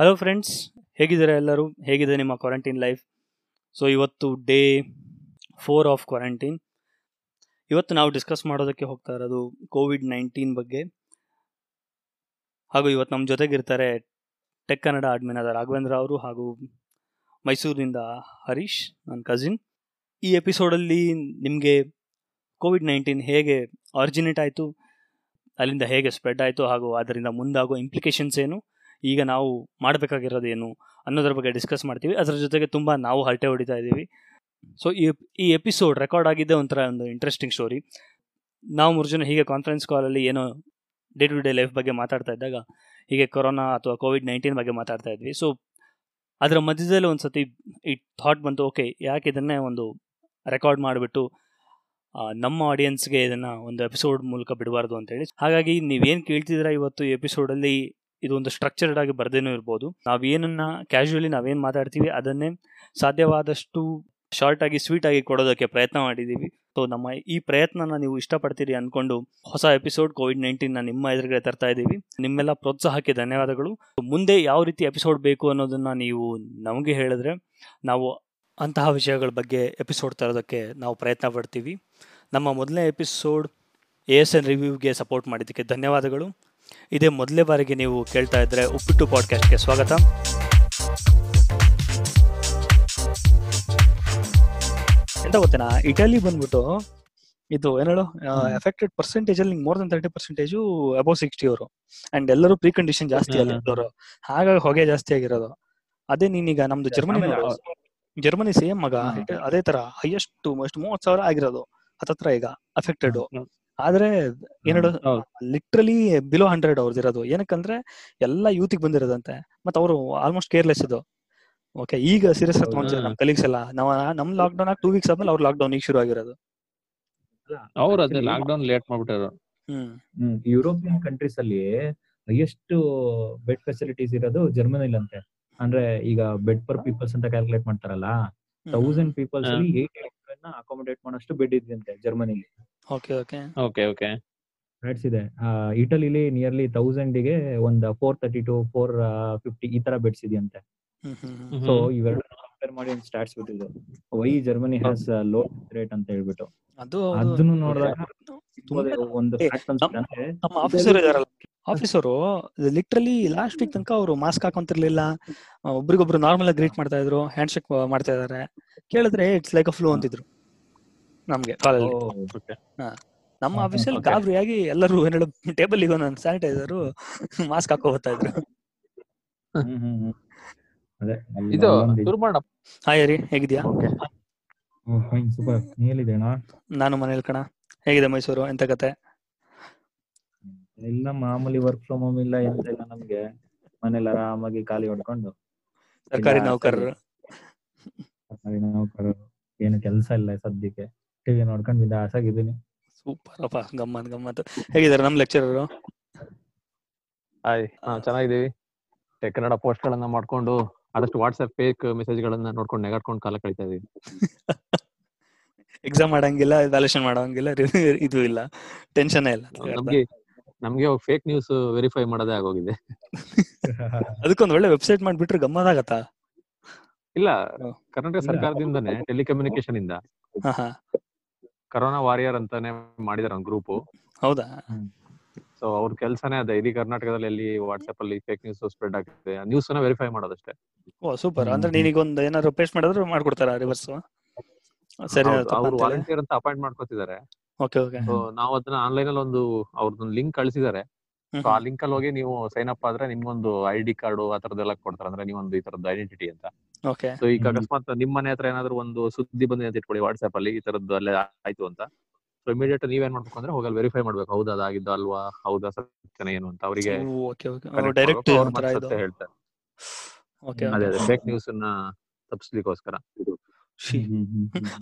Hello friends ಹೇಗಿದ್ದಾರೆ ಎಲ್ಲರೂ? ಹೇಗಿದೆ ನಿಮ್ಮ ಕ್ವಾರಂಟೈನ್ ಲೈಫ್ ಸೊ ಇವತ್ತು ಡೇ ಫೋರ್ ಆಫ್ ಕ್ವಾರಂಟೈನ್ ಇವತ್ತು ನಾವು ಡಿಸ್ಕಸ್ ಮಾಡೋದಕ್ಕೆ ಹೋಗ್ತಾ ಇರೋದು ಕೋವಿಡ್ ನೈನ್ಟೀನ್ ಬಗ್ಗೆ. ಹಾಗೂ ಇವತ್ತು ನಮ್ಮ ಜೊತೆಗಿರ್ತಾರೆ ಟೆಕ್ ಕನ್ನಡ ಅಡ್ಮಿನ್ ಆದ ರಾಘವೇಂದ್ರ ಅವರು ಹಾಗೂ ಮೈಸೂರಿನಿಂದ ಹರೀಶ್ ನನ್ನ ಕಸಿನ್ ಈ ಎಪಿಸೋಡಲ್ಲಿ ನಿಮಗೆ ಕೋವಿಡ್ ನೈನ್ಟೀನ್ ಹೇಗೆ ಆರಿಜಿನೇಟ್ ಆಯಿತು, ಅಲ್ಲಿಂದ ಹೇಗೆ ಸ್ಪ್ರೆಡ್ ಆಯಿತು ಹಾಗೂ ಅದರಿಂದ ಮುಂದಾಗೋ ಇಂಪ್ಲಿಕೇಶನ್ಸ್ ಏನು ಈಗ ನಾವು ಮಾಡಬೇಕಾಗಿರೋದು ಏನು ಅನ್ನೋದ್ರ ಬಗ್ಗೆ ಡಿಸ್ಕಸ್ ಮಾಡ್ತೀವಿ. ಅದರ ಜೊತೆಗೆ ತುಂಬ ನಾವು ಹರಟೆ ಹೊಡಿತಾ ಇದ್ದೀವಿ ಸೊ ಈ ಈ ಎಪಿಸೋಡ್ ರೆಕಾರ್ಡ್ ಆಗಿದ್ದೇ ಒಂಥರ ಒಂದು ಇಂಟ್ರೆಸ್ಟಿಂಗ್ ಸ್ಟೋರಿ ನಾವು ಮೂರು ಜನ ಹೀಗೆ ಕಾನ್ಫರೆನ್ಸ್ ಕಾಲಲ್ಲಿ ಏನೋ ಡೇ ಟು ಡೇ ಲೈಫ್ ಬಗ್ಗೆ ಮಾತಾಡ್ತಾ ಇದ್ದಾಗ, ಹೀಗೆ ಕೊರೋನಾ ಅಥವಾ ಕೋವಿಡ್ ನೈನ್ಟೀನ್ ಬಗ್ಗೆ ಮಾತಾಡ್ತಾ ಇದ್ವಿ. ಸೊ ಅದರ ಮಧ್ಯದಲ್ಲಿ ಒಂದು ಸತಿ ಈ ಥಾಟ್ ಬಂತು ಓಕೆ ಯಾಕೆ ಇದನ್ನೇ ಒಂದು ರೆಕಾರ್ಡ್ ಮಾಡಿಬಿಟ್ಟು ನಮ್ಮ ಆಡಿಯನ್ಸ್ಗೆ ಇದನ್ನು ಒಂದು ಎಪಿಸೋಡ್ ಮೂಲಕ ಬಿಡಬಾರ್ದು ಅಂತೇಳಿ ಹಾಗಾಗಿ ನೀವೇನು ಕೇಳ್ತಿದ್ದೀರಾ ಇವತ್ತು ಎಪಿಸೋಡಲ್ಲಿ ಇದು ಒಂದು ಸ್ಟ್ರಕ್ಚರ್ಡ್ ಆಗಿ ಬರ್ದೇನೂ ಇರ್ಬೋದು. ನಾವೇನನ್ನ ಕ್ಯಾಶುವಲಿ ನಾವೇನು ಮಾತಾಡ್ತೀವಿ ಅದನ್ನೇ ಸಾಧ್ಯವಾದಷ್ಟು ಶಾರ್ಟ್ ಆಗಿ ಸ್ವೀಟ್ ಆಗಿ ಕೊಡೋದಕ್ಕೆ ಪ್ರಯತ್ನ ಮಾಡಿದ್ದೀವಿ. ಸೊ ನಮ್ಮ ಈ ಪ್ರಯತ್ನನ ನೀವು ಇಷ್ಟಪಡ್ತೀರಿ ಅಂದ್ಕೊಂಡು ಹೊಸ ಎಪಿಸೋಡ್ ಕೋವಿಡ್ ನೈನ್ಟೀನ್ನ ನಿಮ್ಮ ಎದುರುಗಡೆ ತರ್ತಾ ಇದ್ದೀವಿ. ನಿಮ್ಮೆಲ್ಲ ಪ್ರೋತ್ಸಾಹಕ್ಕೆ ಧನ್ಯವಾದಗಳು. ಮುಂದೆ ಯಾವ ರೀತಿ ಎಪಿಸೋಡ್ ಬೇಕು ಅನ್ನೋದನ್ನ ನೀವು ನಮಗೆ ಹೇಳಿದ್ರೆ ನಾವು ಅಂತಹ ವಿಷಯಗಳ ಬಗ್ಗೆ ಎಪಿಸೋಡ್ ತರೋದಕ್ಕೆ ನಾವು ಪ್ರಯತ್ನ ಪಡ್ತೀವಿ. ನಮ್ಮ ಮೊದಲನೇ ಎಪಿಸೋಡ್ ಎ ಎಸ್ ಎನ್ ರಿವ್ಯೂಗೆ ಸಪೋರ್ಟ್ ಮಾಡಿದ್ದಕ್ಕೆ ಧನ್ಯವಾದಗಳು. ಇದೇ ಮೊದಲೇ ಬಾರಿಗೆ ನೀವು ಕೇಳ್ತಾ ಇದ್ರೆ ಉಪ್ಪಿಟ್ಟು ಪಾಡ್ಕಾಸ್ಟ್ಗೆ ಸ್ವಾಗತ. ಎಂತ ಗೊತ್ತೇನಾ? ಇಟಲಿ ಬಂದ್ಬಿಟ್ಟು ಇದು ಏನ್ ಹೇಳು? ಎಫೆಕ್ಟೆಡ್ ಪರ್ಸೆಂಟೇಜ್ ಅಲ್ಲಿ more than thirty percentage above sixty ಅವರು. ಅಂಡ್ ಎಲ್ಲರೂ ಪ್ರೀ ಕಂಡೀಷನ್ ಜಾಸ್ತಿ ಅಲ್ಲಿ ಹಾಗಾಗಿ ಹೊಗೆ ಜಾಸ್ತಿ ಆಗಿರೋದು. ಅದೇ ನೀನೀಗ ನಮ್ದು ಜರ್ಮನಿ ಜರ್ಮನಿ ಸೇಮ್ ಮಗ. ಅದೇ ತರ ಹೈಯೆಸ್ಟ್ ಎಷ್ಟು ಮೂವತ್ ಸಾವಿರ ಆಗಿರೋದು. ಹತ್ತತ್ರ ಈಗ. ಅಫೆಕ್ಟೆಡ್ ಆದ್ರೆ ಏನೇಳು ಲಿಟ್ರಲಿ ಬಿಲೋ ಹಂಡ್ರೆಡ್ ಅವ್ರದ್ದು ಇರೋದು. ಏನಕ್ಕಂದ್ರೆ ಎಲ್ಲಾ ಯೂತಿಗೆ ಬಂದಿರೋದಂತೆ. ಮತ್ತೆ ಅವರು ಆಲ್ಮೋಸ್ಟ್ ಕೇರ್ಲೆಸ್ ಇದು ಓಕೆ ಈಗ ಸೀರಿಯಸ್ ಆಗಿ ತಗೊಂಡ್ರೆ ನಮ್ ಕಲೀಗ್ಸ್ ಎಲ್ಲ ನಾವ್ ನಮ್ ಲಾಕ್ ಡೌನ್ ಆಗಿ ಟೂ ವೀಕ್ಸ್ ಆದ್ಮೇಲೆ ಅವ್ರ ಲಾಕ್ ಡೌನ್ ಈಗ ಶುರು ಆಗಿರೋದು. ಅವ್ರು ಅದೇ ಲಾಕ್ ಡೌನ್ ಲೇಟ್ ಮಾಡ್ಬಿಟ್ಟಾರ. ಹ್ಮ್. ಯುರೋಪಿಯನ್ ಕಂಟ್ರೀಸ್ ಅಲ್ಲಿ ಹೈಯೆಸ್ಟ್ ಬೆಡ್ ಫೆಸಿಲಿಟೀಸ್ ಇರೋದು ಜರ್ಮನಿಲಿ ಅಂತೆ. ಅಂದ್ರೆ ಈಗ ಬೆಡ್ ಪರ್ ಪೀಪಲ್ಸ್ ಅಂತ ಕ್ಯಾಲ್ಕುಲೇಟ್ ಮಾಡ್ತಾರಲ್ಲ ತೌಸಂಡ್ ಪೀಪಲ್ಸ್ ಅಲ್ಲಿ ಏಟ್ ಅಕಾಮಡೇಟ್ ಮಾಡೋಷ್ಟು ಬೆಡ್ ಇದ್ದಂತೆ ಜರ್ಮನಿಲಿ. Okay okay. Okay okay. Beds ಇದೆ. ಇಟಲಿಲಿ ನಿಯರ್ಲಿ ತೌಸಂಡ್ಗೆ ಒಂದ್ four thirty two four fifty ಈ ತರ ಬೆಡ್ಸ್ ಇದೆಯಂತೆ. ಸೊ ಇವೆರಡು ಕಂಪೇರ್ ಮಾಡಿ ಒಂದು ಸ್ಟಾಟ್ಸ್ ಬಿಟ್ಟಿದ್ದು. Why Germany has low rate ಅಂತ ಹೇಳ್ಬಿಟ್ಟು. ಅದು ಅದನ್ನು ನೋಡಿದಾಗ ತುಂಬಾ ಒಂದು. ನಮ್ಮ ಆಫೀಸರ್ ಇದಾರಲ್ಲ. ಆಫೀಸರು ಲಿಟ್ರಲಿ ಲಾಸ್ಟ್ ವೀಕ್ ತನಕ ಅವರು ಮಾಸ್ಕ್ ಹಾಕೊಂತಿರ್ಲಿಲ್ಲ. ಒಬ್ರಿಗೊಬ್ರು ನಾರ್ಮಲ್ ಆಗಿ ಗ್ರೀಟ್ ಮಾಡ್ತಾ ಇದ್ರು ಹ್ಯಾಂಡ್ ಶೇಕ್ ಮಾಡ್ತಾ ಇದಾರೆ. ಕೇಳಿದ್ರೆ ಇಟ್ಸ್ ಲೈಕ್ ಅ ಫ್ಲೂ ಅಂತಿದ್ರು. ನಮ್ಗೆ ನಮ್ಮ ಆಫೀಸ್ ಆಫೀಸಲ್ಲಿ. ಗಾಬರಿಯಾಗಿ ಎಲ್ಲರೂ ಏನೇಳು ಟೇಬಲ್ ಈಗ ಒಂದೊಂದು ಸ್ಯಾನಿಟೈಸರ್ ಮಾಸ್ಕ್ ಹಾಕೋ ಹೋಗ್ತಾ ಇದ್ರು. ಇದು ಮಾಡೋಣ ಹಾಯ್ ರೀ ಹೇಗಿದ್ಯಾ? ಓ, fine, super. ನೀ ನಾನು ಮನೇಲಿ ಕಣ. ಹೇಗಿದೆ ಮೈಸೂರು ಎಂತ ಕತೆ? ಇಲ್ಲ ಮಾಮೂಲಿ ವರ್ಕ್ ಫ್ರಮ್ ಹೋಮ್ ಇಲ್ಲ ಎಂತ ಇಲ್ಲ ನಮ್ಗೆ ಮನೇಲಿ ಆರಾಮಾಗಿ ಖಾಲಿ ಹೊಡ್ಕೊಂಡು ಸರ್ಕಾರಿ ನೌಕರರು. ಸರ್ಕಾರಿ ನೌಕರರು ಏನು ಕೆಲಸ ಇಲ್ಲ ಸದ್ಯಕ್ಕೆ. ಟಿವಿ ನೋಡ್ಕೊಂಡು ಬಿಂದಾಸಾಗಿದ್ದೀನಿ ಸೂಪರ್ ಅಪ್ಪ ಗಮ್ಮತ್ ಗಮ್ಮತ್. ಹೇಗಿದ್ದಾರೆ ನಮ್ ಲೆಕ್ಚರರು ಹಾಯ್ ಹಾ ಚೆನ್ನಾಗಿದ್ದೀವಿ. ಟೆಕ್ ಕನ್ನಡ ಪೋಸ್ಟ್ ಗಳನ್ನ ಮಾಡ್ಕೊಂಡು ಆದಷ್ಟು ವಾಟ್ಸ್ಆಪ್ ಫೇಕ್ ಮೆಸೇಜ್ ಗಳನ್ನ ನೋಡ್ಕೊಂಡು ನೆಗಾಡ್ಕೊಂಡು ಕಾಲ ಕಳೀತಾ ಇದೀವಿ. ಎಕ್ಸಾಮ್ ಮಾಡಂಗಿಲ್ಲ ವ್ಯಾಲ್ಯೂಷನ್ ಮಾಡಂಗಿಲ್ಲ ಇದು ಇಲ್ಲ. ಟೆನ್ಷನ್ ಇಲ್ಲ. ನಮ್ಗೆ ನಮ್ಗೆ ಫೇಕ್ ನ್ಯೂಸ್ ವೆರಿಫೈ ಮಾಡೋದೇ ಆಗೋಗಿದೆ. ಅದಕ್ಕೊಂದು ಒಳ್ಳೆ ವೆಬ್ಸೈಟ್ ಮಾಡ್ಬಿಟ್ರೆ ಗಮ್ಮತ್ ಆಗತ್ತಾ? ಇಲ್ಲ. ಕರ್ನಾಟಕ ಸರ್ಕಾರದಿಂದನೇ ಟೆಲಿಕಮ್ಯುನಿಕೇಶನ್ ಇಂದ. ಕರೋನಾ ವಾರಿಯರ್ ಅಂತಾನೆ ಮಾಡಿದಾರೆ ಒಂದು ಗ್ರೂಪ್ ಹೌದಾ? ಸೊ ಅವ್ರ ಕೆಲಸನೇ ಅದೇ. ಇಡೀ ಕರ್ನಾಟಕದಲ್ಲಿ ಎಲ್ಲಿ ವಾಟ್ಸ್ಆಪ್ ಅಲ್ಲಿ ಫೇಕ್ ನ್ಯೂಸ್ ಸ್ಪ್ರೆಡ್ ಆಗ್ತಿದೆ. ನ್ಯೂಸ್ ಅನ್ನ ವೆರಿಫೈ ಮಾಡೋದಷ್ಟೇ. ಓ ಸೂಪರ್ ಅಂದ್ರೆ ನಿನಗೆ ಒಂದು ಏನಾದ್ರು ಪೇಸ್ಟ್ ಮಾಡಿದ್ರು ಮಾಡ್ಕೊಡ್ತಾರ ರಿವರ್ಸ್ ಸರಿ ಅವ್ರು ವಾಲಂಟಿಯರ್ ಅಂತ ಅಪಾಯಿಂಟ್ ಮಾಡ್ಕೊತಿದ್ದಾರೆ. Okay okay. ಸೊ ನಾವು ಅದನ್ನ ಆನ್ಲೈನ್ ಅಲ್ಲಿ ಒಂದು ಅವ್ರದ್ದು ಲಿಂಕ್ ಕಳಿಸಿದ್ದಾರೆ. ಸೊ ಆ ಲಿಂಕ್ ಅಲ್ಲಿ ಹೋಗಿ ನೀವು ಸೈನ್ ಅಪ್ ಆದ್ರೆ ನಿಮ್ಗೊಂದು ಐ ಡಿ ಕಾರ್ಡ್ ಆ ತರದೆಲ್ಲ ಕೊಡ್ತಾರೆ. ಅಂದ್ರೆ ನೀವೊಂದು ಈ ತರದ್ದು ಐಡೆಂಟಿಟಿ ಅಂತ. ಓಕೆ ಸೊ ಈಗ ಅಕಸ್ಮಾತ್ ನಿಮ್ ಮನೆ ಹತ್ರ ಏನಾದ್ರು ಒಂದು ಸುದ್ದಿ ಬಂದಿದೆ ಅಂತ ಇಟ್ಕೊಳ್ಳಿ ವಾಟ್ಸ್ಆಪ್ ಅಲ್ಲಿ ಈ ತರದ್ದು ಅಲ್ಲೇ ಆಯ್ತು ಅಂತ. ಸೊ ಇಮಿಡಿಯೇಟ್ ನೀವೇನ್ ಮಾಡ್ಬೇಕು ಅಂದ್ರೆ ಹೋಗಲ್ಲಿ ವೆರಿಫೈ ಮಾಡ್ಬೇಕು. ಹೌದಾ ಅದಾಗಿದ್ದು ಅಲ್ವಾ? ಹೌದಾ ಸತ್ಯನ ಏನು ಅಂತ ಅವರಿಗೆ ಓಕೆ ಓಕೆ ಡೈರೆಕ್ಟ್ ಒಂಥರ ಇದು. ಹೇಳ್ತಾರೆ. ಓಕೆ ಅದೇ ಅದೇ. ಫೇಕ್ ನ್ಯೂಸ್ ಅನ್ನ ತಪ್ಪಿಸ್ಲಿಕ್ಕೋಸ್ಕರ.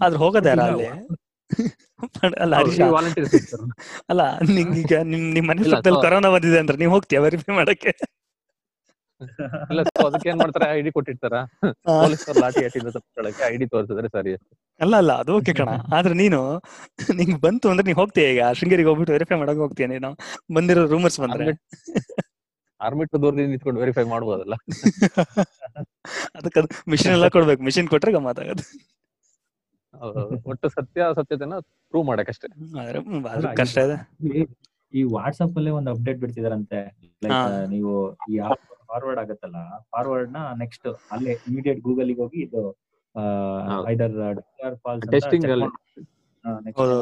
ಆದ್ರೆ ಹೋಗೋದೇ ಅಲ್ಲಿ? ಅಲ್ಲ ಅಲ್ಲ ನಿಮ್ ನಿಮ್ ಮನೆ ಪಕ್ಕದಲ್ಲಿ ಕರೋನಾ ಬಂದಿದೆ ಅಂದ್ರೆ ನೀವು ಹೋಗ್ತೀಯ ವೆರಿಫೈ ಮಾಡಕ್ಕೆ? ಇಲ್ಲ ಅದಕ್ಕೆ ಏನ್ ಮಾಡ್ತಾರೆ? ಐಡಿ ಕೊಟ್ಟಿರ್ತಾರ? ಪೊಲೀಸರು ಲಾಠಿ ಹಾಟಿಂದ ತಪ್ಪಿಸ್ಕೊಳಕ್ಕೆ ಐಡಿ ತೋರಿಸಿದ್ರೆ ಸರಿ ಅಲ್ಲ ಅಲ್ಲ ಅದು ಓಕೆ ಕಣ. ಆದ್ರೆ ನೀನು ನಿಂಗ್ ಬಂತು ಅಂದ್ರೆ ನೀ ಹೋಗ್ತೀಯ ಈಗ? ಶೃಂಗೇರಿಗೆ ಹೋಗ್ಬಿಟ್ಟು ವೆರಿಫೈ ಮಾಡಕ್ ಹೋಗ್ತೀಯ ನೀನು? ಬಂದಿರೋ ರೂಮರ್ಸ್ ಬಂದ್ರೆ. ಆರ್ ಮೀಟರ್ ದೂರದಿಂದ ನಿಂತ್ಕೊಂಡು ವೆರಿಫೈ ಮಾಡ್ಬೋದಲ್ಲ? ಅದಕ್ಕೆ ಮಿಷಿನ್ ಎಲ್ಲ ಕೊಡ್ಬೇಕು. ಮಿಷಿನ್ ಕೊಟ್ರೆ ಗಮ್ಮತ್ ಆಗೋದು ಹೌದು. ಒಟ್ಟು ಸತ್ಯ ಸತ್ಯತೆನ ಪ್ರೂವ್ ಮಾಡಕ್ಕಷ್ಟೇ. ಕಷ್ಟ ಇದೆ. ಈ- ವಾಟ್ಸಾಪ್ ವಾಟ್ಸ್ಆಪ್ ಅಲ್ಲಿ ಒಂದು ಅಪ್ಡೇಟ್ ಬಿಡ್ತಿದಾರಂತೆ. ಲೈಕ್ ನೀವು ಈ ಫಾರ್ವರ್ಡ್ ಆಗತ್ತಲ್ಲ ಫಾರ್ವರ್ಡ್ನ ನೆಕ್ಸ್ಟ್ ಅಲ್ಲೇ ಇಮಿಡಿಯೇಟ್ ಗೂಗಲ್ಗೆ ಹೋಗಿ ಇದು. ಐದರ್ ಫಾಲ್ಸ್ Testing ಅಲ್ಲಿ.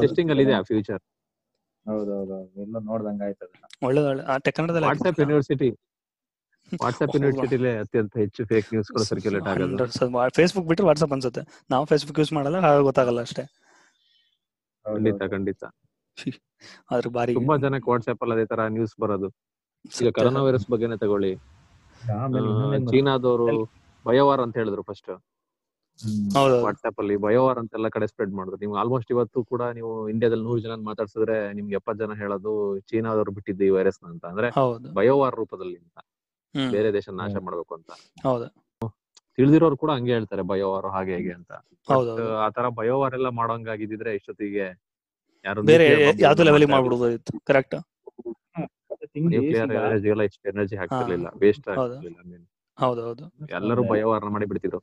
ಟೆಸ್ಟಿಂಗ್ ಅಲ್ಲಿ ಇದೆ ಆ ಫ್ಯೂಚರ್ ಹೌದೌದು ಎಲ್ಲ ನೋಡ್ದಂಗ ಆಯ್ತದ ಒಳ್ಳೆ ಒಳ್ಳೆ ಆ ಕನ್ನಡದಲ್ಲಿ ವಾಟ್ಸ್ಆಪ್ ಯೂನಿವರ್ಸಿಟಿ ವಾಟ್ಸ್ಆಪ್ ಯೂನಿವರ್ಸಿಟಿಲೇ ಅತ್ಯಂತ ಹೆಚ್ಚು ಫೇಕ್ ನ್ಯೂಸ್ಗಳು ಸರ್ಕ್ಯುಲೇಟ್ ಆಗೋದು. ಫೇಸ್ಬುಕ್ ಬಿಟ್ಟು ವಾಟ್ಸ್ಆಪ್ ಅನ್ಸುತ್ತೆ. ನಾವು ಫೇಸ್ಬುಕ್ ಯೂಸ್ ಮಾಡಲ್ಲ ಹಾಗೆ ಗೊತ್ತಾಗಲ್ಲ ಅಷ್ಟೇ. ಖಂಡಿತ ಖಂಡಿತ. ಆದ್ರೆ ಬಾರಿ. ತುಂಬಾ ಜನಕ್ಕೆ ವಾಟ್ಸ್ಆಪ್ ಅಲ್ಲಿ ಅದೇ ತರ ನ್ಯೂಸ್ ಬರೋದು. ಈಗ ಕರೋನಾ ವೈರಸ್ ಬಗ್ಗೆನೇ ತಗೊಳ್ಳಿ. ಆಮೇಲೆ ಚೀನಾದವರು ಬಯೋವಾರ್ ಅಂತ ಹೇಳಿದ್ರು ಫಸ್ಟ್ ವಾಟ್ಸ್ಆಪ್ ಅಲ್ಲಿ ಬಯೋವಾರ್ ಅಂತೆಲ್ಲ ಕಡೆ ಸ್ಪ್ರೆಡ್ ಮಾಡಿದ್ರು ನೀವು ಆಲ್ಮೋಸ್ಟ್ ಇವತ್ತು ಕೂಡ ನೀವು ಇಂಡಿಯಾದಲ್ಲಿ ನೂರು ಜನ ಮಾತಾಡ್ಸಿದ್ರೆ ನಿಮ್ಗೆ ಎಪ್ಪತ್ ಜನ ಹೇಳೋದು ಚೀನಾದವ್ರು ಬಿಟ್ಟಿದ್ದು ಈ ವೈರಸ್ ಅಂತ. ಅಂದ್ರೆ ಹೌದು. ಬಯೋವಾರ್ ರೂಪದಲ್ಲಿ ಅಂತ. ಬೇರೆ ದೇಶ ನಾಶ ಮಾಡ್ಬೇಕು ಅಂತ. ಹೌದು. ತಿಳಿದಿರೋರು ಕೂಡ ಹಂಗೆ ಹೇಳ್ತಾರೆ ಬಯೋವಾರ್ ಹಾಗೆ ಹೇಗೆ ಅಂತ. ಆತರ But, ಆ ತರ ಬಯೋವಾರ್ ಎಲ್ಲ ಮಾಡೋಂಗಾಗಿದ್ರೆ ಇಷ್ಟೊತ್ತಿಗೆ ಯಾರು ಬೇರೆ ಯಾವ್ದು ಲೆವೆಲ್ ಮಾಡ್ಬಿಡ್ಬೋದಿತ್ತು ಕರೆಕ್ಟ್ ನ್ಯೂಕ್ಲಿಯರ್ ಈಗ ಎನರ್ಜಿ ಹಾಕ್ತಿರ್ಲಿಲ್ಲ. ವೇಸ್ಟ್ ಹೌದು. ಆಗ್ತಿರ್ಲಿಲ್ಲ ಹೌದು ಹೌದು. ಎಲ್ಲರೂ ಬಯೋವಾರ್ನ ಮಾಡಿ ಬಿಡ್ತಿದ್ರು.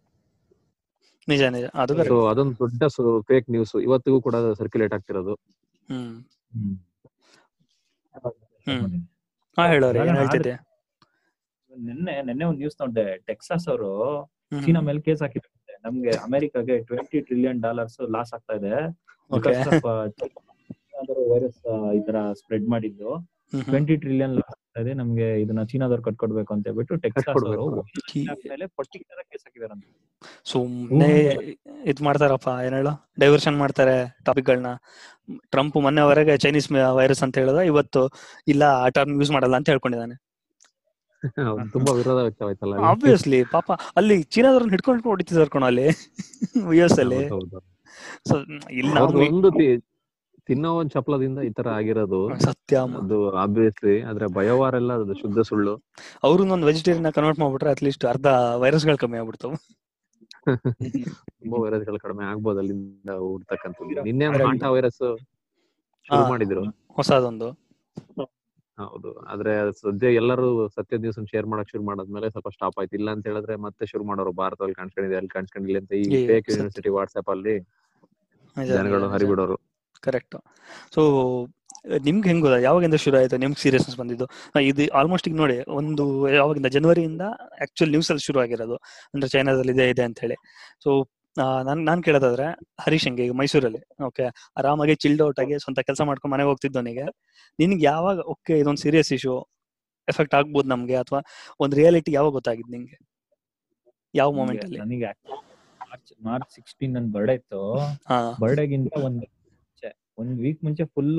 ನಿಜ ನಿಜ. ಅದು ಅದೊಂದು ದೊಡ್ಡ ಫೇಕ್ ನ್ಯೂಸ್ ಇವತ್ತಿಗೂ ಕೂಡ ಸರ್ಕ್ಯುಲೇಟ್ ಆಗ್ತಿರೋದು. ಹ್ಮ್. ಹ್ಮ್. ಹ್ಮ್. ಹಾ ಹೇಳೋರಿ ಏನ್ ಹೇಳ್ತಿದ್ದೆ? ನಿನ್ನೆ ನಿನ್ನೆ ಒಂದು ನ್ಯೂಸ್ ನೋಡ್ದೆ ಟೆಕ್ಸಾಸ್ ಅವರು ಚೀನಾ ಮೇಲೆ ಕೇಸ್ ಹಾಕಿದ್ರು ನಮ್ಗೆ ಅಮೆರಿಕಾಗೆ ಟ್ವೆಂಟಿ ಟ್ರಿಲಿಯನ್ ಡಾಲರ್ಸ್ ಲಾಸ್ ಆಗ್ತಾ ಇದೆ. Okay. ವೈರಸ್ ಈ ತರ ಸ್ಪ್ರೆಡ್ ಮಾಡಿದ್ದು. ಟ್ವೆಂಟಿ ಟ್ರಿಲಿಯನ್ ಲಾಸ್ ಆಗ್ತಾ ಇದೆ. ನಮ್ಗೆ ಇದನ್ನ ಚೀನಾದವ್ರು ಕಟ್ಕೊಡ್ಬೇಕು ಅಂತ ಹೇಳ್ಬಿಟ್ಟು ಟೆಕ್ಸಾಸ್ ಅವರು. ಮೇಲೆ ಪರ್ಟಿಕ್ಯುಲರ್ ಕೇಸ್ ಹಾಕಿದಾರಂತೆ ಸುಮ್ನೆ ಇದ್ ಮಾಡ್ತಾರಪ್ಪ ಏನ್ ಹೇಳು? ಡೈವರ್ಷನ್ ಮಾಡ್ತಾರೆ ಟಾಪಿಕ್ ಗಳನ್ನ. ಟ್ರಂಪ್ ಮೊನ್ನೆವರೆಗೆ ಚೈನೀಸ್ ವೈರಸ್ ಅಂತ ಹೇಳಿದ ಇವತ್ತು ಇಲ್ಲ ಆ ಟರ್ಮ್ ಯೂಸ್ ಮಾಡಲ್ಲ ಅಂತ ಹೇಳ್ಕೊಂಡಿದ್ದಾನೆ. ತುಂಬಾ ವಿರೋಧ ವ್ಯಕ್ತವಾಯ್ತಲ್ಲ. ಆಬ್ವಿಯಸ್ಲಿ ಪಾಪ ಅಲ್ಲಿ ಚೀನಾದವ್ರನ್ನ ಹಿಡ್ಕೊಂಡು ಹೊಡಿತಿದಾರ್ ಕಣೋ ಅಲ್ಲಿ. ಯು ಎಸ್ ಅಲ್ಲಿ. ಸೊ ಇಲ್ಲಿ ಒಂದು ತಿ- ತಿನ್ನೋ ಒಂದ್ ಚಪ್ಪಲದಿಂದ ಈ ತರ ಆಗಿರೋದು. ಸತ್ಯ. ಅದು ಆಬ್ವಿಯಸ್ಲಿ ಆದ್ರೆ ಬಯೋವಾರ್ ಎಲ್ಲ ಅದು ಶುದ್ಧ ಸುಳ್ಳು. ಅವ್ರು ಒಂದು ವೆಜಿಟೇರಿಯನ್ ಕನ್ವರ್ಟ್ ಮಾಡ್ಬಿಟ್ರೆ ಅಟ್ಲೀಸ್ಟ್ ಅರ್ಧ ವೈರಸ್ಗಳು ಕಮ್ಮಿ ಆಗ್ಬಿಡ್ತಾವ. ತುಂಬಾ ವೈರಸ್ಗಳು ಕಡಿಮೆ ಆಗ್ಬೋದು ಅಲ್ಲಿಂದ ಹುಡ್ತಕ್ಕಂಥದ್ದು ನಿನ್ನೆ. ವೈರಸ್ ಶುರು ಮಾಡಿದ್ರು. ಹೊಸದೊಂದು. ಹೌದು. ಆದ್ರೆ ಸದ್ಯ ಎಲ್ಲರೂ ಸತ್ಯ ದಿವಸ ಶೇರ್ ಮಾಡಕ್ ಶುರು ಮಾಡಾದ್ಮೇಲೆ ಸ್ವಲ್ಪ ಸ್ಟಾಪ್ ಆಯ್ತು. ಇಲ್ಲ ಅಂತ ಹೇಳಿದ್ರೆ ಮತ್ತೆ ಶುರು ಮಾಡೋರು ಭಾರತದಲ್ಲಿ ಕಾಣಿಸ್ಕೊಂಡಿದೆ ಅಲ್ಲಿ ಕಾಣಿಸ್ಕೊಂಡಿಲ್ಲ ಅಂತ ಈ ಫೇಕ್ ಯೂನಿವರ್ಸಿಟಿ ವಾಟ್ಸ್ಆಪ್ ಅಲ್ಲಿ ಜನಗಳು ಹರಿಬಿಡೋರು. ಕರೆಕ್ಟ್ ಸೊ ನಿಮ್ಗೆ ಹೆಂಗ್ ಗೊತ್ತಾ? ಯಾವಾಗಿಂದ ಶುರು ಆಯ್ತು? ನಿಮ್ಗೆ ಸೀರಿಯಸ್ನೆಸ್ ಬಂದಿದ್ದು? ಇದು ಆಲ್ಮೋಸ್ಟ್ ಈಗ ನೋಡಿ ಒಂದು ಯಾವಾಗಿಂದ? ಜನವರಿಯಿಂದ ಆಕ್ಚುಲ್ ನ್ಯೂಸ್ ಅಲ್ಲಿ ಶುರು ಆಗಿರೋದು ಅಂದ್ರೆ ಚೈನಾದಲ್ಲಿ ಇದೆ ಇದೆ ಅಂತ ಹೇಳಿ. ಸೊ ನಾನ್ ನಾನ್ ಕೇಳೋದಾದ್ರೆ ಹರೀಶ್ ಹಂಗೆ ಈಗ ಮೈಸೂರಲ್ಲಿ ಓಕೆ ಆರಾಮಾಗಿ ಚಿಲ್ಡ್ ಔಟ್ ಆಗಿ ಸ್ವಂತ ಕೆಲಸ ಮಾಡ್ಕೊಂಡು ಮನೆಗೆ ಹೋಗ್ತಿದ್ದವನಿಗೆ ನಿನ್ಗೆ ಯಾವಾಗ ಓಕೆ ಇದೊಂದು ಸೀರಿಯಸ್ ಇಶ್ಯೂ ಎಫೆಕ್ಟ್ ಆಗ್ಬೋದು ನಮ್ಗೆ ಅಥವಾ ಒಂದು ರಿಯಾಲಿಟಿ ಯಾವಾಗ ಗೊತ್ತಾಗಿದ್ ನಿಂಗೆ? ಯಾವ ಮೂಮೆಂಟ್ ಅಲ್ಲಿ? ನನಗೆ ಮಾರ್ಚ್ ಮಾರ್ಚ್ ಸಿಕ್ಸ್ಟೀನ್ ನನ್ ಬರ್ಡೇ ಇತ್ತು. ಬರ್ಡೇಗಿಂತ ಒಂದ್ ಒಂದ್ ವೀಕ್ ಮುಂಚೆ ಫುಲ್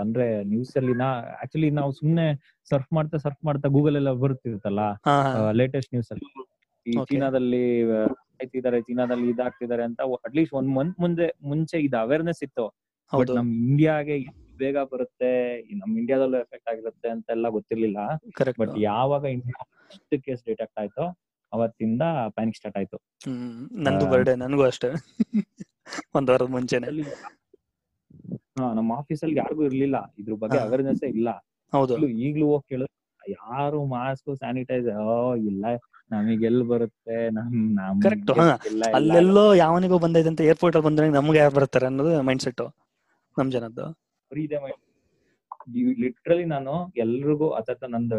ಅಂದ್ರೆ ನ್ಯೂಸ್ ಅಲ್ಲಿ ನಾ ಆಕ್ಚುಲಿ ನಾವು ಸುಮ್ನೆ ಸರ್ಫ್ ಮಾಡ್ತಾ ಸರ್ಫ್ ಮಾಡ್ತಾ ಗೂಗಲ್ ಎಲ್ಲ ಬರುತ್ತಿರುತ್ತಲ್ಲ ಹಾ ಲೇಟೆಸ್ಟ್ ನ್ಯೂಸ್ ಅಲ್ಲಿ. ಈ ಚೀನಾದಲ್ಲಿ ಆಯ್ತಿದ್ದಾರೆ ಚೀನಾದಲ್ಲಿ ಇದಾಗ್ತಿದ್ದಾರೆ ಅಂತ ಅಟ್ಲೀಸ್ಟ್ ಒಂದ್ ಮಂತ್ ಮುಂದೆ ಮುಂಚೆ ಇದು ಅವೇರ್ನೆಸ್ ಇತ್ತು. ಬಟ್ ನಮ್ ಇಂಡಿಯಾಗೆ ಬೇಗ ಬರುತ್ತೆ ನಮ್ ಇಂಡಿಯಾದಲ್ಲೂ ಎಫೆಕ್ಟ್ ಆಗಿರುತ್ತೆ ಅಂತೆಲ್ಲ ಗೊತ್ತಿರ್ಲಿಲ್ಲ. ಕರೆಕ್ಟ್ ಬಟ್ ಯಾವಾಗ ಇಂಡಿಯಾ ಫಸ್ಟ್ ಕೇಸ್ ಡಿಟೆಕ್ಟ್ ಆಯ್ತು ಅವತ್ತಿಂದ ಪ್ಯಾನಿಕ್ ಸ್ಟಾರ್ಟ್ ಆಯ್ತು. ನಂದು ಬರ್ಡೇ ನನಗೂ ಅಷ್ಟೇ. ಒಂದ್ ವಾರದ ಮುಂಚೆನೆ. ಹಾ ನಮ್ಮ ಆಫೀಸಲ್ಲಿ ಯಾರಿಗೂ ಇರ್ಲಿಲ್ಲ. ಇದ್ರ ಬಗ್ಗೆ. ಅವೇರ್ನೆಸ್ ಇಲ್ಲ. ಹೌದು. ಈಗ್ಲೂ ಈಗ್ಲೂ ಹೋಗಿ ಕೇಳಿದ್ರೆ ಯಾರು ಮಾಸ್ಕ್ ಸ್ಯಾನಿಟೈಸರ್ ಓ ಇಲ್ಲ. ನಮಗೆ ಎಲ್ ಬರುತ್ತೆ? ನಮ್ ಕರೆಕ್ಟ್ ಇಲ್ಲ, ಇಲ್ಲ. ಅಲ್ಲೆಲ್ಲೋ ಯಾವನಿಗೂ ಬಂದೈತೆ ಅಂತ ಏರ್ಪೋರ್ಟ್ ಅಲ್ಲಿ ಬಂದ್ರೆ ನಮ್ಗೆ ಯಾರು ಬರ್ತಾರೆ ಅನ್ನೋದು ಮೈಂಡ್ ಸೆಟ್ ನಮ್ ಜನದ್ದು. ಲಿಟ್ರಲಿ ನಾನು ಎಲ್ರಿಗೂ ಅತ್ತ ನಂದು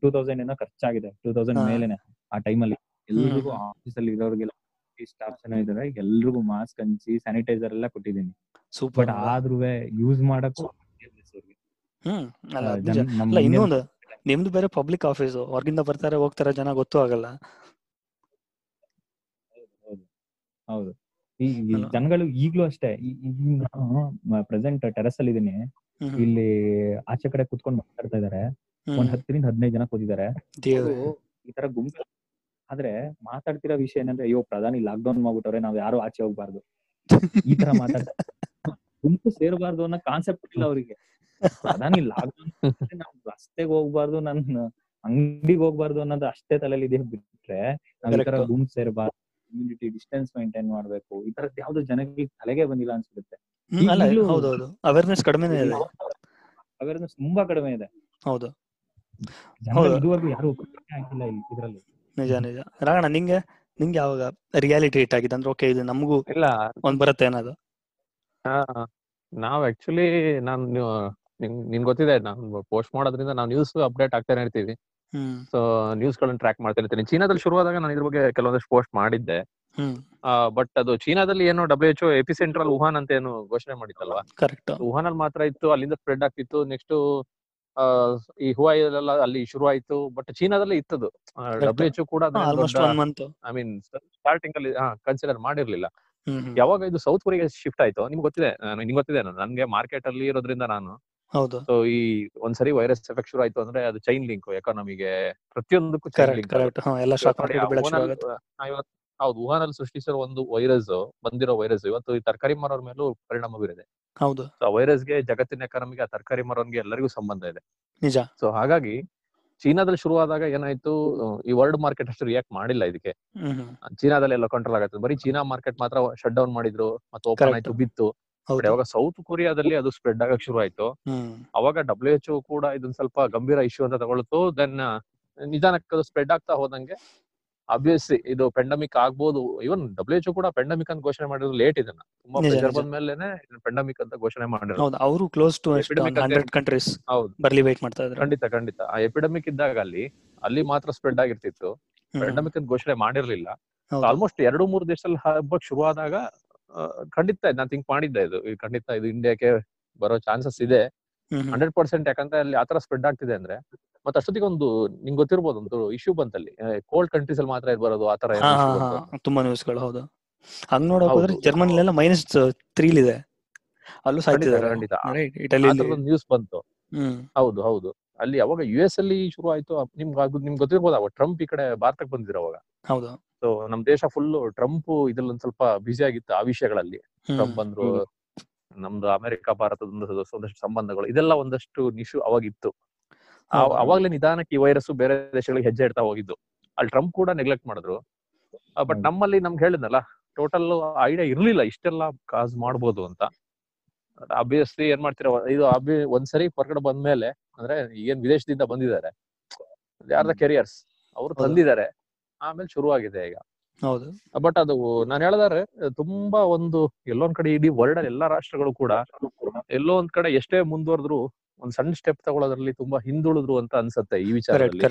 ಟೂ ತೌಸಂಡ್ ಏನೋ ಖರ್ಚಾಗಿದೆ. Two thousand. ಮೇಲೆನೆ ಆ ಟೈಮಲ್ಲಿ ಎಲ್ರಿಗೂ. ಆಫೀಸ್ ಅಲ್ಲಿ ಇರೋರಿಗೆಲ್ಲ ಸ್ಟಾಫ್ಸ್ ಏನೋ ಇದಾರೆ. ಎಲ್ರಿಗೂ ಮಾಸ್ಕ್ ಹಂಚಿ ಸ್ಯಾನಿಟೈಸರ್ ಎಲ್ಲ ಕೊಟ್ಟಿದ್ದೀನಿ. ಸೂಪರ್ ಆದ್ರೂ ಯೂಸ್ ಮಾಡಕ್ಕೂ ಹ್ಮ್. ಇನ್ನೊಂದು ನಿಮ್ದು ಬೇರೆ ಪಬ್ಲಿಕ್ ಆಫೀಸ್ ಹೊರಗಿಂದ ಬರ್ತಾರೆ ಹೋಗ್ತಾರೆ ಜನ ಗೊತ್ತೂ ಆಗಲ್ಲ. ಹೌದು ಈ ಜನಗಳು ಈಗ್ಲೂ ಅಷ್ಟೇ ಪ್ರೆಸೆಂಟ್ ಟೆರಸ್ ಅಲ್ಲಿ ಇದೀನಿ. ಇಲ್ಲಿ ಆಚೆ ಕಡೆ ಕುತ್ಕೊಂಡು ಮಾತಾಡ್ತಾ ಇದಾರೆ. ಒಂದ್ ಹತ್ತರಿಂದ ಹದಿನೈದು ಜನ ಕೂತಿದ್ದಾರೆ ಈ ತರ ಗುಂಪು. ಆದ್ರೆ ಮಾತಾಡ್ತಿರೋ ವಿಷಯ ಏನಂದ್ರೆ ಅಯ್ಯೋ ಪ್ರಧಾನಿ ಲಾಕ್ ಡೌನ್ ಮಾಡ್ಬಿಟ್ಟವ್ರೆ ನಾವ್ ಯಾರು ಆಚೆ ಹೋಗ್ಬಾರ್ದು. ಈ ತರ ಮಾತಾಡ್ತಾರೆ. ಗುಂಪು ಸೇರಬಾರ್ದು ಅನ್ನೋ ಕಾನ್ಸೆಪ್ಟ್ ಇಲ್ಲ ಅವರಿಗೆ. ಪ್ರಧಾನಿ ನಾವು ಡೌನ್ ನಾವ್ ರಸ್ತೆಗೆ ಹೋಗ್ಬಾರ್ದು ನನ್ನ ಅಂಗಡಿಗೆ ಹೋಗ್ಬಾರ್ದು ಅನ್ನೋದು ಅಷ್ಟೇ ತಲೆಯಲ್ಲಿ ಇದೆ ಬಿಟ್ರೆ ನಾವ್ ಈ ತರ Correct. ಗುಂಪು ಸೇರಬಾರ್ದು ಕಮ್ಯುನಿಟಿ ಡಿಸ್ಟೆನ್ಸ್ ಮೇಂಟೈನ್ ಮಾಡ್ಬೇಕು ಈ ತರದ್ ಯಾವ್ದು ಜನಗಳಿಗೆ ತಲೆಗೆ ಬಂದಿಲ್ಲ ಹೌದೌದು. ಅವೇರ್ನೆಸ್ ಕಡಿಮೆ ಇದೆ. ಅವೇರ್ನೆಸ್ ತುಂಬಾ ಕಡಿಮೆ ಇದೆ. ಹೌದು. ಇದುವರೆಗೂ ಯಾರು ಆಗಿಲ್ಲ ಇಲ್ಲಿ ಇದರಲ್ಲಿ. ನಿಜ ನಿಜ. ರಾಗಣ ನಿಂಗೆ ನಿಂಗೆ ಯಾವಾಗ ರಿಯಾಲಿಟಿ ಹಿಟ್ ಆಗಿದೆ ಅಂದ್ರೆ ಓಕೆ ಇದು ನಮಗೂ ಇಲ್ಲ. ಒಂದ್ ಬರುತ್ತೆ ಅನ್ನೋದು. ಆ, ನಾವ್ ಆಕ್ಚುಲಿ ನಾನ್ ನಿನ್ ನಿನ್ ಗೊತ್ತಿದೆ ನಾನು ಪೋಸ್ಟ್ ಮಾಡೋದ್ರಿಂದ ನಾವು ನ್ಯೂಸ್ ಅಪ್ಡೇಟ್ ಆಗ್ತಾನೆ ಇರ್ತೀವಿ ಸೊ ನ್ಯೂಸ್ ಗಳನ್ನ ಟ್ರ್ಯಾಕ್ ಮಾಡ್ತಾ ಇರ್ತೀನಿ. ಚೀನಾದಲ್ಲಿ ಶುರುವಾದಾಗ ನಾನು ಇದ್ರ ಬಗ್ಗೆ ಕೆಲವೊಂದಷ್ಟು ಪೋಸ್ಟ್ ಮಾಡಿದ್ದೆ. ಬಟ್ ಅದು ಚೀನಾದಲ್ಲಿ ಏನು W H AP central Wuhan ಅಂತ ಏನು ಘೋಷಣೆ ಮಾಡಿತ್ತಲ್ವಾ? ಕರೆಕ್ಟ್ ವುಹಾನ್ ಅಲ್ಲಿ ಮಾತ್ರ ಇತ್ತು ಅಲ್ಲಿಂದ ಸ್ಪ್ರೆಡ್ ಆಗ್ತಿತ್ತು. ನೆಕ್ಸ್ಟ್ ಈ ಹುವಾಯಿ ಎಲ್ಲ ಅಲ್ಲಿ ಶುರು ಆಯ್ತು ಬಟ್ ಚೀನಾದಲ್ಲಿ ಇತ್ತದು. ಡಬ್ಲ್ಯೂ ಎಚ್ ಕೂಡ ಐ ಮೀನ್ ಸ್ಟಾರ್ಟಿಂಗ್ ಅಲ್ಲಿ ಕನ್ಸಿಡರ್ ಮಾಡಿರ್ಲಿಲ್ಲ. ಯಾವಾಗ ಇದು ಸೌತ್ ಕೊರಿಯಾ ಶಿಫ್ಟ್ ಆಯ್ತು? ನಿಮ್ಗೆ ಗೊತ್ತಿದೆ ನಿಮ್ಗೆ ಗೊತ್ತಿದೆ ನನ್ಗೆ ಮಾರ್ಕೆಟ್ ಅಲ್ಲಿ ಇರೋದ್ರಿಂದ ನಾನು. ಹೌದು. ಸೊ ಈ ಒಂದ್ಸರಿ ವೈರಸ್ ಎಫೆಕ್ಟ್ ಶುರು ಆಯ್ತು ಅಂದ್ರೆ ಅದು ಚೈನ್ ಲಿಂಕ್ ಎಕಾನಮಿಗೆ ಪ್ರತಿಯೊಂದಕ್ಕೂ ಚೈನ್ ಲಿಂಕ್ ಶುರು ಹೌದು ವುಹಾನ್ ಅಲ್ಲಿ ಸೃಷ್ಟಿಸಿರೋ ಒಂದು ವೈರಸ್ ಬಂದಿರೋ ವೈರಸ್ ಇವತ್ತು ಈ ತರಕಾರಿ ಮಾರೋರ್ ಮೇಲೂ ಪರಿಣಾಮ ಬೀರಿದೆ. ಹೌದು. ಆ ವೈರಸ್ಗೆ ಜಗತ್ತಿನ ಎಕಾನಮಿಗೆ ಆ ತರಕಾರಿ ಮರೋನ್ಗೆ ಎಲ್ಲರಿಗೂ ಸಂಬಂಧ ಇದೆ. ನಿಜ. ಸೊ ಹಾಗಾಗಿ ಚೀನಾದಲ್ಲಿ ಶುರುವಾದಾಗ ಏನಾಯ್ತು ಈ ವರ್ಲ್ಡ್ ಮಾರ್ಕೆಟ್ ಅಷ್ಟು ರಿಯಾಕ್ಟ್ ಮಾಡಿಲ್ಲ ಇದಕ್ಕೆ. ಚೀನಾದಲ್ಲಿ ಎಲ್ಲ ಕಂಟ್ರೋಲ್ ಆಗತ್ತೆ. ಬರೀ ಚೀನಾ ಮಾರ್ಕೆಟ್ ಮಾತ್ರ ಶಟ್ ಡೌನ್ ಮಾಡಿದ್ರು ಮತ್ತೆ ಓಪನ್ ಆಯ್ತು ಬಿತ್ತು. ಯಾವಾಗ ಸೌತ್ ಕೊರಿಯಾದಲ್ಲಿ ಅದು ಸ್ಪ್ರೆಡ್ ಆಗಕ್ ಶುರು ಆಯ್ತು. ಅವಾಗ ಡಬ್ಲ್ಯೂ ಎಚ್ ಕೂಡ ಇದನ್ನ ಸ್ವಲ್ಪ ಗಂಭೀರ ಇಶ್ಯೂ ಅಂತ ತಗೊಳ್ತು. ದೆನ್ ನಿಧಾನಕ್ಕೆ ಅದು ಸ್ಪ್ರೆಡ್ ಆಗ್ತಾ ಹೋದಂಗೆ ಅಬ್ವಿಯಸ್ಲಿ ಇದು ಪೆಂಡಮಿಕ್ ಆಗ್ಬೋದು. ಇವನ್ ಡಬ್ಲ್ಯೂ ಎಚ್ ಕೂಡ ಪೆಂಡಮಿಕ್ ಅಂತ ಘೋಷಣೆ ಮಾಡಿದ್ರು ಲೇಟ್ ಇದನ್ನ. ತುಂಬಾ ಪ್ರೆಷರ್ ನಿಜ. ಬಂದ್ಮೇಲೆನೆ ಪೆಂಡಮಿಕ್ ಅಂತ ಘೋಷಣೆ ಮಾಡಿರೋದು. ಹೌದು ಅವರು ಕ್ಲೋಸ್ ಟು ಕಂಟ್ರೀಸ್ ಹೌದು. ಬರ್ಲಿ ವೇಟ್ ಮಾಡ್ತಾ ಇದ್ರು. ಖಂಡಿತ ಖಂಡಿತ. ಆ ಎಪಿಡೆಮಿಕ್ ಇದ್ದಾಗ ಅಲ್ಲಿ ಅಲ್ಲಿ ಮಾತ್ರ ಸ್ಪ್ರೆಡ್ ಆಗಿರ್ತಿತ್ತು. ಪೆಂಡಮಿಕ್ ಅಂತ ಘೋಷಣೆ ಮಾಡಿರ್ಲಿಲ್ಲ. ಆಲ್ಮೋಸ್ಟ್ ಎರಡು ಮೂರು ದೇಶದಲ್ಲಿ ಹಬ್ಬಕ್ ಶುರುವಾದಾಗ ಖಂಡಿತ ನಾನು ಥಿಂಕ್ ಮಾಡಿದ್ದೆ ಇದು. ಖಂಡಿತ ಇದು ಇಂಡಿಯಾಕ್ಕೆ ಬರೋ ಚಾನ್ಸಸ್ ಇದೆ. ಹಂಡ್ರೆಡ್ ಪರ್ಸೆಂಟ್ ಯಾಕಂದ್ರೆ ಅಲ್ಲಿ ಆತರ ಸ್ಪ್ರೆಡ್ ಆಗ್ತಿದೆ ಅಂದ್ರೆ ಮತ್ತೆ ಅಷ್ಟೊತ್ತಿಗೆ ಒಂದು ನಿಂಗೆ ಗೊತ್ತಿರ್ಬೋದು ಒಂದು ಇಶ್ಯೂ ಬಂತಲ್ಲಿ. ಕೋಲ್ಡ್ ಕಂಟ್ರೀಸ್ ಅಲ್ಲಿ ಮಾತ್ರ ಇದು ಬರೋದು ಆತರ ತುಂಬಾ ನ್ಯೂಸ್ ನ್ಯೂಸ್ಗಳು ಹೌದು. ಹಂಗ್ ನೋಡಕ್ ಜರ್ಮನ್ ಹೋದ್ರೆ ಜರ್ಮನಿಲೆಲ್ಲ ಮೈನಸ್ ತ್ರೀಲ್ ಇದೆ. ಅಲ್ಲೂ ಸಾಯ್ತಿದ್ದಾರೆ ಖಂಡಿತ. ನ್ಯೂಸ್ ಬಂತು. ಹೌದು ಹೌದು. ಅಲ್ಲಿ ಅವಾಗ ಯು ಎಸ್ ಅಲ್ಲಿ ಶುರು ಆಯ್ತು. ನಿಮ್ಗೆ ನಿಮ್ಗೆ ಗೊತ್ತಿರ್ಬೋದು ಅವಾಗ ಟ್ರಂಪ್ ಈ ಕಡೆ ಭಾರತಕ್ಕೆ ಬಂದಿದ್ರು ಅವಾಗ. ಹೌದು. ಸೊ ನಮ್ ದೇಶ ಫುಲ್ ಟ್ರಂಪ್ ಇದ್ರಲ್ಲಿ ಒಂದ್ ಸ್ವಲ್ಪ ಬ್ಯುಸಿ ಆಗಿತ್ತು ಆ ವಿಷಯಗಳಲ್ಲಿ. ಟ್ರಂಪ್ ಅಂದ್ರು. ನಮ್ದು ಅಮೆರಿಕ ಭಾರತದ ಒಂದಷ್ಟು ಸಂಬಂಧಗಳು ಇದೆಲ್ಲ ಒಂದಷ್ಟು ನಿಶು ಅವಾಗಿತ್ತು. ಅವಾಗ್ಲೇ ನಿಧಾನಕ್ಕೆ ಈ ವೈರಸ್ ಬೇರೆ ದೇಶಗಳಿಗೆ ಹೆಜ್ಜೆ ಇಡ್ತಾ ಹೋಗಿದ್ದು. ಅಲ್ಲಿ ಟ್ರಂಪ್ ಕೂಡ ನೆಗ್ಲೆಕ್ಟ್ ಮಾಡಿದ್ರು. ಬಟ್ ನಮ್ಮಲ್ಲಿ ನಮ್ಗೆ ಹೇಳಿದ್ನಲ್ಲ ಟೋಟಲ್ ಐಡಿಯಾ ಇರ್ಲಿಲ್ಲ ಇಷ್ಟೆಲ್ಲ ಕಾಸ್ ಮಾಡ್ಬೋದು ಅಂತ. ಅಬ್ವಿಯಸ್ಲಿ ಏನ್ ಮಾಡ್ತೀರ ಇದು ಒಂದ್ಸರಿ ಹೊರಗಡೆ ಬಂದ್ಮೇಲೆ ಅಂದ್ರೆ ಏನ್ ವಿದೇಶದಿಂದ ಬಂದಿದ್ದಾರೆ. ಯಾರ್ದ. ಕೆರಿಯರ್ಸ್ ಅವ್ರು. ತಂದಿದ್ದಾರೆ. ಆಮೇಲೆ ಶುರುವಾಗಿದೆ ಈಗ. ಹೌದು. ಬಟ್ ಅದು ನಾನು ಹೇಳಿದಾರೆ ತುಂಬಾ ಒಂದು ಎಲ್ಲೊಂದ್ ಕಡೆ ಇಡೀ ವರ್ಲ್ಡ್ ಅಲ್ಲಿ ಎಲ್ಲಾ ರಾಷ್ಟ್ರಗಳು ಕೂಡ ಎಲ್ಲೋ ಒಂದ್ ಕಡೆ ಎಷ್ಟೇ ಮುಂದುವರೆದ್ರು ಒಂದ್ ಸಣ್ಣ ಸ್ಟೆಪ್ ತಗೊಳ್ಳೋದ್ರಲ್ಲಿ ತುಂಬಾ ಹಿಂದುಳಿದ್ರು ಅಂತ ಅನ್ಸುತ್ತೆ ಈ ಕರೆಕ್ಟ್ ವಿಚಾರದಲ್ಲಿ.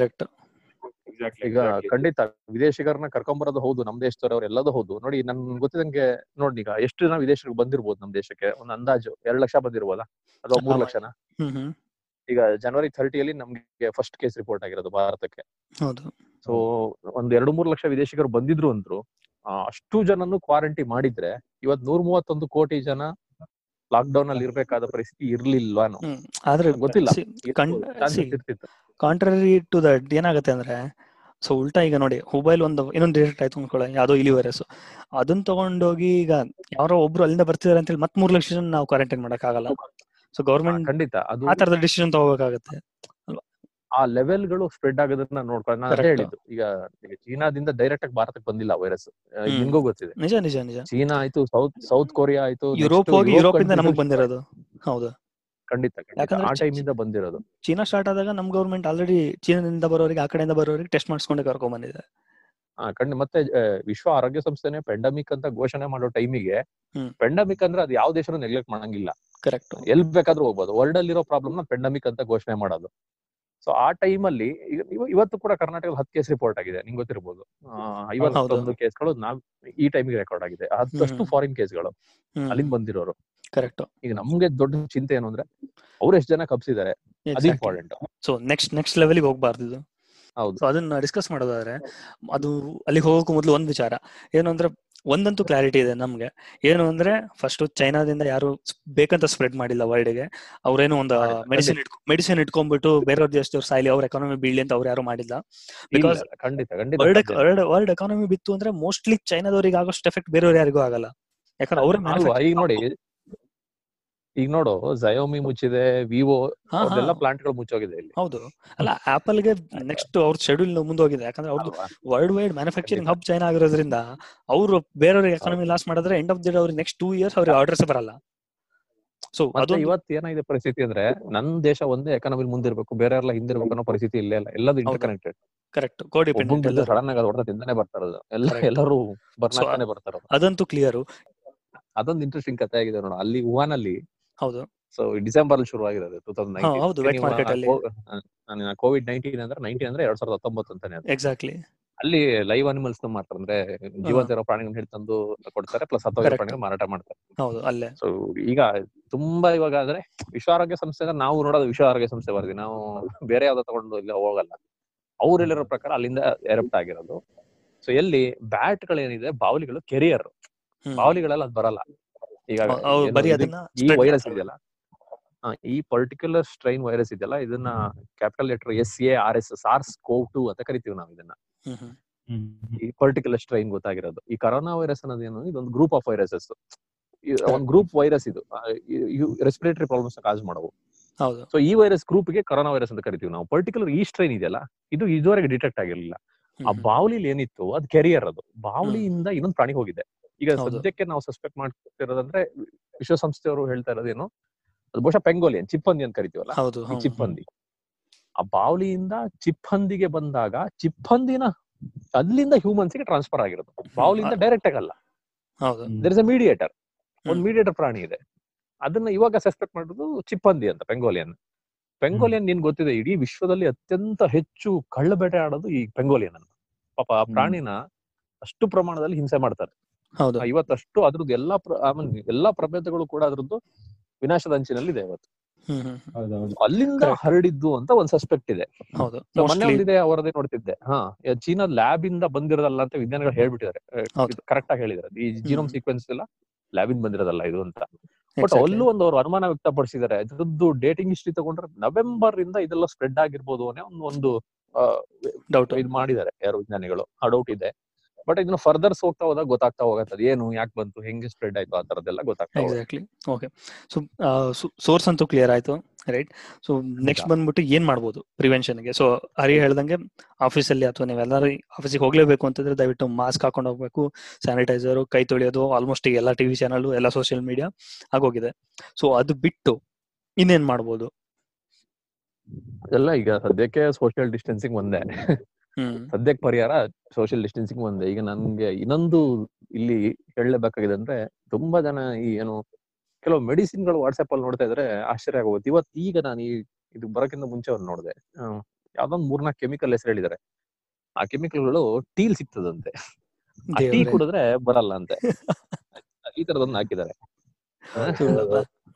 ಈಗ ಖಂಡಿತ ವಿದೇಶಿಗರನ್ನ ಕರ್ಕೊಂಬರೋದು ಹೌದು ನಮ್ ದೇಶದವ್ರು ಎಲ್ಲದೂ ಹೌದು. ನೋಡಿ ನನ್ ಗೊತ್ತಿದಂಗೆ ನೋಡಿ ಈಗ ಎಷ್ಟು ಜನ ವಿದೇಶಿಗರು ಬಂದಿರ್ಬೋದು ನಮ್ ದೇಶಕ್ಕೆ? ಒಂದ್ ಅಂದಾಜು ಎರಡ್ ಲಕ್ಷ ಬಂದಿರ್ಬೋದಾ? ಅಥವಾ ಮೂರ್ ಲಕ್ಷನ? ಈಗ ಜನವರಿ ಥರ್ಟಿಯಲ್ಲಿ ನಮ್ಗೆ ಫಸ್ಟ್ ಕೇಸ್ ರಿಪೋರ್ಟ್ ಆಗಿರೋದು ಭಾರತಕ್ಕೆ. ಹೌದು. ಸೊ ಒಂದ್ ಎರಡು ಮೂರು ಲಕ್ಷ ವಿದೇಶಿಗರು ಬಂದಿದ್ರು ಅಂದ್ರು ಅಷ್ಟು ಜನನು ಕ್ವಾರಂಟೈನ್ ಮಾಡಿದ್ರೆ ಇವತ್ ನೂರ್ ಮೂವತ್ತೊಂದು ಕೋಟಿ ಜನ ಲಾಕ್ ಡೌನ್ ಅಲ್ಲಿ ಇರ್ಬೇಕಾದ ಪರಿಸ್ಥಿತಿ ಇರ್ಲಿಲ್ವಾನು? ಆದ್ರೆ ಗೊತ್ತಿಲ್ಲ. ಕಾಂಟ್ರರಿ ಟು ದಟ್ ಏನಾಗುತ್ತೆ ಅಂದ್ರೆ ಸೊ ಉಲ್ಟಾ ಈಗ ನೋಡಿ ಹುಬೈಲ್ ಒಂದು ಇನ್ನೊಂದು ಡಿಟೆಕ್ಟ್ ಆಯ್ತು ಅನ್ಕೊಳ್ಳಿ ಯಾವ್ದೋ ಇಲಿ ವೈರಸ್ ಅದನ್ನ ತಗೊಂಡೋಗಿ ಈಗ ಯಾರೋ ಒಬ್ರು ಅಲ್ಲಿಂದ ಬರ್ತಿದಾರೆ ಅಂತ ಹೇಳಿ ಮತ್ ಮೂರ್ ಲಕ್ಷ ಜನ ನಾವು ಕ್ವಾರಂಟೈನ್ ಮಾಡಕ್ ಆಗಲ್ಲ ಸೊ ಗವರ್ಮೆಂಟ್ ಗೌರ್ಮೆಂಟ್ ಖಂಡಿತ. ಅದು ಆ ತರದ ಡಿಸಿಷನ್ ತಗೋಬೇಕಾಗತ್ತೆ. ಆ ಲೆವೆಲ್ಗಳು ಸ್ಪ್ರೆಡ್ ಆಗೋದನ್ನ ನೋಡ್ಕೊಂಡು ನಾನು ಹೇಳಿದ್ದು. ಈಗ ಚೀನಾದಿಂದ ಡೈರೆಕ್ಟ್ ಆಗಿ ಭಾರತಕ್ಕೆ ಬಂದಿಲ್ಲ ವೈರಸ್. ನಿಮ್ಗೂ ಗೊತ್ತಿದೆ. ನಿಜ ನಿಜ ನಿಜ. ಚೀನಾ ಆಯ್ತು ಸೌತ್ ಸೌತ್ ಕೊರಿಯಾ ಆಯ್ತು ಯುರೋಪ್ ಹೋಗಿ ಯುರೋಪ್ ಇಂದ ನಮಗೆ ಬಂದಿರೋದು. ಹೌದು. ಖಂಡಿತ ಆ ಟೈಮ್ ಇಂದ ಬಂದಿರೋದು. ಚೀನಾ ಸ್ಟಾರ್ಟ್ ಆದಾಗ ನಮ್ ಗವರ್ನಮೆಂಟ್ ಆಲ್ರೆಡಿ ಚೀನಾದಿಂದ ಬರೋರಿಗೆ ಆ ಕಡೆಯಿಂದ ಬರೋರಿಗೆ ಟೆಸ್ಟ್ ಮಾಡಿಸ್ಕೊಂಡೆ ಕರ್ಕೊಂಡ್ ಬಂದಿದೆ. ಆ, ಖಂಡಿತ ಮತ್ತೆ ವಿಶ್ವ ಆರೋಗ್ಯ ಸಂಸ್ಥೆನೆ ಪೆಂಡಮಿಕ್ ಅಂತ ಘೋಷಣೆ ಮಾಡೋ ಟೈಮಿಗೆ. ಪೆಂಡಮಿಕ್ ಅಂದ್ರೆ ಅದು ಯಾವ ದೇಶನೂ ನೆಗ್ಲೆಕ್ಟ್ ಮಾಡಂಗಿಲ್ಲ. ಕರೆಕ್ಟ್ ಎಲ್ ಬೇಕಾದ್ರೂ ಹೋಗ್ಬೋದು. ವರ್ಲ್ಡ್ ಅಲ್ಲಿರೋ ಪ್ರಾಬ್ಲಮ್ನ ಪೆಂಡಮಿಕ್ ಅಂತ ಘೋಷಣೆ ಮಾಡೋದು. ಸೊ ಆ ಟೈಮ್ ಅಲ್ಲಿ ಈಗ- ಇವತ್ತು ಕೂಡ ಕರ್ನಾಟಕದಲ್ಲಿ ಹತ್ತು ಕೇಸ್ ರಿಪೋರ್ಟ್ ಆಗಿದೆ ನಿಮ್ಗೆ ಗೊತ್ತಿರ್ಬೋದು. ಐವತ್ತೊಂದು ಕೇಸ್ಗಳು ನಾವ್ ಈ ಟೈಮ್ಗೆ ರೆಕಾರ್ಡ್ ಆಗಿದೆ. ಹ್ಮ್. ಫಾರಿನ್ ಕೇಸ್ಗಳು ಅಲ್ಲಿಂದ ಬಂದಿರೋರು. ಕರೆಕ್ಟ್ ಈಗ ನಮ್ಗೆ ದೊಡ್ಡ ಚಿಂತೆ ಏನು ಅಂದ್ರೆ ಅವ್ರು ಎಷ್ಟು ಜನ ಕಪ್ಸಿದ್ದಾರೆ ಅದು ಇಂಪಾರ್ಟೆಂಟ್ ಸೊ ನೆಕ್ಸ್ಟ್ ನೆಕ್ಸ್ಟ್ ಲೆವೆಲ್ಗೆ ಹೋಗ್ಬಾರ್ದು ಹೌದು. ಅದನ್ನ ಡಿಸ್ಕಸ್ ಮಾಡೋದಾದ್ರೆ ಅದು ಅಲ್ಲಿ ಹೋಗೋಕ್ಕೂ ಮೊದಲು ಒಂದ್ ವಿಚಾರ. ಏನು ಅಂದ್ರೆ ಒಂದಂತೂ ಕ್ಲಾರಿಟಿ ಇದೆ ನಮ್ಗೆ. ಏನು ಅಂದ್ರೆ ಫಸ್ಟ್ ಚೈನಾದಿಂದ ಯಾರು ಬೇಕಂತ ಸ್ಪ್ರೆಡ್ ಮಾಡಿಲ್ಲ ವರ್ಲ್ಡ್ಗೆ. ಅವ್ರೇನು ಒಂದು ಮೆಡಿಸಿನ್ ಮೆಡಿಸಿನ್ ಮೆಡಿಸಿನ್ ಇಟ್ಕೊಂಡ್ಬಿಟ್ಟು ಬೇರೆಯವ್ರ ದೇಶದವ್ರು ಸಾಯಿಲಿ ಅವ್ರ ಎಕಾನಮಿ ಬೀಳಿ ಅಂತ ಅವ್ರು ಯಾರು ಮಾಡಿಲ್ಲ. Because world. World world economy ಬಿತ್ತು ಅಂದ್ರೆ ಮೋಸ್ಟ್ಲಿ ಚೈನಾದವ್ರಿಗೆ ಆಗೋಷ್ಟು ಎಫೆಕ್ಟ್ ಬೇರೆಯವ್ರು ಯಾರಿಗೂ ಆಗಲ್ಲ. ಯಾಕಂದ್ರೆ ಅವ್ರ ಈಗ ನೋಡಿ ಈಗ ನೋಡು ಜಯೋಮಿ ಮುಚ್ಚಿದೆ ವಿವೋ ಎಲ್ಲಾ ಪ್ಲಾಂಟ್ಗಳು ಮುಚ್ಚೋಗಿದೆ ಇಲ್ಲಿ. ಹೌದು. ಅಲ್ಲ ಆಪಲ್ಗೆ ನೆಕ್ಸ್ಟ್ ಅವ್ರ ಶೆಡ್ಯೂಲ್ ಮುಂದೋಗಿದೆ. ಯಾಕಂದ್ರೆ ಅವ್ರದ್ದು world wide manufacturing hub China ಆಗಿರೋದ್ರಿಂದ ಅವರು ಬೇರೆಯವ್ರಿಗೆ ಎಕಾನಮಿ ಲಾಸ್ ಮಾಡಿದ್ರೆ ಎಂಡ್ ಆಫ್ ದಿ ಡೇ ಅವ್ರಿಗೆ ನೆಕ್ಸ್ಟ್ ಟೂ ಇಯರ್ಸ್ ಅವ್ರಿಗೆ ಆರ್ಡರ್ಸ್ ಬರಲ್ಲ. ಸೊ ಅದು ಇವತ್ತು ಏನಾಗಿದೆ ಪರಿಸ್ಥಿತಿ ಅಂದ್ರೆ ನನ್ ದೇಶ ಒಂದೇ ಎಕಾನಮಿ ಮುಂದಿರ್ಬೇಕು ಬೇರೆ ಎಲ್ಲ ಹಿಂದಿರ್ಬೇಕು ಅನ್ನೋ ಪರಿಸ್ಥಿತಿ ಇಲ್ಲೇ ಇಲ್ಲ ಎಲ್ಲದು interconnected correct codependent sudden ಆಗಿ ಹೊಡೆದ ತಿಂದಾನೆ ಬರ್ತಾ ಎಲ್ಲ ಎಲ್ಲರೂ So, ಬರ್ತಾರ ಅದಂತೂ ಕ್ಲಿಯರ್ ಅದೊಂದು ಇಂಟ್ರೆಸ್ಟಿಂಗ್ ಕಥೆ ಆಗಿದೆ ನೋಡ. ಅಲ್ಲಿ ವುಹಾನ್ ಅಲ್ಲಿ ಹೌದು. ಸೊ ಡಿಸೆಂಬರ್ ಅಲ್ಲಿ. ಶುರು ಆಗಿರೋದು ಟೂ ತೌಸಂಡ್. ಕೋವಿಡ್ ನೈನ್ಟೀನ್ ಅಂದ್ರೆ ನೈನ್ಟೀನ್ ಅಂದ್ರೆ ಎರಡ್ ಸಾವಿರದ ಹತ್ತೊಂಬತ್ತು ಅಂತಾನೆ ಅದು. ಎಕ್ಸಾಕ್ಟ್ಲಿ ಅಲ್ಲಿ ಲೈವ್ ಅನಿಮಲ್ಸ್ ಮಾಡ್ತಾರೆ ಅಂದ್ರೆ ಜೀವಂತ ಇರೋ ಪ್ರಾಣಿಗಳನ್ನ ಹಿಡಿದು ತಂದು ಕೊಡ್ತಾರೆ ಪ್ಲಸ್ ಹತ್ತೋಗಿರೋ. ಪ್ರಾಣಿಗಳು ಮಾರಾಟ ಮಾಡ್ತಾರೆ. ಹೌದು ಅಲ್ಲೇ. ಸೊ ಈಗ ತುಂಬಾ ಇವಾಗ ಆದ್ರೆ ವಿಶ್ವ ಆರೋಗ್ಯ ಸಂಸ್ಥೆ ಅಂದ್ರೆ ನಾವು ನೋಡೋದು ವಿಶ್ವ ಆರೋಗ್ಯ ಸಂಸ್ಥೆ ವರದಿ ನಾವು ಬೇರೆ ಯಾವ್ದೋ ತಗೊಂಡು ಇಲ್ಲ ಹೋಗಲ್ಲ. ಅವ್ರು ಹೇಳಿರೋ ಪ್ರಕಾರ ಅಲ್ಲಿಂದ ಎರಪ್ಟ್ ಆಗಿರೋದು. ಸೊ ಎಲ್ಲಿ ಬ್ಯಾಟ್ ಗಳೇನಿದೆ ಬಾವಲಿಗಳು ಕೆರಿಯರ್. ಬಾವಲಿಗಳೆಲ್ಲ ಅದ್ ಬರಲ್ಲ. ಈಗ ಈ ವೈರಸ್ ಇದೆಯಲ್ಲ? ಈ ಪರ್ಟಿಕ್ಯುಲರ್ ಸ್ಟ್ರೈನ್ ವೈರಸ್ ಇದೆಯಲ್ಲ ಇದನ್ನ capital letter S A R S SARS CoV two ಅಂತ ಕರಿತೀವಿ ನಾವು ಇದನ್ನ. ಈ ಪರ್ಟಿಕ್ಯುಲರ್ ಸ್ಟ್ರೈನ್ ಗೊತ್ತಾಗಿರೋದು. ಈ ಕರೋನಾ ವೈರಸ್ ಅನ್ನೋದೇನು ಇದೊಂದು ಗ್ರೂಪ್ ಆಫ್ ವೈರಸಸ್ ಒಂದು ಗ್ರೂಪ್ ವೈರಸ್ ಇದು. ರೆಸ್ಪಿರೇಟರಿ ಪ್ರಾಬ್ಲಮ್ಸ್ ಕಾಸ್ ಮಾಡವು. ಹೌದು. ಸೊ ಈ ವೈರಸ್ ಗ್ರೂಪ್ಗೆ ಕರೋನಾ ವೈರಸ್ ಅಂತ ಕರಿತೀವಿ ನಾವು. ಪರ್ಟಿಕ್ಯುಲರ್ ಈ ಸ್ಟ್ರೈನ್ ಇದೆಯಲ್ಲ ಇದು ಇದುವರೆಗೆ ಡಿಟೆಕ್ಟ್ ಆಗಿರ್ಲಿಲ್ಲ. ಆ ಬಾವಲಿಲ್ ಏನಿತ್ತು ಅದು ಕೆರಿಯರ್ ಅದು. ಬಾವಲಿಯಿಂದ ಇನ್ನೊಂದು ಪ್ರಾಣಿ ಹೋಗಿದೆ. ಈಗ. ಸದ್ಯಕ್ಕೆ ನಾವು ಸಸ್ಪೆಕ್ಟ್ ಮಾಡ್ತಿರೋದಂದ್ರೆ ವಿಶ್ವಸಂಸ್ಥೆಯವರು ಹೇಳ್ತಾ ಇರೋದೇನು ಅದು ಬಹುಶಃ ಪೆಂಗೋಲಿಯನ್ ಚಿಪ್ಪಂದಿ ಅಂತ ಕರಿತೀವಲ್ಲ. ಚಿಪ್ಪಂದಿ. ಆ ಬಾವಲಿಯಿಂದ ಚಿಪ್ಪಂದಿಗೆ ಬಂದಾಗ ಚಿಪ್ಪಂದಿನ ಅಲ್ಲಿಂದ ಹ್ಯೂಮನ್ಸ್ಗೆ ಟ್ರಾನ್ಸ್ಫರ್ ಆಗಿರೋದು. ಬಾವಲಿಯಿಂದ ಡೈರೆಕ್ಟ್ ಆಗಲ್ಲ ಹೌದು. ದೇರ್ ಇಸ್ ಅ ಮೀಡಿಯೇಟರ್ ಒಂದು ಮೀಡಿಯೇಟರ್ ಪ್ರಾಣಿ ಇದೆ. ಅದನ್ನ ಇವಾಗ ಸಸ್ಪೆಕ್ಟ್ ಮಾಡೋದು ಚಿಪ್ಪಂದಿ ಅಂತ ಪೆಂಗೋಲಿಯನ್. ಪೆಂಗೋಲಿಯನ್ ನಿನ್ ಗೊತ್ತಿದೆ ಇಡೀ ವಿಶ್ವದಲ್ಲಿ ಅತ್ಯಂತ ಹೆಚ್ಚು ಕಳ್ಳ ಬೇಟೆ ಆಡೋದು ಈ ಪೆಂಗೋಲಿಯನ್ ಅನ್ನ ಪಾಪ ಆ ಪ್ರಾಣಿನ ಅಷ್ಟು ಪ್ರಮಾಣದಲ್ಲಿ ಹಿಂಸೆ ಮಾಡ್ತಾರೆ. ಹೌದು. ಇವತ್ತಷ್ಟು ಅದ್ರದ್ದು ಎಲ್ಲಾ ಎಲ್ಲಾ ಪ್ರಭೇದಗಳು ಕೂಡ ಅದ್ರದ್ದು ವಿನಾಶದ ಅಂಚಿನಲ್ಲಿ ಇದೆ ಇವತ್ತು. ಅಲ್ಲಿಂದ ಹರಡಿದ್ದು ಅಂತ ಒಂದ್ ಸಸ್ಪೆಕ್ಟ್ ಇದೆ. ಹೌದು. ಮೊನ್ನೆ ಒಂದಿದೆ ಅವರದೇ ನೋಡ್ತಿದ್ದೆ. ಹಾ ಚೀನಾ ಲ್ಯಾಬ್ ಇಂದ ಬಂದಿರೋದಲ್ಲ ಅಂತ ವಿಜ್ಞಾನಿಗಳು ಹೇಳ್ಬಿಟ್ಟಿದ್ದಾರೆ. ಕರೆಕ್ಟ್ ಆಗಿ ಹೇಳಿದ್ದಾರೆ. ಈ ಜೀನೋಮ್. ಸೀಕ್ವೆನ್ಸ್ ಎಲ್ಲ ಲ್ಯಾಬ್ ಇಂದ ಬಂದಿರೋದಲ್ಲ ಇದು ಅಂತ. ಬಟ್ ಅಲ್ಲೂ ಒಂದು ಅವ್ರು ಅನುಮಾನ ವ್ಯಕ್ತಪಡಿಸಿದ್ದಾರೆ. ಇದ್ರದ್ದು ಡೇಟಿಂಗ್ ಹಿಸ್ಟ್ರಿ ತಗೊಂಡ್ರೆ ನವೆಂಬರ್ ಇಂದ ಇದೆಲ್ಲ ಸ್ಪ್ರೆಡ್ ಆಗಿರ್ಬೋದು ಅನ್ನೋ ಒಂದು ಒಂದು ಡೌಟ್ ಇದು ಮಾಡಿದ್ದಾರೆ ಯಾರು ವಿಜ್ಞಾನಿಗಳು. ಆ ಡೌಟ್ ಇದೆ. ಬಟ್ ಇದನ್ನ ಫರ್ದರ್ಸ್ ಹೋಗ್ತಾ ಹೋದಾಗ ಗೊತ್ತಾಗ್ತಾ ಹೋಗುತ್ತೆ ಅದು ಏನು ಯಾಕೆ ಬಂತು ಹೆಂಗೆ ಸ್ಪ್ರೆಡ್ ಆಯ್ತು ಆ ತರದೆಲ್ಲ ಗೊತ್ತಾಗ್ತಾ ಎಕ್ಸಾಕ್ಟ್ಲಿ ಓಕೆ ಸೊ ಸೋರ್ಸ್ ಅಂತೂ ಕ್ಲಿಯರ್ ಆಯ್ತು ರೈಟ್ ಸೊ ನೆಕ್ಸ್ಟ್. ಬಂದ್ಬಿಟ್ಟು ಏನ್ ಮಾಡ್ಬೋದು ಪ್ರಿವೆನ್ಷನ್ಗೆ ಸೊ ಅರಿ ಹೇಳ್ದಂಗೆ ಆಫೀಸಲ್ಲಿ ಅಥವಾ ನೀವೆಲ್ಲರೂ ಆಫೀಸಿಗೆ ಹೋಗ್ಲೇಬೇಕು ಅಂತಂದ್ರೆ ದಯವಿಟ್ಟು ಮಾಸ್ಕ್ ಹಾಕೊಂಡು ಹೋಗ್ಬೇಕು ಸ್ಯಾನಿಟೈಸರ್ ಕೈ ತೊಳೆಯೋದು ಆಲ್ಮೋಸ್ಟ್ ಈಗ ಎಲ್ಲ ಟಿವಿ ಚಾನಲ್ ಎಲ್ಲ ಸೋಷಿಯಲ್ ಮೀಡಿಯಾ ಆಗೋಗಿದೆ. ಸೊ ಅದು ಬಿಟ್ಟು ಇನ್ನೇನ್ ಮಾಡ್ಬೋದು? ಎಲ್ಲ ಈಗ ಸದ್ಯಕ್ಕೆ ಸೋಷಿಯಲ್ ಡಿಸ್ಟೆನ್ಸಿಂಗ್ ಒಂದೇ. ಸದ್ಯಕ್ಕೆ ಪರಿಹಾರ ಸೋಷಿಯಲ್ ಡಿಸ್ಟೆನ್ಸಿಂಗ್ ಒಂದೇ. ಈಗ ನನ್ಗೆ ಇನ್ನೊಂದು ಇಲ್ಲಿ ಹೇಳಲೇಬೇಕಾಗಿದೆ ಅಂದ್ರೆ ತುಂಬಾ ಜನ ಈ ಏನು ಕೆಲವು ಮೆಡಿಸಿನ್ಗಳು ವಾಟ್ಸ್ಆಪ್ ಅಲ್ಲಿ ನೋಡ್ತಾ ಇದ್ರೆ ಆಶ್ಚರ್ಯ ಆಗೋದು ಇವತ್ತು ಈಗ ನಾನು ಈ ಇದು ಬರೋಕ್ಕಿಂತ ಮುಂಚೆ ಅವ್ರು ನೋಡಿದೆ. ಯಾವ್ದೊಂದು ಮೂರ್ನಾಲ್ಕು ಕೆಮಿಕಲ್ ಹೆಸರು ಹೇಳಿದ್ದಾರೆ ಆ ಕೆಮಿಕಲ್ಗಳು ಟೀಲ್ ಸಿಗ್ತದಂತೆ. ಟೀ ಕುಡಿದ್ರೆ ಬರಲ್ಲ ಅಂತೆ. ಈ ತರದೊಂದು ಹಾಕಿದ್ದಾರೆ.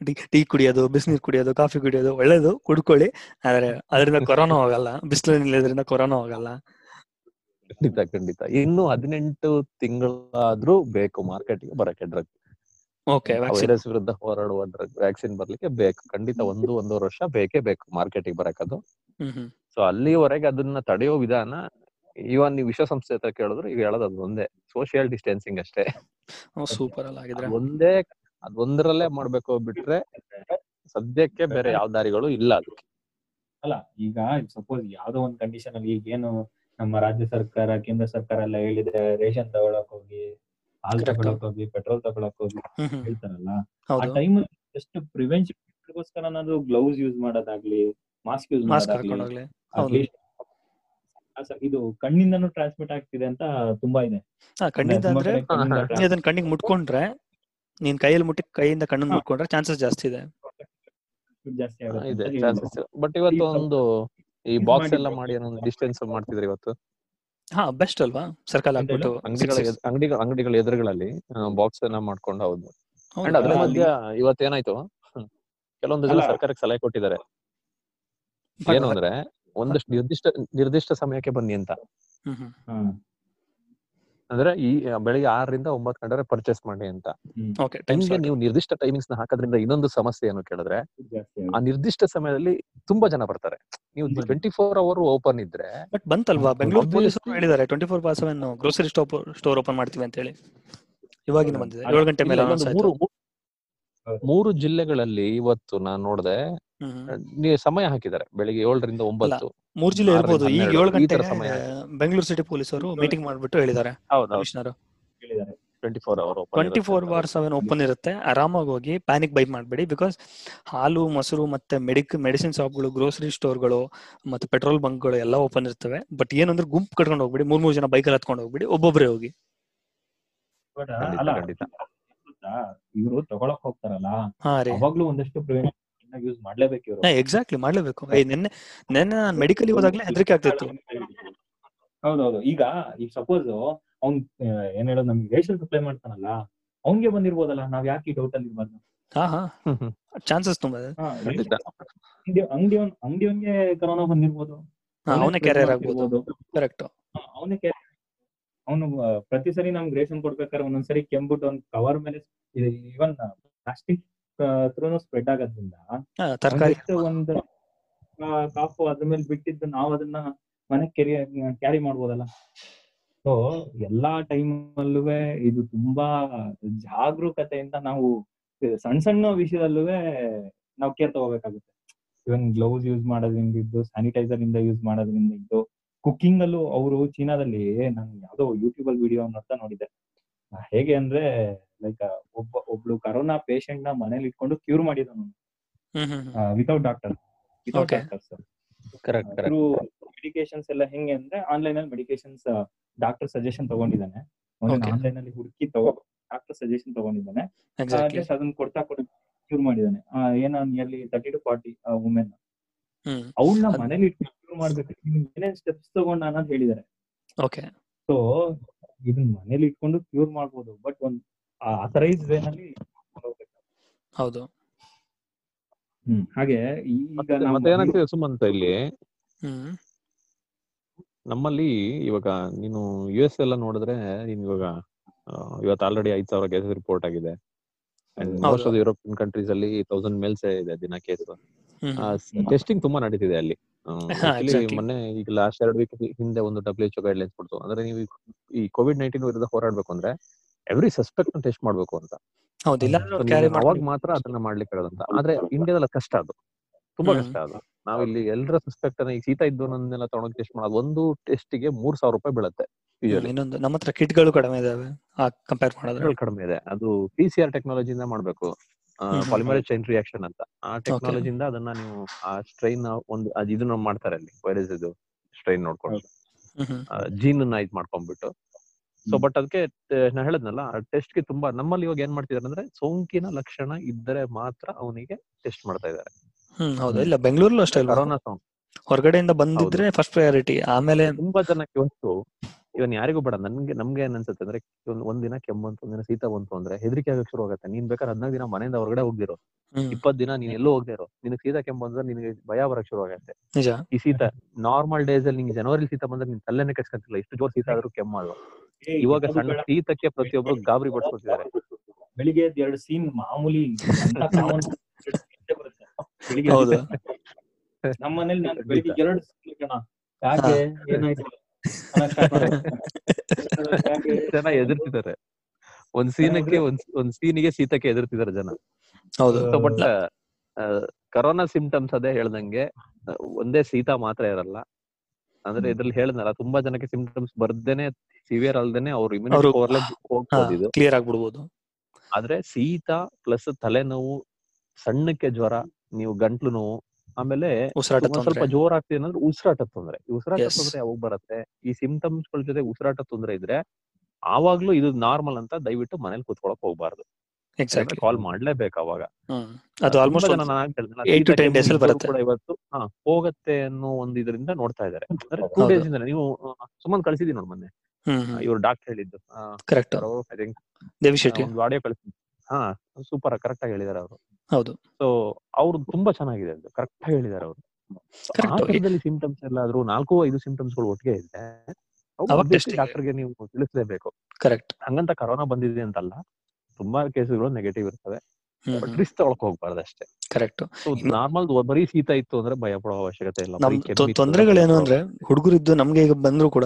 ಟೀ ಟೀ ಕುಡಿಯೋದು ಬಿಸಿನೀರು ಕುಡಿಯೋದು ಕಾಫಿ ಕುಡಿಯೋದು ಒಳ್ಳೇದು ಕುಡ್ಕೊಳ್ಳಿ. ಆದ್ರೆ ಅದರಿಂದ ಕೊರೋನಾ ಹೋಗಲ್ಲ ಬಿಸಿಲು ನಿಲ್ಲೋದ್ರಿಂದ ಕೊರೋನಾ ಹೋಗಲ್ಲ. ಖಂಡಿತ ಖಂಡಿತ. ಇನ್ನು ಹದಿನೆಂಟು ತಿಂಗಳಾದ್ರೂ ಬೇಕು ಮಾರ್ಕೆಟ್ಗೆ ಬರಕ್ಕೆ ಡ್ರಗ್ ಓಕೆ ವ್ಯಾಕ್ಸಿನ್ ವೈರಸ್ ವಿರುದ್ಧ ಹೋರಾಡುವ ಡ್ರಗ್ ವ್ಯಾಕ್ಸಿನ್ ಬರ್ಲಿಕ್ಕೆ ಬೇಕು. ಖಂಡಿತ ಒಂದು ಒಂದೂವರೆ ವರ್ಷ ಬೇಕೇ ಬೇಕು ಮಾರ್ಕೆಟಿಗೆ ಬರಕದು ಹ್ಮ್ ಹ್ಮ್. ಸೊ ಅಲ್ಲಿವರೆಗೆ ಅದನ್ನ ತಡೆಯೋ ವಿಧಾನ ಇವನ್ ನೀವು ವಿಶ್ವಸಂಸ್ಥೆ ಹತ್ರ ಕೇಳಿದ್ರು ಈಗ ಹೇಳೋದು ಅದು ಒಂದೇ. ಸೋಷಿಯಲ್ ಡಿಸ್ಟೆನ್ಸಿಂಗ್ ಅಷ್ಟೇ. ಸೂಪರ್ ಒಂದೇ ಅದೊಂದರಲ್ಲೇ ಮಾಡ್ಬೇಕು ಬಿಟ್ರೆ ಸದ್ಯಕ್ಕೆ ಬೇರೆ ಯಾವ ದಾರಿಗಳು ಇಲ್ಲ ಅದಕ್ಕೆ. ಅಲ್ಲ ಈಗ ಸಪೋಸ್ ಯಾವ್ದೋ ಒಂದ್ ಕಂಡೀಷನ್ ಅಲ್ಲಿ ಈಗ ಏನು ನಮ್ಮ ರಾಜ್ಯ ಸರ್ಕಾರ ಕೇಂದ್ರ ಸರ್ಕಾರ ಎಲ್ಲ ಹೇಳಿದ್ರೆ ರೇಷನ್ ತಗೊಳಕ್ ಹೋಗಿ ಹಾಲ್. ತಗೊಳಕ್ ಹೋಗಿ ಪೆಟ್ರೋಲ್ ತಗೊಳಕ್ ಹೋಗಿ ಹೇಳ್ತಾರಲ್ಲ ಆ ಟೈಮ್ ಜಸ್ಟ್ ಪ್ರಿವೆನ್ಷನ್ಗೋಸ್ಕರ ನಾನು ಗ್ಲೌಸ್ ಯೂಸ್ ಮಾಡೋದಾಗ್ಲಿ ಮಾಸ್ಕ್ ಯೂಸ್ ಮಾಡೋದಾಗ್ಲಿ ಇದು ಕಣ್ಣಿಂದನೂ ಟ್ರಾನ್ಸ್ಮಿಟ್ ಆಗ್ತಿದೆ ಅಂತ ತುಂಬಾ ಇದೆ. ಕಣ್ಣಿಂದ ಅಂದ್ರೆ ಕಣ್ಣಿಗೆ ಮುಟ್ಕೊಂಡ್ರೆ ನೀನ್ ಕೈಯಲ್ಲಿ ಮುಟ್ಟಿ ಕೈಯಿಂದ ಕಣ್ಣು. ಮುಟ್ಕೊಂಡ್ರೆ ಚಾನ್ಸಸ್ ಜಾಸ್ತಿ ಇದೆ. ಜಾಸ್ತಿ ಆಗುತ್ತೆ. ಇದೆ. ಚಾನ್ಸಸ್ ಬಟ್ ಇವತ್ತು ಒಂದು ಈ ಬಾಕ್ಸ್ ಎಲ್ಲ ಮಾಡಿ ಒಂದು ಡಿಸ್ಟೆನ್ಸ್ ಮಾಡ್ತಿದ್ರು ಇವತ್ತು? ಹಾ ಬೆಸ್ಟ್ ಅಲ್ವಾ? ಸರ್ಕಲ್ ಹಾಕ್ಬಿಟ್ಟು. six- ಅಂಗಡಿಗಳ ಅಂಗಡಿಗಳ ಎದುರುಗಳಲ್ಲಿ ಬಾಕ್ಸ್ ಎಲ್ಲ ಮಾಡ್ಕೊಂಡು ಹೌದು. ಅಂಡ್ ಅದ್ರ ಮಧ್ಯ ಇವತ್ತು ಏನಾಯ್ತು ಕೆಲವೊಂದು ಜನ ಸರ್ಕಾರಕ್ಕೆ ಸಲಹೆ ಕೊಟ್ಟಿದ್ದಾರೆ. ಏನು ಅಂದ್ರೆ ಒಂದಷ್ಟು ನಿರ್ದಿಷ್ಟ ನಿರ್ದಿಷ್ಟ ಸಮಯಕ್ಕೆ ಬನ್ನಿ ಅಂತ. ಹ್ಮ್ ಹ್ಮ್. ಹಾ. ಅಂದ್ರೆ ಈ ಬೆಳಿಗ್ಗೆ ಆರರಿಂದ ಒಂಬತ್ತು ಗಂಟೆ ಪರ್ಚೇಸ್ ಮಾಡಿ ಅಂತ. ನಿಮ್ಗೆ ನೀವು ನಿರ್ದಿಷ್ಟ ಟೈಮಿಂಗ್ಸ್ನ ಹಾಕೋದ್ರಿಂದ ಇನ್ನೊಂದು ಸಮಸ್ಯೆ ಏನು ಕೇಳಿದ್ರೆ ಆ ನಿರ್ದಿಷ್ಟ ಸಮಯದಲ್ಲಿ ತುಂಬಾ ಜನ ಬರ್ತಾರೆ. ನೀವು. ಟ್ವೆಂಟಿ ಫೋರ್ ಅವರ್ ಓಪನ್ ಇದ್ರೆ ಬಟ್ ಬಂತಲ್ವಾ? ಬೆಂಗಳೂರು ಪೊಲೀಸರು ಹೇಳಿದ್ದಾರೆ twenty four bar seven grocery stop store open ಮಾಡ್ತೀವಿ ಅಂತ ಹೇಳಿ. ಇವಾಗಿನ. ಬಂದಿದೆ. ಏಳು ಗಂಟೆ ಮೇಲೆ ಮೂರು ಮೂರು ಜಿಲ್ಲೆಗಳಲ್ಲಿ ಇವತ್ತು ನಾನು ನೋಡಿದೆ ಸಮಯ ಹಾಕಿದ್ದಾರೆ ಬೆಳಿಗ್ಗೆ ಏಳರಿಂದ ಒಂಬತ್ತು. ಮೂರ್ ಜಿಲ್ಲೆ ಇರ್ಬೋದು ಈಗ ಏಳು ಗಂಟೆ ತರ ಸಮಯ. ಬೆಂಗಳೂರು ಸಿಟಿ ಪೊಲೀಸರು ಮೀಟಿಂಗ್ ಮಾಡ್ಬಿಟ್ಟು ಹೇಳಿದ್ದಾರೆ. ಹೌದು ಕಮಿಷನರ್. ಹೇಳಿದ್ದಾರೆ. Twenty four bar seven open ಇರುತ್ತೆ. ಆರಾಮಾಗಿ ಹೋಗಿ ಪ್ಯಾನಿಕ್ ಬೈ ಮಾಡಬೇಡಿ ಬಿಕಾಸ್ ಹಾಲು ಮೊಸರು ಮತ್ತೆ ಮೆಡಿಕ್ ಮೆಡಿಸಿನ್ ಶಾಪ್ಗಳು ಗ್ರೋಸರಿ ಸ್ಟೋರ್ಗಳು ಮತ್ತೆ ಪೆಟ್ರೋಲ್ ಬಂಕ್ಗಳು ಎಲ್ಲ ಓಪನ್ ಇರ್ತವೆ. ಬಟ್ ಏನಂದ್ರೆ ಗುಂಪು ಕಟ್ಕೊಂಡು ಹೋಗ್ಬಿಡಿ. ಮೂರ್ ಮೂರ್ ಜನ ಬೈಕಲ್ಲಿ ಹತ್ಕೊಂಡು ಹೋಗ್ಬಿಡಿ. ಒಬ್ಬೊಬ್ಬರೇ ಹೋಗಿ. ಅಲ್ಲ. ಇವರು ತಗೊಳಕ್ ಹೋಗ್ತಾರಲ್ಲ? ಅವಾಗ್ಲೂ ಒಂದಷ್ಟು ಪ್ರಿವೆಂಷನ್ ಯೂಸ್ ಮಾಡ್ಲೇಬೇಕು ಇವರು. ಎಕ್ಸಾಕ್ಟ್ಲಿ ಮಾಡ್ಲೇಬೇಕು. ನಿನ್ನೆ ನಿನ್ನೆ ನಾನು ಮೆಡಿಕಲ್ ಹೋದಾಗ್ಲೇ ಹೆದರಿಕೆ ಆಗ್ತಿತ್ತು ಹೌದೌದು ಈಗ ಈಗ ಸಪೋಸ್ ಅವ್ನ್ ಏನ್ ಹೇಳೋದು ನಮ್ಗೆ ರೇಷನ್ ಸಪ್ಲೈ ಮಾಡ್ತಾನಲ್ಲ ಅವ್ನ್ಗೆ ಬಂದಿರ್ಬೋದಲ್ಲ ನಾವ್ ಯಾಕೆ ಡೌಟ್ ಅಲ್ಲಿ ಇರ್ಬಾರ್ದು? ಹಾ ಹಾ. ಚಾನ್ಸಸ್ ತುಂಬಾ. ಅಂಗಡಿ ಅಂಗಡಿಯವನ್ ಅಂಗಡಿಯವನ್ಗೆ ಕರೋನಾ ಬಂದಿರ್ಬೋದು. ಅವನೇ ಕ್ಯಾರಿಯರ್ ಆಗ್ಬೋದು. ಕರೆಕ್ಟ್ ಅವನೇ ಅವನು ಪ್ರತಿ ಸರಿ ನಮ್ಗೆ ರೇಷನ್ ಕೊಡ್ಬೇಕಾದ್ರೆ ಒಂದೊಂದ್ಸರಿ ಕೆಂಬಿಟ್ಟು ಅವ್ನ್ ಕವರ್ ಮೇಲೆ ಇವನ್ ಪ್ಲಾಸ್ಟಿಕ್ ತ್ರೂನು ಸ್ಪ್ರೆಡ್ ಆಗೋದ್ರಿಂದ ಒಂದು ಕಾಫು ಅದ್ರ ಮೇಲೆ ಬಿಟ್ಟಿದ್ದು ನಾವು ಅದನ್ನ ಮನೆ ಕ್ಯಾರಿ ಕ್ಯಾರಿ ಮಾಡ್ಬೋದಲ್ಲ. ಸೊ ಎಲ್ಲಾ ಟೈಮ್ ಅಲ್ಲೂ ಇದು ತುಂಬಾ ಜಾಗರೂಕತೆಯಿಂದ ನಾವು ಸಣ್ಣ ಸಣ್ಣ ವಿಷಯದಲ್ಲೂ ನಾವು ಕೇರ್ ತಗೋಬೇಕಾಗುತ್ತೆ. ಇವನ್ ಗ್ಲೌಸ್ ಯೂಸ್ ಮಾಡೋದ್ರಿಂದ ಇದ್ದು ಸ್ಯಾನಿಟೈಸರ್ ಇಂದ ಯೂಸ್ ಮಾಡೋದ್ರಿಂದ ಇದ್ದು ಕುಕಿಂಗ್ ಅಲ್ಲೂ ಅವರು ಚೀನಾದಲ್ಲಿ ನಾನು ಯಾವ್ದೋ ಯೂಟ್ಯೂಬ್ ಅಲ್ಲಿ ವಿಡಿಯೋ ನೋಡ್ತಾ ನೋಡಿದ್ದೆ. ಹೇಗೆ ಅಂದ್ರೆ ಲೈಕ್ ಒಬ್ಬ ಒಬ್ಳು ಕರೋನಾ ಪೇಷಂಟ್ನ ಮನೇಲಿ ಇಟ್ಕೊಂಡು ಕ್ಯೂರ್ ಮಾಡಿದನು ನಾನು ಹ್ಮ್ ಹ್ಮ್ without doctor without. Doctors correct correct through medications ಎಲ್ಲ ಹೆಂಗೆ ಅಂದ್ರೆ ಆನ್ಲೈನ್ ಅಲ್ಲಿ ಮೆಡಿಕೇಶನ್ಸ್ ಡಾಕ್ಟರ್ ಸಜೆಷನ್ ತಗೊಂಡಿದ್ದಾನೆ. ಆನ್ಲೈನ್ ಅಲ್ಲಿ ಹುಡುಕಿ ತಗೋ ಡಾಕ್ಟರ್ ಸಜೆಷನ್ ತಗೊಂಡಿದ್ದಾನೆ. ಅದನ್ನ ಕೊಡ್ತಾ ಕೊಡ್ತಾ ಕ್ಯೂರ್ ಮಾಡಿದಾನೆ ಏನೋ nearly thirty to forty women ಹ್ಮ್. ಅವಳನ್ನ ಮನೇಲಿ ಇಟ್ಕೊಂಡು ಕ್ಯೂರ್ ಮಾಡ್ಬೇಕು. ನೀನ್ ಏನೇನ್ ಸ್ಟೆಪ್ಸ್ ತಗೊಂಡ ಅನ್ನೋದು ಹೇಳಿದ್ದಾರೆ. ಓಕೆ ಸೊ ಇದನ್ನ ಮನೇಲಿ ಇಟ್ಕೊಂಡು ಕ್ಯೂರ್ ಮಾಡ್ಬೋದು. ಬಟ್ ಒಂದ್ ಅಥರೈಸ್ ವೇನಲ್ಲಿ ಹೌದು. ಹ್ಮ್ ಹಾಗೆ ಈಗ ಮತ್ತೆ ನಾವು ಮತ್ತೆ ಏನಾಗ್ತಿದೆ ಸುಮಂತ್ ಇಲ್ಲಿ? ನಮ್ಮಲ್ಲಿ ಇವಾಗ ನೀನು ಯು ಎಸ್ ಎಲ್ಲ ನೋಡಿದ್ರೆ ನೀನ್ ಇವಾಗ ಇವತ್ತು ಆಲ್ರೆಡಿ ಐದ್ ಸಾವಿರ ಕೇಸಸ್ ರಿಪೋರ್ಟ್ ಆಗಿದೆ. ಮೋಸ್ಟ್ ಆಫ್ ಯುರೋಪಿಯನ್ ಕಂಟ್ರೀಸ್ ಅಲ್ಲಿ ತೌಸಂಡ್ ಮೇಲ್ಸ್ ಇದೆ ದಿನ ಕೇಸ್ ಟೆಸ್ಟಿಂಗ್ ತುಂಬಾ ನಡೀತಿದೆ ಅಲ್ಲಿ. ಮೊನ್ನೆ ಈಗ ಲಾಸ್ಟ್ ಎರಡು ವೀಕ್ ಹಿಂದೆ ಒಂದು ಡಬ್ಲ್ಯೂ ಎಚ್ ಗೈಡ್ ಲೈನ್ಸ್ ಕೊಡ್ತು. ಅಂದ್ರೆ ನೀವು ಈ- ಈ ಕೋವಿಡ್ ನೈನ್ಟೀನ್ ವಿರುದ್ಧ ಹೋರಾಡ್ಬೇಕು ಅಂದ್ರೆ ಎವ್ರಿ ಸಸ್ಪೆಕ್ಟ್ ಟೆಸ್ಟ್ ಮಾಡ್ಬೇಕು ಅಂತ. ಅವಾಗ ಮಾತ್ರ ಅದನ್ನ ಮಾಡ್ಲಿಕ್ಕೆ ಇರೋದಂತ ಆದ್ರೆ ಇಂಡಿಯಾದಲ್ಲಿ ಕಷ್ಟ ಅದು. ತುಂಬಾ ಕಷ್ಟ ಅದು. ನಾವಿಲ್ಲಿ ಎಲ್ಲರ ಸಸ್ಪೆಕ್ಟ್ ಅನ್ನ ಈಗ ಶೀತ ಇದ್ದವನನ್ನೆಲ್ಲ ತಗೊಂಡ್ ಟೆಸ್ಟ್ ಮಾಡೋದು ಒಂದು ಟೆಸ್ಟ್ಗೆ ಮೂರ್ ಸಾವಿರ ರೂಪಾಯಿ ಬೀಳುತ್ತೆ ಇನ್ನೊಂದು ನಮ್ಮ ಹತ್ರ ಕಿಟ್ಗಳು ಕಡಿಮೆ ಇದಾವೆ. ಕಂಪೇರ್ ಮಾಡಿದ್ರೆ. ಕಡಿಮೆ ಇದೆ. ಅದು ಪಿ ಸಿ ಆರ್ ಟೆಕ್ನಾಲಜಿಯಿಂದ ಮಾಡ್ಬೇಕು. ಹ್ಮ್. ಚೈನ್ ರಿಯಾಕ್ಷನ್ ಅಂತ. ಆ ಟೆಕ್ನಾಲಜಿಯಿಂದ ಅದನ್ನ ನೀವು ಆ ಸ್ಟ್ರೈನ್ ಒಂದು ಇದನ್ನ ಮಾಡ್ತಾರೆ ಅಲ್ಲಿ ವೈರಸ್ ಇದು ಸ್ಟ್ರೈನ್ ನೋಡ್ಕೊಂಡು. ಜೀನ್ ಅನ್ನ ಇದ್ ಮಾಡ್ಕೊಂಡ್ಬಿಟ್ಟು. ಸೊ ಬಟ್ ಅದಕ್ಕೆ ನಾ ಹೇಳದ್ನಲ್ಲ ಟೆಸ್ಟ್ಗೆ ತುಂಬಾ ನಮ್ಮಲ್ಲಿ ಇವಾಗ ಏನ್ ಮಾಡ್ತಿದಾರೆ ಅಂದ್ರೆ ಸೋಂಕಿನ ಲಕ್ಷಣ ಇದ್ದರೆ ಮಾತ್ರ ಅವನಿಗೆ ಟೆಸ್ಟ್ ಮಾಡ್ತಾ ಇದ್ದಾರೆ. ಹೌದು. ಇಲ್ಲ ಬೆಂಗಳೂರಲ್ಲೂ ಅಷ್ಟೇ ಕರೋನಾ ಸೋಂಕು. ಹೊರಗಡೆಯಿಂದ ಬಂದಿದ್ರೆ ಫಸ್ಟ್ ಪ್ರಯಾರಿಟಿ ಆಮೇಲೆ ತುಂಬಾ ಜನಕ್ಕೆ ಇವತ್ತು ಇವನ್ ಯಾರಿಗೂ ಬೇಡ ನನ್ಗೆ ನಮ್ಗೆ ಏನ್ ಅನ್ಸುತ್ತೆ ಅಂದ್ರೆ ದಿನ ಕೆಮ್ಮು ಅಂತ ಒಂದಿನ ದಿನ ಶೀತ ಬಂತು ಅಂದ್ರೆ ಹೆದರಿಕೆ ಆಗಕ್ ಶುರು ಆಗುತ್ತೆ. ನೀನ್ ಬೇಕಾದ್ರೆ ಹದಿನಾಲ್ಕು ದಿನ ಮನೆಯಿಂದ ಹೊರಗಡೆ ಹೋಗ್ದಿರೋ. ಇಪ್ಪತ್ ದಿನ ನೀನ್ ಎಲ್ಲೂ ಹೋಗ್ದೇ ಇರೋ ನಿನಗೆ ಶೀತ ಕೆಮ್ಮು ಬಂದ್ರೆ ನಿನಗೆ ಭಯ ಬರಕ್ ಶುರು ಆಗುತ್ತೆ. ಈ ಶೀತ ನಾರ್ಮಲ್ ಡೇಸ್ ಅಲ್ಲಿ ನಿಂಗೆ ಜನವರಿ ಶೀತ ಬಂದ್ರೆ ನಿನ್ ತಲೆನೇ ಕೆಡ್ಸ್ಕೊಂತಿಲ್ಲ. ಇಷ್ಟು ಜೋರ್ ಶೀತ ಆದ್ರೂ ಕೆಮ್ಮು ಅಲ್ವಾ? ಇವಾಗ ಸಣ್ಣ ಶೀತಕ್ಕೆ ಪ್ರತಿಯೊಬ್ರು ಗಾಬರಿ ಪಡಿಸ್ಕೊತಿದ್ದಾರೆ ಬೆಳಿಗ್ಗೆ ಎರಡು ಸೀನ್ ಮಾಮೂಲಿ ನಮ್ಮ ಮನೇಲಿ ನಾನು ಬೆಳಿಗ್ಗೆ ಎರಡು ಸೀನ್ ಕಣ ಯಾಕೆ? ಏನಾಯ್ತು? ಜನ ಎದುರ್ತಿದ್ದಾರೆ ಒಂದ್ ಸೀನಕ್ಕೆ ಒಂದ್ ಒಂದ್ ಸೀನಿಗೆ ಶೀತಕ್ಕೆ ಎದುರ್ತಿದ್ದಾರೆ ಜನ. ಹೌದು. ಸೊ ಬಟ್ ಕರೋನಾ ಸಿಂಪ್ಟಮ್ಸ್ ಅದೇ ಹೇಳ್ದಂಗೆ ಒಂದೇ ಶೀತ ಮಾತ್ರ ಇರಲ್ಲ. ಅಂದ್ರೆ ಇದ್ರಲ್ಲಿ ಹೇಳಿದ್ನಲ್ಲ ತುಂಬಾ ಜನಕ್ಕೆ ಸಿಂಪ್ಟಮ್ಸ್ ಬರ್ದೇನೆ ಸಿವಿಯರ್ ಅಲ್ದೇನೆ ಅವ್ರ ಇಮ್ಯುನಿಟಿ ಕ್ಲಿಯರ್ ಆಗ್ಬಿಡ್ಬೋದು. ಆದ್ರೆ ಶೀತ ಪ್ಲಸ್ ತಲೆನೋವು ಸಣ್ಣಕ್ಕೆ ಜ್ವರ ನೀವು ಗಂಟ್ಲು ನೋವು ಆಮೇಲೆ ಉಸಿರಾಟ ಸ್ವಲ್ಪ ಜೋರ್ ಆಗ್ತಿದೆ ಅಂದ್ರೆ ಉಸಿರಾಟ ತೊಂದ್ರೆ. ಈ ಉಸಿರಾಟ. ತೊಂದ್ರೆ ಯಾವಾಗ ಬರುತ್ತೆ? ಈ ಸಿಂಪ್ಟಮ್ಸ್ಗಳ ಜೊತೆ ಉಸಿರಾಟ ತೊಂದ್ರೆ ಇದ್ರೆ ಆವಾಗ್ಲೂ ಇದು ನಾರ್ಮಲ್ ಅಂತ ದಯವಿಟ್ಟು ಮನೇಲಿ ಕುತ್ಕೊಳಕ್ ಹೋಗ್ಬಾರ್ದು. ಕಾಲ್ ಮಾಡ್ಲೇಬೇಕು ಅವಾಗ. ಅದು ಆಲ್ಮೋಸ್ಟ್ ಜನ ಆಗ್ತಲ್ಲ ಹೇಳ್ದ್ನಲ್ಲ, ಡೇಸ್ 10 ಕೆಮ್ಮು ಅಲ್ಲಿ ಬರುತ್ತೆ. ಕೂಡ ಇವತ್ತು ಹೋಗತ್ತೆ ಅನ್ನೋ ಒಂದು ಇದರಿಂದ ನೋಡ್ತಾ ಇದ್ದಾರೆ. ಅಂದ್ರೆ ಟೂ. ಡೇಸ್ ಇಂದ ನೀವು ಸುಮ್ಮನೆ ಕಳ್ಸಿದೀನಿ ನೋಡಿ ಮೊನ್ನೆ. ಇವ್ರು ಡಾಕ್ಟರ್ ಹೇಳಿದ್ದು. Correct I think Devi Shetty. Audio ಕಳಿಸ್ತೀನಿ ಹಾ ಸೂಪರ್ ಕರೆಕ್ಟ್ ಆಗಿ ಹೇಳಿದಾರೆ ಅವರು. ಹೌದು. ಸೊ ಅವ್ರು ತುಂಬಾ ಚೆನ್ನಾಗಿದೆ ಅದು ಕರೆಕ್ಟ್ ಆಗಿ ಹೇಳಿದಾರೆ ಅವರು. ಆರೋಗ್ಯದಲ್ಲಿ ಸಿಂಪ್ಟಮ್ಸ್ ಎಲ್ಲ ಆದ್ರೂ ನಾಲ್ಕು ಐದು ಸಿಂಪ್ಟಮ್ಸ್ಗಳು ಒಟ್ಟಿಗೆ ಇದೆ. ಡಾಕ್ಟರ್ಗೆ ನೀವು ತಿಳಿಸಲೇಬೇಕು. ಕರೆಕ್ಟ್ ಹಂಗಂತ ಕರೋನಾ ಬಂದಿದೆ ಅಂತಲ್ಲ ತುಂಬಾ ಕೇಸುಗಳು ನೆಗೆಟಿವ್ ಇರ್ತವೆ. ಬಟ್ ರಿಸ್ಕ್ ತಗೊಳಕ್ ಹೋಗ್ಬಾರ್ದು ಅಷ್ಟೇ. ಕರೆಕ್ಟ್ ನಾರ್ಮಲ್ ಬರೀ ಶೀತ ಇತ್ತು ಅಂದ್ರೆ ಭಯ ಪಡೋ ಅವಶ್ಯಕತೆ ಇಲ್ಲ. ತೊಂದರೆಗಳೇನು ಅಂದ್ರೆ ಹುಡುಗರಿದ್ದು ನಮ್ಗೆ ಈಗ ಬಂದ್ರು ಕೂಡ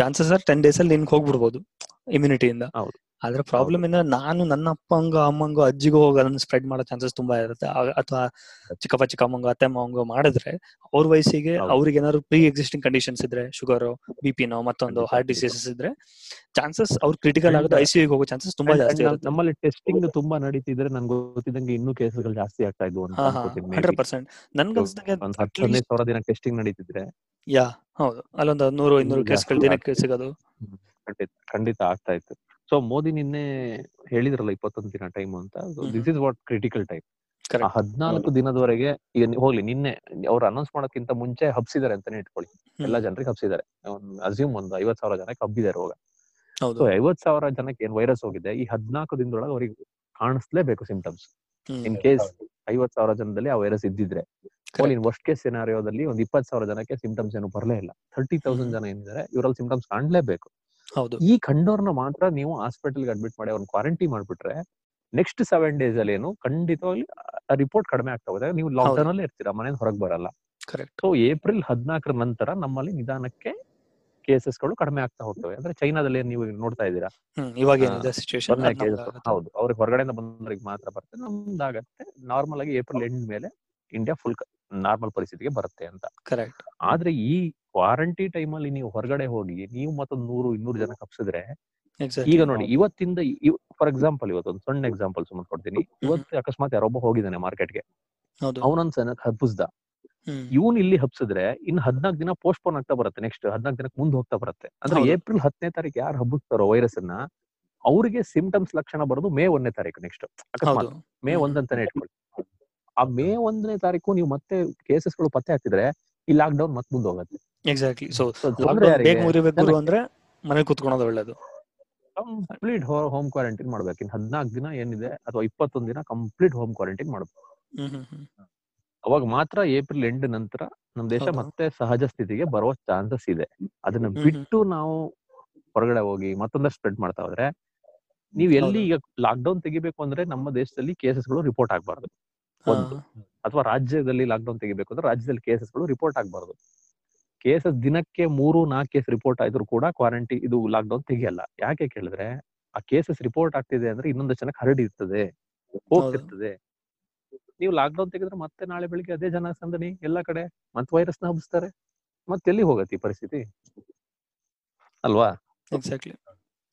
ಚಾನ್ಸಸ್ ಆರ್ ಟೆನ್ ಡೇಸ್ ಅಲ್ಲಿ ನಿನ್ಗೆ ಹೋಗ್ಬಿಡ್ಬೋದು. ಇಮ್ಯುನಿಟಿಯಿಂದ ಹೌದು. ಆದ್ರೆ ಪ್ರಾಬ್ಲಮ್ ಏನಂದ್ರೆ ನಾನು ನನ್ನ ಅಪ್ಪಂಗ ಅಮ್ಮಂಗೋ ಅಜ್ಜಿಗೋ ಹೋಗಿ ಅದನ್ನ ಸ್ಪ್ರೆಡ್ ಮಾಡೋ ಚಾನ್ಸಸ್ ತುಂಬಾ ಇರುತ್ತೆ. ಅಥವಾ ಚಿಕ್ಕಪ್ಪ ಚಿಕ್ಕಮ್ಮಂಗೋ ಅತ್ತೆ ಅಮ್ಮಂಗೋ ಮಾಡಿದ್ರೆ ಅವ್ರ ವಯಸ್ಸಿಗೆ. ಅವ್ರಿಗೆ ಏನಾದ್ರು ಪ್ರೀ ಎಕ್ಸಿಸ್ಟಿಂಗ್ ಕಂಡೀಷನ್ಸ್ ಇದ್ರೆ ಶುಗರ್ ಬಿ ಪಿನೋ ಮತ್ತೊಂದು ಹಾರ್ಟ್. ಡಿಸೀಸಸ್ ಇದ್ರೆ ಚಾನ್ಸಸ್ ಅವ್ರು ಕ್ರಿಟಿಕಲ್ ಆಗೋದು ಐಸಿಯುಗೆ ಹೋಗೋ ಚಾನ್ಸಸ್ ತುಂಬಾ ಜಾಸ್ತಿ ನಮ್ಮಲ್ಲಿ ಟೆಸ್ಟಿಂಗ್ ತುಂಬಾ ನಡೀತಿದ್ರೆ ನನ್ಗೆ ಗೊತ್ತಿದ್ದಂಗೆ ಇನ್ನೂ ಕೇಸ್ಗಳು ಜಾಸ್ತಿ ಆಗ್ತಾ ಇದ್ವು. ಹಂಡ್ರೆಡ್ ಪರ್ಸೆಂಟ್ ನನ್ಗೆ ದಿನ ಟೆಸ್ಟಿಂಗ್ ನಡೀತಿದ್ರೆ. ಯಾ ಹೌದು. ಅಲ್ಲೊಂದು ನೂರು ಇನ್ನೂರು ಇನ್ನೂ ಕೇಸ್ಗಳು ದಿನಕ್ಕೆ ಸಿಗೋದು. ಖಂಡಿತ ಖಂಡಿತ ಆಗ್ತಾ ಇತ್ತು. ಸೊ ಮೋದಿ ನಿನ್ನೆ ಹೇಳಿದ್ರಲ್ಲ ಇಪ್ಪತ್ತೊಂದು ದಿನ ಟೈಮ್ ಅಂತ this is what critical time ಹದ್ನಾಲ್ಕು ದಿನದವರೆಗೆ ಈಗ ಹೋಗ್ಲಿ ನಿನ್ನೆ ಅವ್ರು ಅನೌನ್ಸ್ ಮಾಡೋಕ್ಕಿಂತ ಮುಂಚೆ ಹಬ್ಸಿದ್ದಾರೆ ಅಂತಾನೆ ಇಟ್ಕೊಳ್ಳಿ. ಎಲ್ಲಾ ಜನರಿಗೆ ಹಬ್ಸಿದ್ದಾರೆ. ಅಸ್ಯೂಮ್ ಒಂದು ಐವತ್ ಸಾವಿರ ಜನಕ್ಕೆ ಹಬ್ಬಿದ್ದಾರೆ ಹೋಗ ಹೌದು. ಸೊ ಐವತ್ ಸಾವಿರ ಜನಕ್ಕೆ ಏನ್ ವೈರಸ್ ಹೋಗಿದೆ ಈ ಹದ್ನಾಲ್ಕು ದಿನದೊಳಗೆ ಅವ್ರಿಗೆ ಕಾಣಿಸ್ಲೇಬೇಕು ಸಿಂಪ್ಟಮ್ಸ್. ಇನ್ ಕೇಸ್ ಐವತ್ ಸಾವಿರ ಜನದಲ್ಲಿ ಆ ವೈರಸ್ ಇದ್ದಿದ್ರೆ. ಇನ್ ವರ್ಸ್ಟ್ ಕೇಸ್ ಸಿನಾರಿಯೋದಲ್ಲಿ ಒಂದ್ ಇಪ್ಪತ್ ಸಾವಿರ ಜನಕ್ಕೆ ಸಿಂಪ್ಟಮ್ಸ್ ಏನು ಬರಲೇ ಇಲ್ಲ. ತರ್ಟಿ ತೌಸಂಡ್ ಜನ ಏನಿದ್ದಾರೆ ಇವರಲ್ಲಿ ಸಿಂಪ್ಟಮ್ಸ್ ಕಾಣ್ಲೇಬೇಕು. ಹೌದು. ಈ ಕಂಡೋರ್ನ ಮಾತ್ರ ನೀವು ಹಾಸ್ಪಿಟಲ್ಗೆ ಅಡ್ಮಿಟ್ ಮಾಡಿ ಅವ್ರನ್ನ ಕ್ವಾರಂಟೈನ್ ಮಾಡ್ಬಿಟ್ರೆ ನೆಕ್ಸ್ಟ್ ಸೆವೆನ್ ಡೇಸ್ ಅಲ್ಲಿ ಏನು ಖಂಡಿತವಾಗಿ ರಿಪೋರ್ಟ್ ಕಡಿಮೆ ಆಗ್ತಾ ಹೋದಾಗ ನೀವು ಲಾಕ್ಡೌನ್ ಅಲ್ಲೇ ಇರ್ತೀರಾ ಮನೆಯಿಂದ ಹೊರಗೆ ಬರಲ್ಲ. ಕರೆಕ್ಟ್ ಸೊ ಏಪ್ರಿಲ್ ಹದಿನಾಲ್ಕರ ನಂತರ ನಮ್ಮಲ್ಲಿ ನಿಧಾನಕ್ಕೆ ಕೇಸಸ್ಗಳು ಕಡಿಮೆ ಆಗ್ತಾ ಹೋಗ್ತವೆ. ಅಂದ್ರೆ ಚೈನಾದಲ್ಲಿ ಏನ್ ನೀವು ನೋಡ್ತಾ ಇದ್ದೀರಾ? ಇವಾಗ ಹೌದು ಅವ್ರಿಗೆ ಹೊರಗಡೆಯಿಂದ ಬಂದವರಿಗೆ ಮಾತ್ರ ಬರುತ್ತೆ. ನಮ್ದಾಗತ್ತೆ ನಾರ್ಮಲ್ ಆಗಿ ಏಪ್ರಿಲ್ ಎಂಡ್ ಮೇಲೆ ಇಂಡಿಯಾ ಫುಲ್ ನಾರ್ಮಲ್ ಪರಿಸ್ಥಿತಿಗೆ ಬರುತ್ತೆ ಅಂತ. ಕರೆಕ್ಟ್ ಆದ್ರೆ ಈ ಕ್ವಾರಂಟಿ ಟೈಮ್ ಅಲ್ಲಿ ನೀವು ಹೊರಗಡೆ ಹೋಗಿ ನೀವು ಮತ್ತೊಂದು ನೂರು ಇನ್ನೂರು ಜನ ಕಪ್ಸಿದ್ರೆ ಈಗ ನೋಡಿ ಇವತ್ತಿಂದ ಫಾರ್ ಎಕ್ಸಾಂಪಲ್ ಇವತ್ತು ಒಂದು ಸಣ್ಣ ಎಕ್ಸಾಂಪಲ್ ಸುಮ್ಮನೆ ಕೊಡ್ತೀನಿ. ಇವತ್ತು ಅಕಸ್ಮಾತ್ ಯಾರೊಬ್ಬ ಹೋಗಿದ್ದಾನೆ ಮಾರ್ಕೆಟ್ಗೆ ಅವನೊಂದ್ ಸನ ಹಬ್ಬಿಸ್ದ. ಇವನ್ ಇಲ್ಲಿ ಹಬ್ಸಿದ್ರೆ ಇನ್ ಹದ್ನಾಕ್ ದಿನ ಪೋಸ್ಟ್ಪೋನ್ ಆಗ್ತಾ ಬರುತ್ತೆ ನೆಕ್ಸ್ಟ್ ಹದ್ನಾಕ್ ದಿನಕ್ಕೆ ಮುಂದೆ ಹೋಗ್ತಾ ಬರುತ್ತೆ. ಅಂದ್ರೆ. ಏಪ್ರಿಲ್ ಹತ್ತನೇ ತಾರೀಕು ಯಾರು ಹಬ್ಬಿಸ್ತಾರೋ ವೈರಸ್ ಅನ್ನ ಅವ್ರಿಗೆ ಸಿಂಪ್ಟಮ್ಸ್ ಲಕ್ಷಣ ಬರೋದು ಮೇ ಒಂದನೇ ತಾರೀಕು ನೆಕ್ಸ್ಟ್ ಅಕಸ್ಮಾತ್ ಮೇ. ಒಂದಂತಾನೆ ಇಟ್ಕೊಳ್ಳಿ. ಆ ಮೇ ಒಂದನೇ ತಾರೀಕು ನೀವು ಮತ್ತೆ ಕೇಸಸ್ಗಳು ಪತ್ತೆ ಹಾಕಿದ್ರೆ ಈ ಲಾಕ್ ಡೌನ್ ಮತ್ತೆ ಮುಂದೆ ಹೋಗುತ್ತೆ. ಎಕ್ಸಾಕ್ಟ್ಲಿ ಸೊ ಬೇಗ? ಮುರಿಬೇಕು ಅಂದ್ರೆ ಮನೇಲಿ ಕುತ್ಕೊಳೋದು ಒಳ್ಳೇದು. ಕಂಪ್ಲೀಟ್ ಹೋಮ್ ಕ್ವಾರಂಟೈನ್ ಮಾಡ್ಬೇಕು. ಇನ್ ಹದಿನಾಲ್ಕು ದಿನ ಏನಿದೆ ಅಥವಾ ಇಪ್ಪತ್ತೊಂದು ದಿನ ಕಂಪ್ಲೀಟ್ ಹೋಮ್ ಕ್ವಾರಂಟೈನ್ ಮಾಡ್ಬೇಕು ಅವಾಗ ಮಾತ್ರ ಏಪ್ರಿಲ್ ಎಂಡ್ ನಂತರ ನಮ್ ದೇಶ ಮತ್ತೆ ಸಹಜ ಸ್ಥಿತಿಗೆ ಬರುವ ಚಾನ್ಸಸ್ ಇದೆ. ಅದನ್ನ ಬಿಟ್ಟು ನಾವು ಹೊರಗಡೆ ಹೋಗಿ ಮತ್ತೊಂದಷ್ಟು ಸ್ಪ್ರೆಡ್ ಮಾಡ್ತಾ ಹೋದ್ರೆ ನೀವು ಎಲ್ಲಿ ಈಗ ಲಾಕ್ ಡೌನ್ ತೆಗಿಬೇಕು ಅಂದ್ರೆ ನಮ್ಮ ದೇಶದಲ್ಲಿ ಕೇಸಸ್ಗಳು ರಿಪೋರ್ಟ್ ಆಗ್ಬಾರ್ದು. ಅಥವಾ ರಾಜ್ಯದಲ್ಲಿ ಲಾಕ್ ಡೌನ್ ತೆಗಿಬೇಕು ಅಂದ್ರೆ ರಾಜ್ಯದಲ್ಲಿ ಕೇಸಸ್ಗಳು ರಿಪೋರ್ಟ್ ಆಗ್ಬಾರ್ದು. ಕೇಸಸ್ ದಿನಕ್ಕೆ ಮೂರು ನಾಲ್ಕು ಕೇಸ್ ರಿಪೋರ್ಟ್ ಆದ್ರೂ ಕೂಡ ಕ್ವಾರಂಟೈನ್ ಇದು ಲಾಕ್ ಡೌನ್ ತೆಗಿಯಲ್ಲ. ಯಾಕೆ ಕೇಳಿದ್ರೆ ಆ ಕೇಸಸ್ ರಿಪೋರ್ಟ್ ಆಗ್ತಿದೆ ಅಂದ್ರೆ ಇನ್ನೊಂದು ಜನಕ್ಕೆ ಹರಡಿರ್ತದೆ ಹೋಗ್ತಿರ್ತದೆ ನೀವು ಲಾಕ್ ಡೌನ್ ತೆಗೆದ್ರೆ ಮತ್ತೆ ನಾಳೆ ಬೆಳಿಗ್ಗೆ ಅದೇ ಜನ ಸಂದಣಿ ಎಲ್ಲಾ ಕಡೆ ಮತ್ತೆ ವೈರಸ್ನ ಹಬ್ಬಿಸ್ತಾರೆ ಮತ್ತೆ ಎಲ್ಲಿ ಹೋಗತ್ತೆ ಈ ಪರಿಸ್ಥಿತಿ? ಅಲ್ವಾ? ಎಕ್ಸಾಕ್ಟ್ಲಿ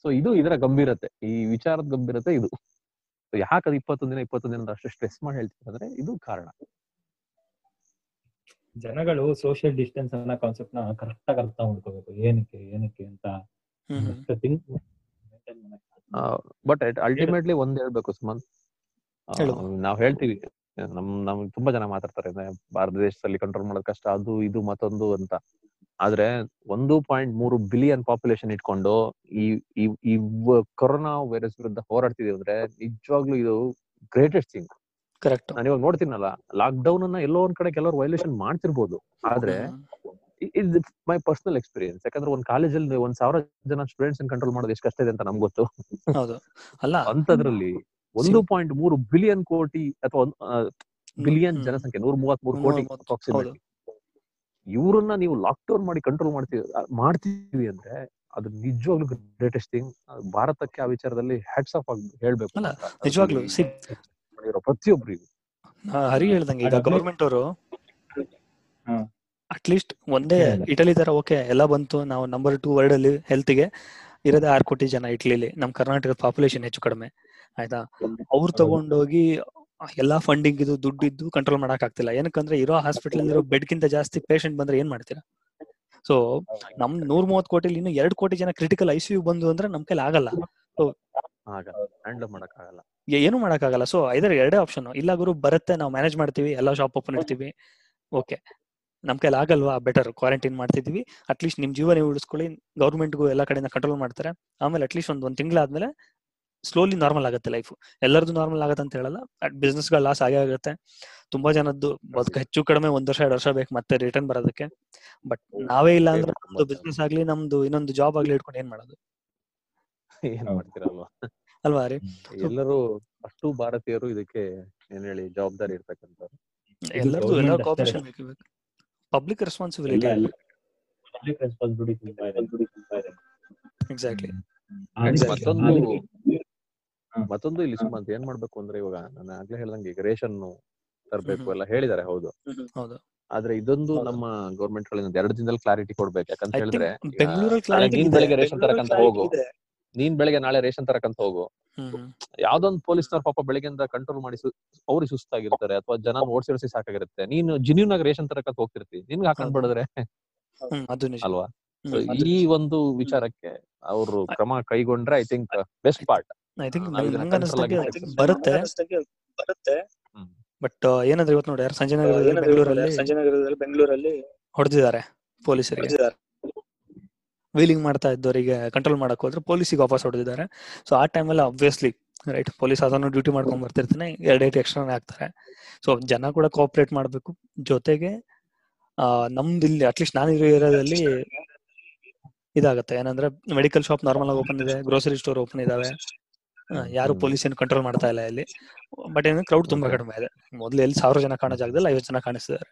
ಸೊ ಇದು ಇದರ ಗಂಭೀರತೆ ಈ ವಿಚಾರದ ಗಂಭೀರತೆ ಇದು. So ಯಾಕೆ ಅದು ಇಪ್ಪತ್ತೊಂದು ದಿನ ಇಪ್ಪತ್ತೊಂದು ದಿನ ಅಷ್ಟು ಸ್ಟ್ರೆಸ್ ಮಾಡಿ ಹೇಳ್ತೀವಿ ಅಂದ್ರೆ ಇದು ಕಾರಣ. ಜನಗಳು ಸೋಷಿಯಲ್ ಡಿಸ್ಟೆನ್ಸ್ ಅನ್ನೋ ಕಾನ್ಸೆಪ್ಟ್ನ ಕರೆಕ್ಟ್ ಆಗಿ ಅರ್ಥ ಮಾಡ್ಕೋಬೇಕು. ಏನಕ್ಕೆ ಏನಕ್ಕೆ ಅಂತ ಬಟ್ ಅಲ್ಟಿಮೇಟ್ಲಿ ಒಂದ್ ಹೇಳ್ಬೇಕು ಸುಮಂತ್. ನಾವ್ ಹೇಳ್ತೀವಿ. ನಮ್ ನಮ್ ತುಂಬಾ ಜನ ಮಾತಾಡ್ತಾರೆ ಭಾರತ ದೇಶದಲ್ಲಿ ಕಂಟ್ರೋಲ್ ಮಾಡೋದ್ ಕಷ್ಟ ಅದು ಇದು ಮತ್ತೊಂದು ಅಂತ. ಆದ್ರೆ ಒಂದು ಪಾಯಿಂಟ್ ಮೂರು ಬಿಲಿಯನ್ ಪಾಪ್ಯುಲೇಷನ್ ಇಟ್ಕೊಂಡು ಈ ಈ ಈ ಕೊರೋನಾ ವೈರಸ್ ವಿರುದ್ಧ ಹೋರಾಡ್ತಿದೀವಿ ಅಂದ್ರೆ ನಿಜವಾಗ್ಲೂ ಇದು ಗ್ರೇಟೆಸ್ಟ್ ಥಿಂಗ್ ಕರೆಕ್ಟ್ ನಾನು ಇವಾಗ ನೋಡ್ತೀನಲ್ಲ ಲಾಕ್ ಡೌನ್ ಅನ್ನ ಎಲ್ಲೋ ಒಂದ್ ಕಡೆ ಕೆಲವರು ವೈಲೇಷನ್ ಮಾಡ್ತಿರ್ಬೋದು. ಆದ್ರೆ ಇದ್ ಮೈ ಪರ್ಸನಲ್ ಎಕ್ಸ್ಪೀರಿಯನ್ಸ್ ಯಾಕಂದ್ರೆ ಒಂದ್ ಕಾಲೇಜಲ್ಲಿ ಒಂದ್ ಸಾವಿರ ಜನ ಸ್ಟೂಡೆಂಟ್ಸ್ ಕಂಟ್ರೋಲ್ ಮಾಡೋದು ಎಷ್ಟು ಕಷ್ಟ ಇದೆ ಅಂತ ನಮ್ಗೆ ಗೊತ್ತು. ಅಲ್ಲ ಅಂತದ್ರಲ್ಲಿ ಒಂದು ಪಾಯಿಂಟ್ ಮೂರು ಬಿಲಿಯನ್ ಕೋಟಿ ಅಥವಾ ಬಿಲಿಯನ್ ಜನಸಂಖ್ಯೆ ನೂರ ಮೂವತ್ ಮೂರು ಕೋಟಿ ಅಪ್ರಾಕ್ಸಿಮೇಟ್ಲಿ ಇವ್ರನ್ನ ನೀವು ಲಾಕ್ ಡೌನ್ ಮಾಡಿ ಕಂಟ್ರೋಲ್ ಮಾಡ್ತೀವಿ ಮಾಡ್ತೀವಿ ಅಂದ್ರೆ ಅದು ನಿಜವಾಗ್ಲೂ ಗ್ರೇಟೆಸ್ಟ್ ಥಿಂಗ್ ಭಾರತಕ್ಕೆ ಆ ವಿಚಾರದಲ್ಲಿ ಹ್ಯಾಟ್ಸ್ ಆಫ್ ಆಗಿ ಹೇಳ್ಬೇಕು ಅಲ್ಲ, ನಿಜವಾಗ್ಲೂ, ಮಾಡಿರೋ ಪ್ರತಿಯೊಬ್ಬರಿಗೂ ಹರಿ ಹೇಳ್ದಂಗೆ ಈಗ ಗವರ್ಮೆಂಟ್ ಅವರು ಅಟ್ ಅಟ್ಲೀಸ್ಟ್ ಒಂದೇ ಇಟಲಿ ತರ ಓಕೆ ಎಲ್ಲ ಬಂತು ನಾವು ನಂಬರ್ ಟೂ ವರ್ಲ್ಡ್ ಅಲ್ಲಿ ಹೆಲ್ತ್ಗೆ ಇರೋದೇ ಆರ್ ಕೋಟಿ ಜನ ಇಟ್ಲಿಲಿ ನಮ್ ಕರ್ನಾಟಕದ ಪಾಪ್ಯುಲೇಷನ್ ಹೆಚ್ಚು ಕಡಿಮೆ ಆಯ್ತಾ? ಅವ್ರು ತಗೊಂಡೋಗಿ ಎಲ್ಲಾ ಫಂಡಿಂಗ್ ಇದು ದುಡ್ಡಿದ್ದು ಕಂಟ್ರೋಲ್ ಮಾಡಕ್ ಆಗ್ತಿಲ್ಲ ಏನಕ್ಕಂದ್ರೆ ಇರೋ ಹಾಸ್ಪಿಟಲ್ ಇರೋ ಬೆಡ್ ಗಿಂತ ಜಾಸ್ತಿ ಪೇಷಂಟ್ ಬಂದ್ರೆ ಏನ್ ಮಾಡ್ತೀರಾ? ಸೊ ನಮ್ ನೂರ್ ಮೂವತ್ ಕೋಟಿಲಿ ಇನ್ನು ಎರಡ್ ಕೋಟಿ ಜನ ಕ್ರಿಟಿಕಲ್ ಐಸಿಯು ಬಂದು ಅಂದ್ರೆ ನಮ್ ಕೈಲಿ ಆಗಲ್ಲ. ಆಗ ಹ್ಯಾಂಡಲ್ ಮಾಡಕ್ ಆಗಲ್ಲ ಏನು ಸೊ ಐದರ್ ಎರಡೇ ಆಪ್ಷನ್ ಇಲ್ಲ ಗುರು ಬರುತ್ತೆ ನಾವು ಮ್ಯಾನೇಜ್ ಮಾಡ್ತೀವಿ ಎಲ್ಲ ಶಾಪ್ ಓಪನ್ ಇರ್ತೀವಿ ಓಕೆ ನಮ್ ಕೈಲಿ ಆಗಲ್ವಾ? ಬೆಟರ್ ಕ್ವಾರಂಟೈನ್ ಮಾಡ್ತಿದೀವಿ ಅಟ್ಲೀಸ್ಟ್ ನಿಮ್ ಜೀವನ ನೀವು ಉಳಿಸ್ಕೊಳ್ಳಿ. ಗೌರ್ಮೆಂಟ್ಗೂ ಎಲ್ಲ ಕಡೆಯಿಂದ ಕಂಟ್ರೋಲ್ ಮಾಡ್ತಾರೆ. ಆಮೇಲೆ ಅಟ್ಲೀಸ್ಟ್ ಒಂದ್ ಒಂದ್ ತಿಂಗಳಾದ್ಮೇಲೆ ಸ್ಲೋಲಿ ನಾರ್ಮಲ್ ಆಗುತ್ತೆ ಲೈಫ್ ಎಲ್ಲರದು ನಾರ್ಮಲ್ ಆಗುತ್ತೆ ಅಂತ ಹೇಳಲ್ಲ. ಬಿಸ್ನೆಸ್ಗಳು ಲಾಸ್ ಆಗೇ ಆಗುತ್ತೆ. ತುಂಬಾ ಜನದ್ದು ಬದುಕ ಹೆಚ್ಚು ಕಡಿಮೆ ಒಂದ್ ವರ್ಷ ಎರಡು ವರ್ಷ ಬೇಕು ಮತ್ತೆ ರಿಟರ್ನ್ ಬರೋದಕ್ಕೆ. ಬಟ್ ನಾವೇ ಇಲ್ಲ ಅಂದ್ರೆ ನಮ್ದು ಬಿಸ್ನೆಸ್ ಆಗ್ಲಿ ನಮ್ದು ಇನ್ನೊಂದು ಜಾಬ್ ಆಗ್ಲಿ ಇಟ್ಕೊಂಡು ಏನ್ ಮಾಡೋದು? ಏನ್ ಮಾಡ್ತೀರಲ್ವಾ ಅಲ್ವಾ? ರೀ? ಎಲ್ಲರೂ ಅಷ್ಟು ಭಾರತೀಯರು ಇದಕ್ಕೆ ಏನ್ ಹೇಳಿ ಜವಾಬ್ದಾರಿ ಇರ್ತಕ್ಕಂಥವ್ರು. ಎಲ್ಲರದು ಅಷ್ಟೇ. ಕೋಪರೇಷನ್ ಬೇಕು ಪಬ್ಲಿಕ್ ರೆಸ್ಪಾನ್ಸಿಬಿಲಿಟಿ ಪಬ್ಲಿಕ್ ರೆಸ್ಪಾನ್ಸಿಬಿಲಿಟಿ ತುಂಬಾ ಇದೆ. ಎಕ್ಸಾಕ್ಟ್ಲಿ ಮತ್ತೊಂದು ಮತ್ತೊಂದು ಇಲ್ಲಿ. ಸುಮಂತ್ ಏನ್ ಮಾಡ್ಬೇಕು ಅಂದ್ರೆ ಇವಾಗ ನಾನು ಆಗ್ಲೇ ಹೇಳ್ದಂಗೆ ಈಗ ರೇಷನ್ ತರಬೇಕು. ಎಲ್ಲ ಹೇಳಿದಾರೆ ಹೌದು. ಹೌದು. ಆದ್ರೆ ಇದೊಂದು ನಮ್ಮ ಗೌರ್ಮೆಂಟ್ ಗಳಿಂದ ಎರಡು ದಿನದಲ್ಲಿ ಕ್ಲಾರಿಟಿ ಕೊಡ್ಬೇಕು. ಯಾಕಂತ ಹೇಳಿದ್ರೆ ಬೆಂಗಳೂರಲ್ಲಿ ಕ್ಲಾರಿಟಿ ಬೆಳಿಗ್ಗೆ ರೇಷನ್ ತರಕಂತ ಹೋಗು. ನೀನ್ ಬೆಳಗ್ಗೆ ನಾಳೆ ರೇಷನ್ ತರಕಂತ ಹೋಗು. ಯಾವ್ದೊಂದ್ ಪೊಲೀಸ್ ಯಾವ್ದೊಂದು ಪೊಲೀಸ್ನವ್ರ ಪಾಪ ಬೆಳಗ್ಗೆಯಿಂದ ಕಂಟ್ರೋಲ್ ಮಾಡಿ ಅವ್ರಿಗೆ ಸುಸ್ತಾಗಿರ್ತಾರೆ ಅಥವಾ ಜನ ಓಡಿಸಿ ಓಡಿಸಿ ಸಾಕಾಗಿರುತ್ತೆ. ನೀನು ಜಿನ್ಯೂನ್ ಆಗಿ ರೇಷನ್ ತರಕಂತ ಹೋಗ್ತಿರ್ತಿ. ನಿನ್ಗೆ ಹಾಕೊಂಡ್. ಬಿಡಿದ್ರೆ? ನಿಜ. ಅಲ್ವಾ? ಈ ಒಂದು ವಿಚಾರಕ್ಕೆ ಅವರು ಕ್ರಮ ಕೈಗೊಂಡ್ರೆ I think best part I think ಬರುತ್ತೆ. ಬರುತ್ತೆ. ಬಟ್ ಏನಂದ್ರೆ ಇವತ್ತು ನೋಡಿ ಯಾರು ಸಂಜೆ ನಗರದಲ್ಲಿ ಏನಾದ್ರು ಬೆಂಗಳೂರಲ್ಲಿ ಸಂಜಯನಗರದಲ್ಲಿ ಬೆಂಗಳೂರಲ್ಲಿ ಹೊಡೆದಿದ್ದಾರೆ ಪೊಲೀಸರಿಗೆ. ಹೊಡೆದಿದ್ದಾರೆ. ವೀಲಿಂಗ್ ಮಾಡ್ತಾ ಇದ್ದವರಿಗೆ ಕಂಟ್ರೋಲ್ ಮಾಡಕ್ ಹೋದ್ರೆ ಪೊಲೀಸಿಗೆ ವಾಪಸ್ ಹೊಡೆದಿದ್ದಾರೆ. ಸೊ ಆ ಟೈಮಲ್ಲಿ ಅಬ್ವಿಯಸ್ಲಿ ರೈಟ್ ಪೊಲೀಸ್ ಅದನ್ನು ಡ್ಯೂಟಿ ಮಾಡ್ಕೊಂಡ್ ಬರ್ತಿರ್ತಾನೆ ಎರಡು ಎಕ್ಸ್ಟ್ರಾ ಹಾಕ್ತಾರೆ. ಸೊ ಜನ ಕೂಡ ಕೋಆಪರೇಟ್ ಮಾಡಬೇಕು. ಜೊತೆಗೆ ನಮ್ದು ಇಲ್ಲಿ ಅಟ್ಲೀಸ್ಟ್ ನಾನು ಇರೋ ಏರಿಯಾದಲ್ಲಿ ಇದಾಗುತ್ತೆ. ಏನಂದ್ರೆ ಮೆಡಿಕಲ್ ಶಾಪ್ ನಾರ್ಮಲ್ ಆಗಿ ಓಪನ್ ಇದೆ ಗ್ರೋಸರಿ ಸ್ಟೋರ್ ಓಪನ್ ಇದಾವೆ. ಯಾರು ಪೊಲೀಸ್ ಏನು ಕಂಟ್ರೋಲ್ ಮಾಡ್ತಾ ಇಲ್ಲ ಇಲ್ಲಿ. ಬಟ್ ಏನಂದ್ರೆ ಕ್ರೌಡ್ ತುಂಬಾ ಕಡಿಮೆ ಇದೆ. ಮೊದಲು ಎಲ್ಲಿ ಸಾವಿರ ಜನ ಕಾಣೋ ಜಾಗದಲ್ಲಿ ಐವತ್ತು ಜನ ಕಾಣಿಸ್ತಿದ್ದಾರೆ.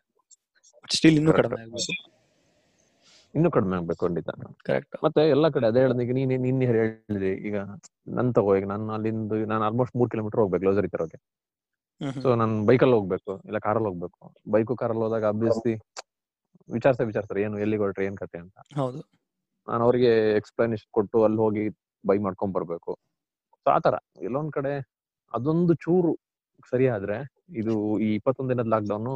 ಸ್ಟಿಲ್ ಇನ್ನೂ ಕಡಿಮೆ ಆಗ್ಬೇಕು. ಇನ್ನೂ ಕಡಿಮೆ ಆಗ್ಬೇಕು ಖಂಡಿತ ಕರೆಕ್ಟ್ ಮತ್ತೆ ಎಲ್ಲಾ ಕಡೆ ಅದೇ ಹೇಳ್ದೆ ಈಗ ನೀನ್ ನಿನ್ನೆ ಹೇಳಿದೆ ಈಗ ನನ್ ತಗೋ ಈಗ ನಾನು ಅಲ್ಲಿಂದ ನಾನು ಆಲ್ಮೋಸ್ಟ್ ಮೂರ್ ಕಿಲೋಮೀಟರ್ ಹೋಗ್ಬೇಕು ಲೋಸರಿ ತರೋಕೆ ಸೊ ನಾನು ಬೈಕಲ್ಲಿ ಹೋಗ್ಬೇಕು ಇಲ್ಲ ಕಾರಲ್ಲಿ ಹೋಗ್ಬೇಕು. ಬೈಕು ಕಾರಲ್ಲಿ ಹೋದಾಗ ಅಬ್ವಿಯಸ್ಲಿ ವಿಚಾರಿಸ ವಿಚಾರಿಸ್ತಾರೆ ಏನು ಎಲ್ಲಿಗೆ ಹೊರಟ್ರೆ ಏನ್ ಕತೆ ಅಂತ. ಹೌದು. ನಾನು ಅವ್ರಿಗೆ ಎಕ್ಸ್ಪ್ಲನೇಷನ್ ಕೊಟ್ಟು ಅಲ್ಲಿ ಹೋಗಿ ಬೈ ಮಾಡ್ಕೊಂಡ್ ಬರ್ಬೇಕು. ಸೊ ಆತರ ಎಲ್ಲೊಂದ್ ಕಡೆ ಅದೊಂದು ಚೂರು ಸರಿ ಆದ್ರೆ ಇದು ಈ ಇಪ್ಪತ್ತೊಂದ್ ದಿನದ ಲಾಕ್ ಡೌನ್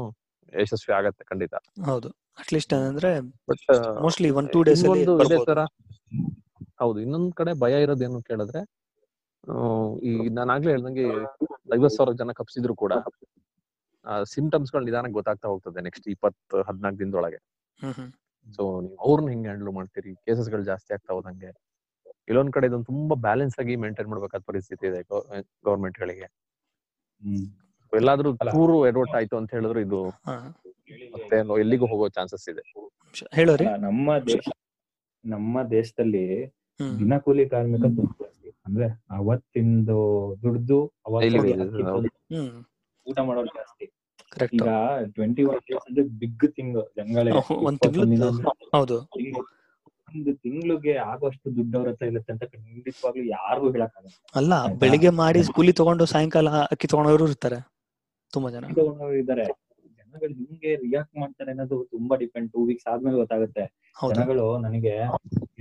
ಯಶಸ್ವಿ ಆಗತ್ತೆ ಖಂಡಿತ. ಹೌದು. ಅಟ್ಲೀಸ್ಟ್ ಏನಂದ್ರೆ but mostly one two days ಹೌದು ಇನ್ನೊಂದ್ ಕಡೆ ಭಯ ಇರೋದೇನು ಕೇಳಿದ್ರೆ ಈ ನಾನು ಆಗ್ಲೇ ಹೇಳ್ದಂಗೆ ಐವತ್ ಸಾವಿರ ಜನ ಕಪ್ಸಿದ್ರು ಕೂಡ ಸಿಂಟಮ್ಸ್ಗಳು ನಿಧಾನಕ್ಕೆ ಗೊತ್ತಾಗ್ತಾ ಹೋಗ್ತದೆ ನೆಕ್ಸ್ಟ್ ಇಪ್ಪತ್ತು ಹದಿನಾಲ್ಕು ದಿನದೊಳಗೆ. ಸೊ ನೀವು ಅವ್ರನ್ನ ಹೆಂಗ್ ಹ್ಯಾಂಡಲ್ ಮಾಡ್ತೀರಿ? ಕೇಸಸ್ಗಳು ಜಾಸ್ತಿ ಆಗ್ತಾ ಹೋದಂಗೆ. ಇಲ್ಲೊಂದ್ ಕಡೆ ಇದೊಂದು ತುಂಬಾ ಬ್ಯಾಲೆನ್ಸ್ ಆಗಿ ಮೇಂಟೈನ್ ಮಾಡ್ಬೇಕಾದ ಪರಿಸ್ಥಿತಿ ಇದೆ ಗೌರ್ಮೆಂಟ್ ಗಳಿಗೆ. ಹ್ಮ್. ಎಲ್ಲಾದ್ರೂ ಕೂರು ಚೂರು ಎಡವಟ್ ಆಯ್ತು ಅಂತ ಹೇಳಿದ್ರು ಇದು. ಮತ್ತೆ ಎಲ್ಲಿಗೂ ಹೋಗೋ ಚಾನ್ಸಸ್ ಇದೆ. ಹೇಳೋರಿ ನಮ್ಮ ದೇಶ ನಮ್ಮ ದೇಶದಲ್ಲಿ ದಿನಕೂಲಿ ದಿನ ಕೂಲಿ ಕಾರ್ಮಿಕ ಜಾಸ್ತಿ. ಅಂದ್ರೆ ಅವತ್ತಿಂದು ದುಡ್ದು ಊಟ ಮಾಡೋರು ಜಾಸ್ತಿ. ಕರೆಕ್ಟ್ ಈಗ ಟ್ವೆಂಟಿ ಒನ್ ಡೇಸ್ ಅಂದ್ರೆ ಬಿಗ್ ತಿಂಗ್ ಅಂದ್ರೆ ಹೌದು. ಒಂದು ತಿಂಗಳಿಗೆ ಆಗೋಷ್ಟು ದುಡ್ಡು ಅವ್ರ ಹತ್ರ ಇರುತ್ತೆ ಅಂತ ಖಂಡಿತವಾಗ್ಲೂ ಯಾರಿಗೂ ಹೇಳಕ್ಕಾಗಲ್ಲ. ಅಲ್ಲ ಬೆಳಿಗ್ಗೆ ಮಾಡಿ ಕೂಲಿ ತಗೊಂಡು ಸಾಯಂಕಾಲ ಅಕ್ಕಿ ತಗೊಂಡವರು ಇರ್ತಾರೆ. ತುಂಬಾ ಜನ. ತಗೊಂಡವರು ಇದಾರೆ ಜನಗಳು ಹಿಂಗೆ ರಿಯಾಕ್ಟ್ ಮಾಡ್ತಾರೆ ಅನ್ನೋದು ತುಂಬಾ ಡಿಪೆಂಡ್ ಟೂ ವೀಕ್ಸ್ ಆದ್ಮೇಲೆ ಗೊತ್ತಾಗುತ್ತೆ. ಜನಗಳು ನನಗೆ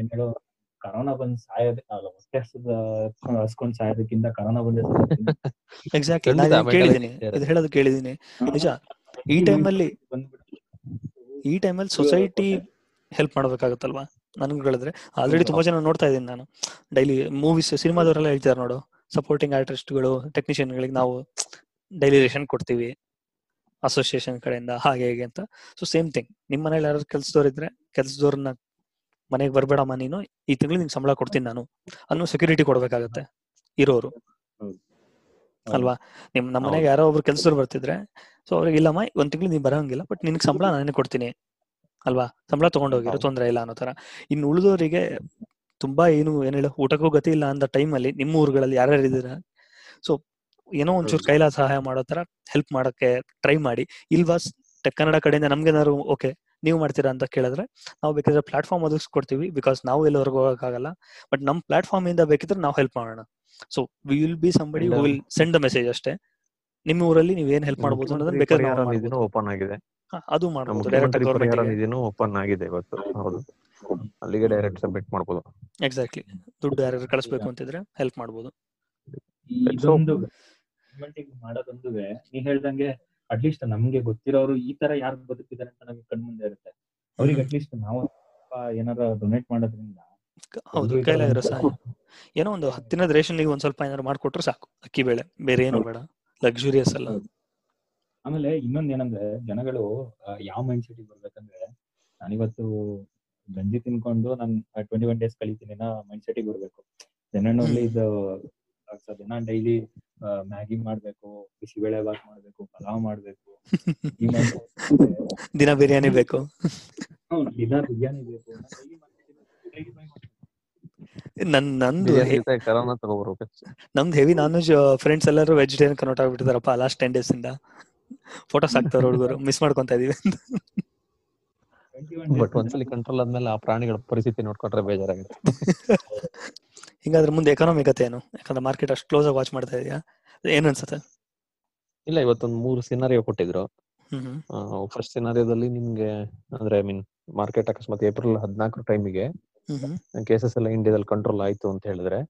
ಏನ್ ಹೇಳೋ ಕರೋನಾ ಬಂದ್ ಸಾಯೋದ್ ಅಲ್ಲ ಹೊಟ್ಟೆ ಹಸ್ಕೊಂಡ್ ಸಾಯೋದಕ್ಕಿಂತ ಕರೋನಾ ಬಂದ ಎಕ್ಸಾಕ್ಟ್ಲಿ ಹೇಳೋದು. ಕೇಳಿದೀನಿ. ನಿಜ. ಈ ಟೈಮಲ್ಲಿ ಈ ಟೈಮಲ್ಲಿ ಸೊಸೈಟಿ ಹೆಲ್ಪ್ ಮಾಡ್ಬೇಕಾಗತ್ತಲ್ವಾ? ನನ್ಗೆ ಹೇಳಿದ್ರೆ. ಆಲ್ರೆಡಿ ತುಂಬಾ ಜನ ನೋಡ್ತಾ ಇದ್ದೀನಿ ನಾನು. ಡೈಲಿ ಮೂವೀಸ್ ಸಿನಿಮಾದವರೆಲ್ಲ ಹೇಳ್ತಾರೆ ನೋಡು. ಸಪೋರ್ಟಿಂಗ್ ಆರ್ಟಿಸ್ಟ್ಗಳು ಟೆಕ್ನಿಷಿಯನ್ಗಳಿಗೆ ನಾವು ಡೈಲಿ ರೇಷನ್ ಕೊಡ್ತೀವಿ. ಅಸೋಸಿಯೇಷನ್ ಕಡೆಯಿಂದ ಹಾಗೆ ಹೇಗೆ ಅಂತ. ಸೊ ಸೇಮ್ ಥಿಂಗ್ ನಿಮ್ಮ ಮನೇಲಿ ಯಾರು ಕೆಲ್ಸದವ್ರು ಇದ್ರೆ ಕೆಲ್ಸದವ್ರನ್ನ ಮನೆಗೆ ಬರಬೇಡಮ್ಮ ನೀನು. ಈ ತಿಂಗಳು ನಿಂಗೆ ಸಂಬಳ ಕೊಡ್ತೀನಿ ನಾನು. ಅನ್ನೋ ಸೆಕ್ಯೂರಿಟಿ ಕೊಡ್ಬೇಕಾಗತ್ತೆ ಇರೋರು. ಅಲ್ವಾ? ನಿಮ್ ನಮ್ಮ ಮನೆಗೆ ಯಾರೋ ಒಬ್ರು ಕೆಲ್ಸದವ್ರು ಬರ್ತಿದ್ರೆ ಸೊ ಅವ್ರಿಗೆ ಇಲ್ಲಮ್ಮ ಒಂದ್ ತಿಂಗಳು ನೀನ್ ಬರಂಗಿಲ್ಲ ಬಟ್ ನಿನ್ಗೆ ಸಂಬಳ ನಾನೇ ಕೊಡ್ತೀನಿ. ಅಲ್ವಾ? ಸಂಬಳ ತಗೊಂಡೋಗಿರೋ. ತೊಂದ್ರೆ ಇಲ್ಲ ಅನ್ನೋ ತರ ಇನ್ನು ಉಳಿದವರಿಗೆ ತುಂಬಾ ಏನು ಏನ್ ಹೇಳ ಊಟಕ್ಕೂ ಗತಿ ಇಲ್ಲ ಅಂದ ಅಲ್ಲಿ ನಿಮ್ಮ ಊರುಗಳಲ್ಲಿ ಯಾರ್ಯಾರು ಇದ್ದೀರಾ ಸೊ ಏನೋ ಒಂಚೂರು. ಕೈಲ ಸಹಾಯ ಮಾಡೋ ತರ ಹೆಲ್ಪ್ ಮಾಡಕ್ಕೆ ಟ್ರೈ ಮಾಡಿ. ಇಲ್ವಾ ಕನ್ನಡ ಕಡೆಯಿಂದ ನಮ್ಗೇನಾದ್ರು ಓಕೆ ನೀವು ಮಾಡ್ತೀರಾ ಅಂತ ಕೇಳಿದ್ರೆ ನಾವು ಬೇಕಿದ್ರೆ ಪ್ಲಾಟ್ಫಾರ್ಮ್ ಒದಗಿಸ್ಕೊಡ್ತೀವಿ ಬಿಕಾಸ್ ನಾವು ಎಲ್ಲವರೆಗೂ ಹೋಗಕ್ಕಾಗಲ್ಲ. ಬಟ್ ನಮ್ ಪ್ಲಾಟ್ಫಾರ್ಮ್ ಇಂದ ಬೇಕಿದ್ರೆ ನಾವು ಹೆಲ್ಪ್ ಮಾಡೋಣ. So will be somebody And, will send a message ಅಷ್ಟೇ. ನಿಮ್ಮ ಊರಲ್ಲಿ ನೀವು ಏನ್ ಹೆಲ್ಪ್ ಮಾಡಬಹುದು ಅನ್ನೋದನ್ನ ಬೇಕಾದ್ರೆ ಓಪನ್ ಆಗಿದೆ. ಅದು ಮಾಡಬಹುದು ಮಾಡ್ಬೋದು ಡೈರೆಕ್ಟ್ ಓಪನ್ ಆಗಿದೆ ಇವತ್ತು. ಹೌದು. ಅಲ್ಲಿಗೆ ಡೈರೆಕ್ಟ್ ಸಬ್ಮಿಟ್ ಮಾಡಬಹುದು ಎಕ್ಸಾಕ್ಟ್ಲಿ ದುಡ್ಡು ಯಾರು ಕಳಿಸ್ಬೇಕು ಅಂತಿದ್ರೆ ಹೆಲ್ಪ್ ಮಾಡ್ಬೋದು. ಗೌರ್ಮೆಂಟ್ ಮಾಡೋದೊಂದುವೆ ನೀ ಹೇಳ್ದಂಗೆ ಅಟ್ಲೀಸ್ಟ್ ನಮ್ಗೆ ಗೊತ್ತಿರೋರು ಈ ತರ ಯಾರು ಬದುಕಿದ್ದಾರೆ ಅಂತ ನಮ್ಗೆ ಕಣ್ ಮುಂದೆ ಇರುತ್ತೆ. ಅವ್ರಿಗೆ ಅಟ್ಲೀಸ್ಟ್ ನಾವು ಏನಾರ ಡೊನೇಟ್ ಮಾಡೋದ್ರಿಂದ ಹೌದು ಸಹಾಯ ಏನೋ ಒಂದು ಹತ್ತಿನದ ರೇಷನ್ ಒಂದ್ ಸ್ವಲ್ಪ ಏನಾರು ಮಾಡ್ಕೊಟ್ರೆ ಸಾಕು ಅಕ್ಕಿ ಬೇಳೆ ಬೇರೆ ಏನು ಬೇಡ ಲಕ್ಸುರಿಯಸ್ ಅಲ್ಲ. ಆಮೇಲೆ ಇನ್ನೊಂದ್ ಏನಂದ್ರೆ ಜನಗಳು ಯಾವ ಮೈಂಡ್ ಸೆಟ್ ಬರ್ಬೇಕಂದ್ರೆ ನಾನಿವತ್ತು ಗಂಜಿ ತಿನ್ಕೊಂಡು ನಾನು ಟ್ವೆಂಟಿ ಒನ್ ಡೇಸ್ ಕಳಿತೀನಿ ಮೈಂಡ್ ಸೆಟ್ ಬರ್ಬೇಕು. ಜನನಲ್ಲಿ ಇದು ಆ, ನಾನ್ ಡೈಲಿ ಮ್ಯಾಗಿ ಮಾಡ್ಬೇಕು ಬಿಸಿಬೇಳೆ ಬಾತ್ ಮಾಡ್ಬೇಕು ಪಲಾವ್ ಮಾಡ್ಬೇಕು ದಿನ ಬಿರಿಯಾನಿ ಬೇಕು. ದಿನ ಬಿರಿಯಾನಿ ಬೇಕು. ನಾನ್ ನಂದು ನಮ್ದು ಹೆವಿ ನಾನ್ ವೆಜ್ ಫ್ರೆಂಡ್ಸ್ ಎಲ್ಲರೂ ವೆಜಿಟೇರಿಯನ್ ಕನ್ವರ್ಟ್ ಆಗ್ಬಿಟ್ಟಿದಾರಪ್ಪ ಲಾಸ್ಟ್ ಟೆನ್ ಡೇಸ್ ಇಂದ. ಫೋಟೋಸ್ ಹಾಕ್ತಾರ ಹುಡುಗರು ಮಿಸ್ ಮಾಡ್ಕೊಂತ ಇದೀವಿ ಅಂತ. 21 days ಬಟ್ ಒಂದ್ಸಲಿ ಕಂಟ್ರೋಲ್ ಆದ್ಮೇಲೆ ಆ ಪ್ರಾಣಿಗಳ ಪರಿಸ್ಥಿತಿ ನೋಡ್ಕೊಂಡ್ರೆ ಬೇಜಾರಾಗುತ್ತೆ. ಹಿಂಗಾದ್ರೆ ಮುಂದೆ ಎಕಾನಮಿ ಕತೆ ಏನು? ಯಾಕಂದ್ರೆ ಮಾರ್ಕೆಟ್ ಅಷ್ಟು ಕ್ಲೋಸ್ ಆಗಿ ವಾಚ್ ಮಾಡ್ತಾ ಇದೆಯಾ? ಏನ್ ಅನ್ಸುತ್ತೆ? ಇಲ್ಲ ಇವತ್ತೊಂದು ಮೂರು ಸಿನಾರಿಯೋ ಕೊಟ್ಟಿದ್ರು. ಫಸ್ಟ್ ಸಿನಾರಿಯೋದಲ್ಲಿ ನಿಮ್ಗೆ ಅಂದ್ರೆ ಐ ಮೀನ್ ಮಾರ್ಕೆಟ್ ಅಕಸ್ಮಾತ್ ಏಪ್ರಿಲ್ ಹದಿನಾಲ್ಕು ಟೈಮಿಗೆ ಕೇಸಸ್ ಎಲ್ಲ ಇಂಡಿಯಾದಲ್ಲಿ ಕಂಟ್ರೋಲ್ ಆಯ್ತು ಅಂತ ಹೇಳಿದ್ರೆ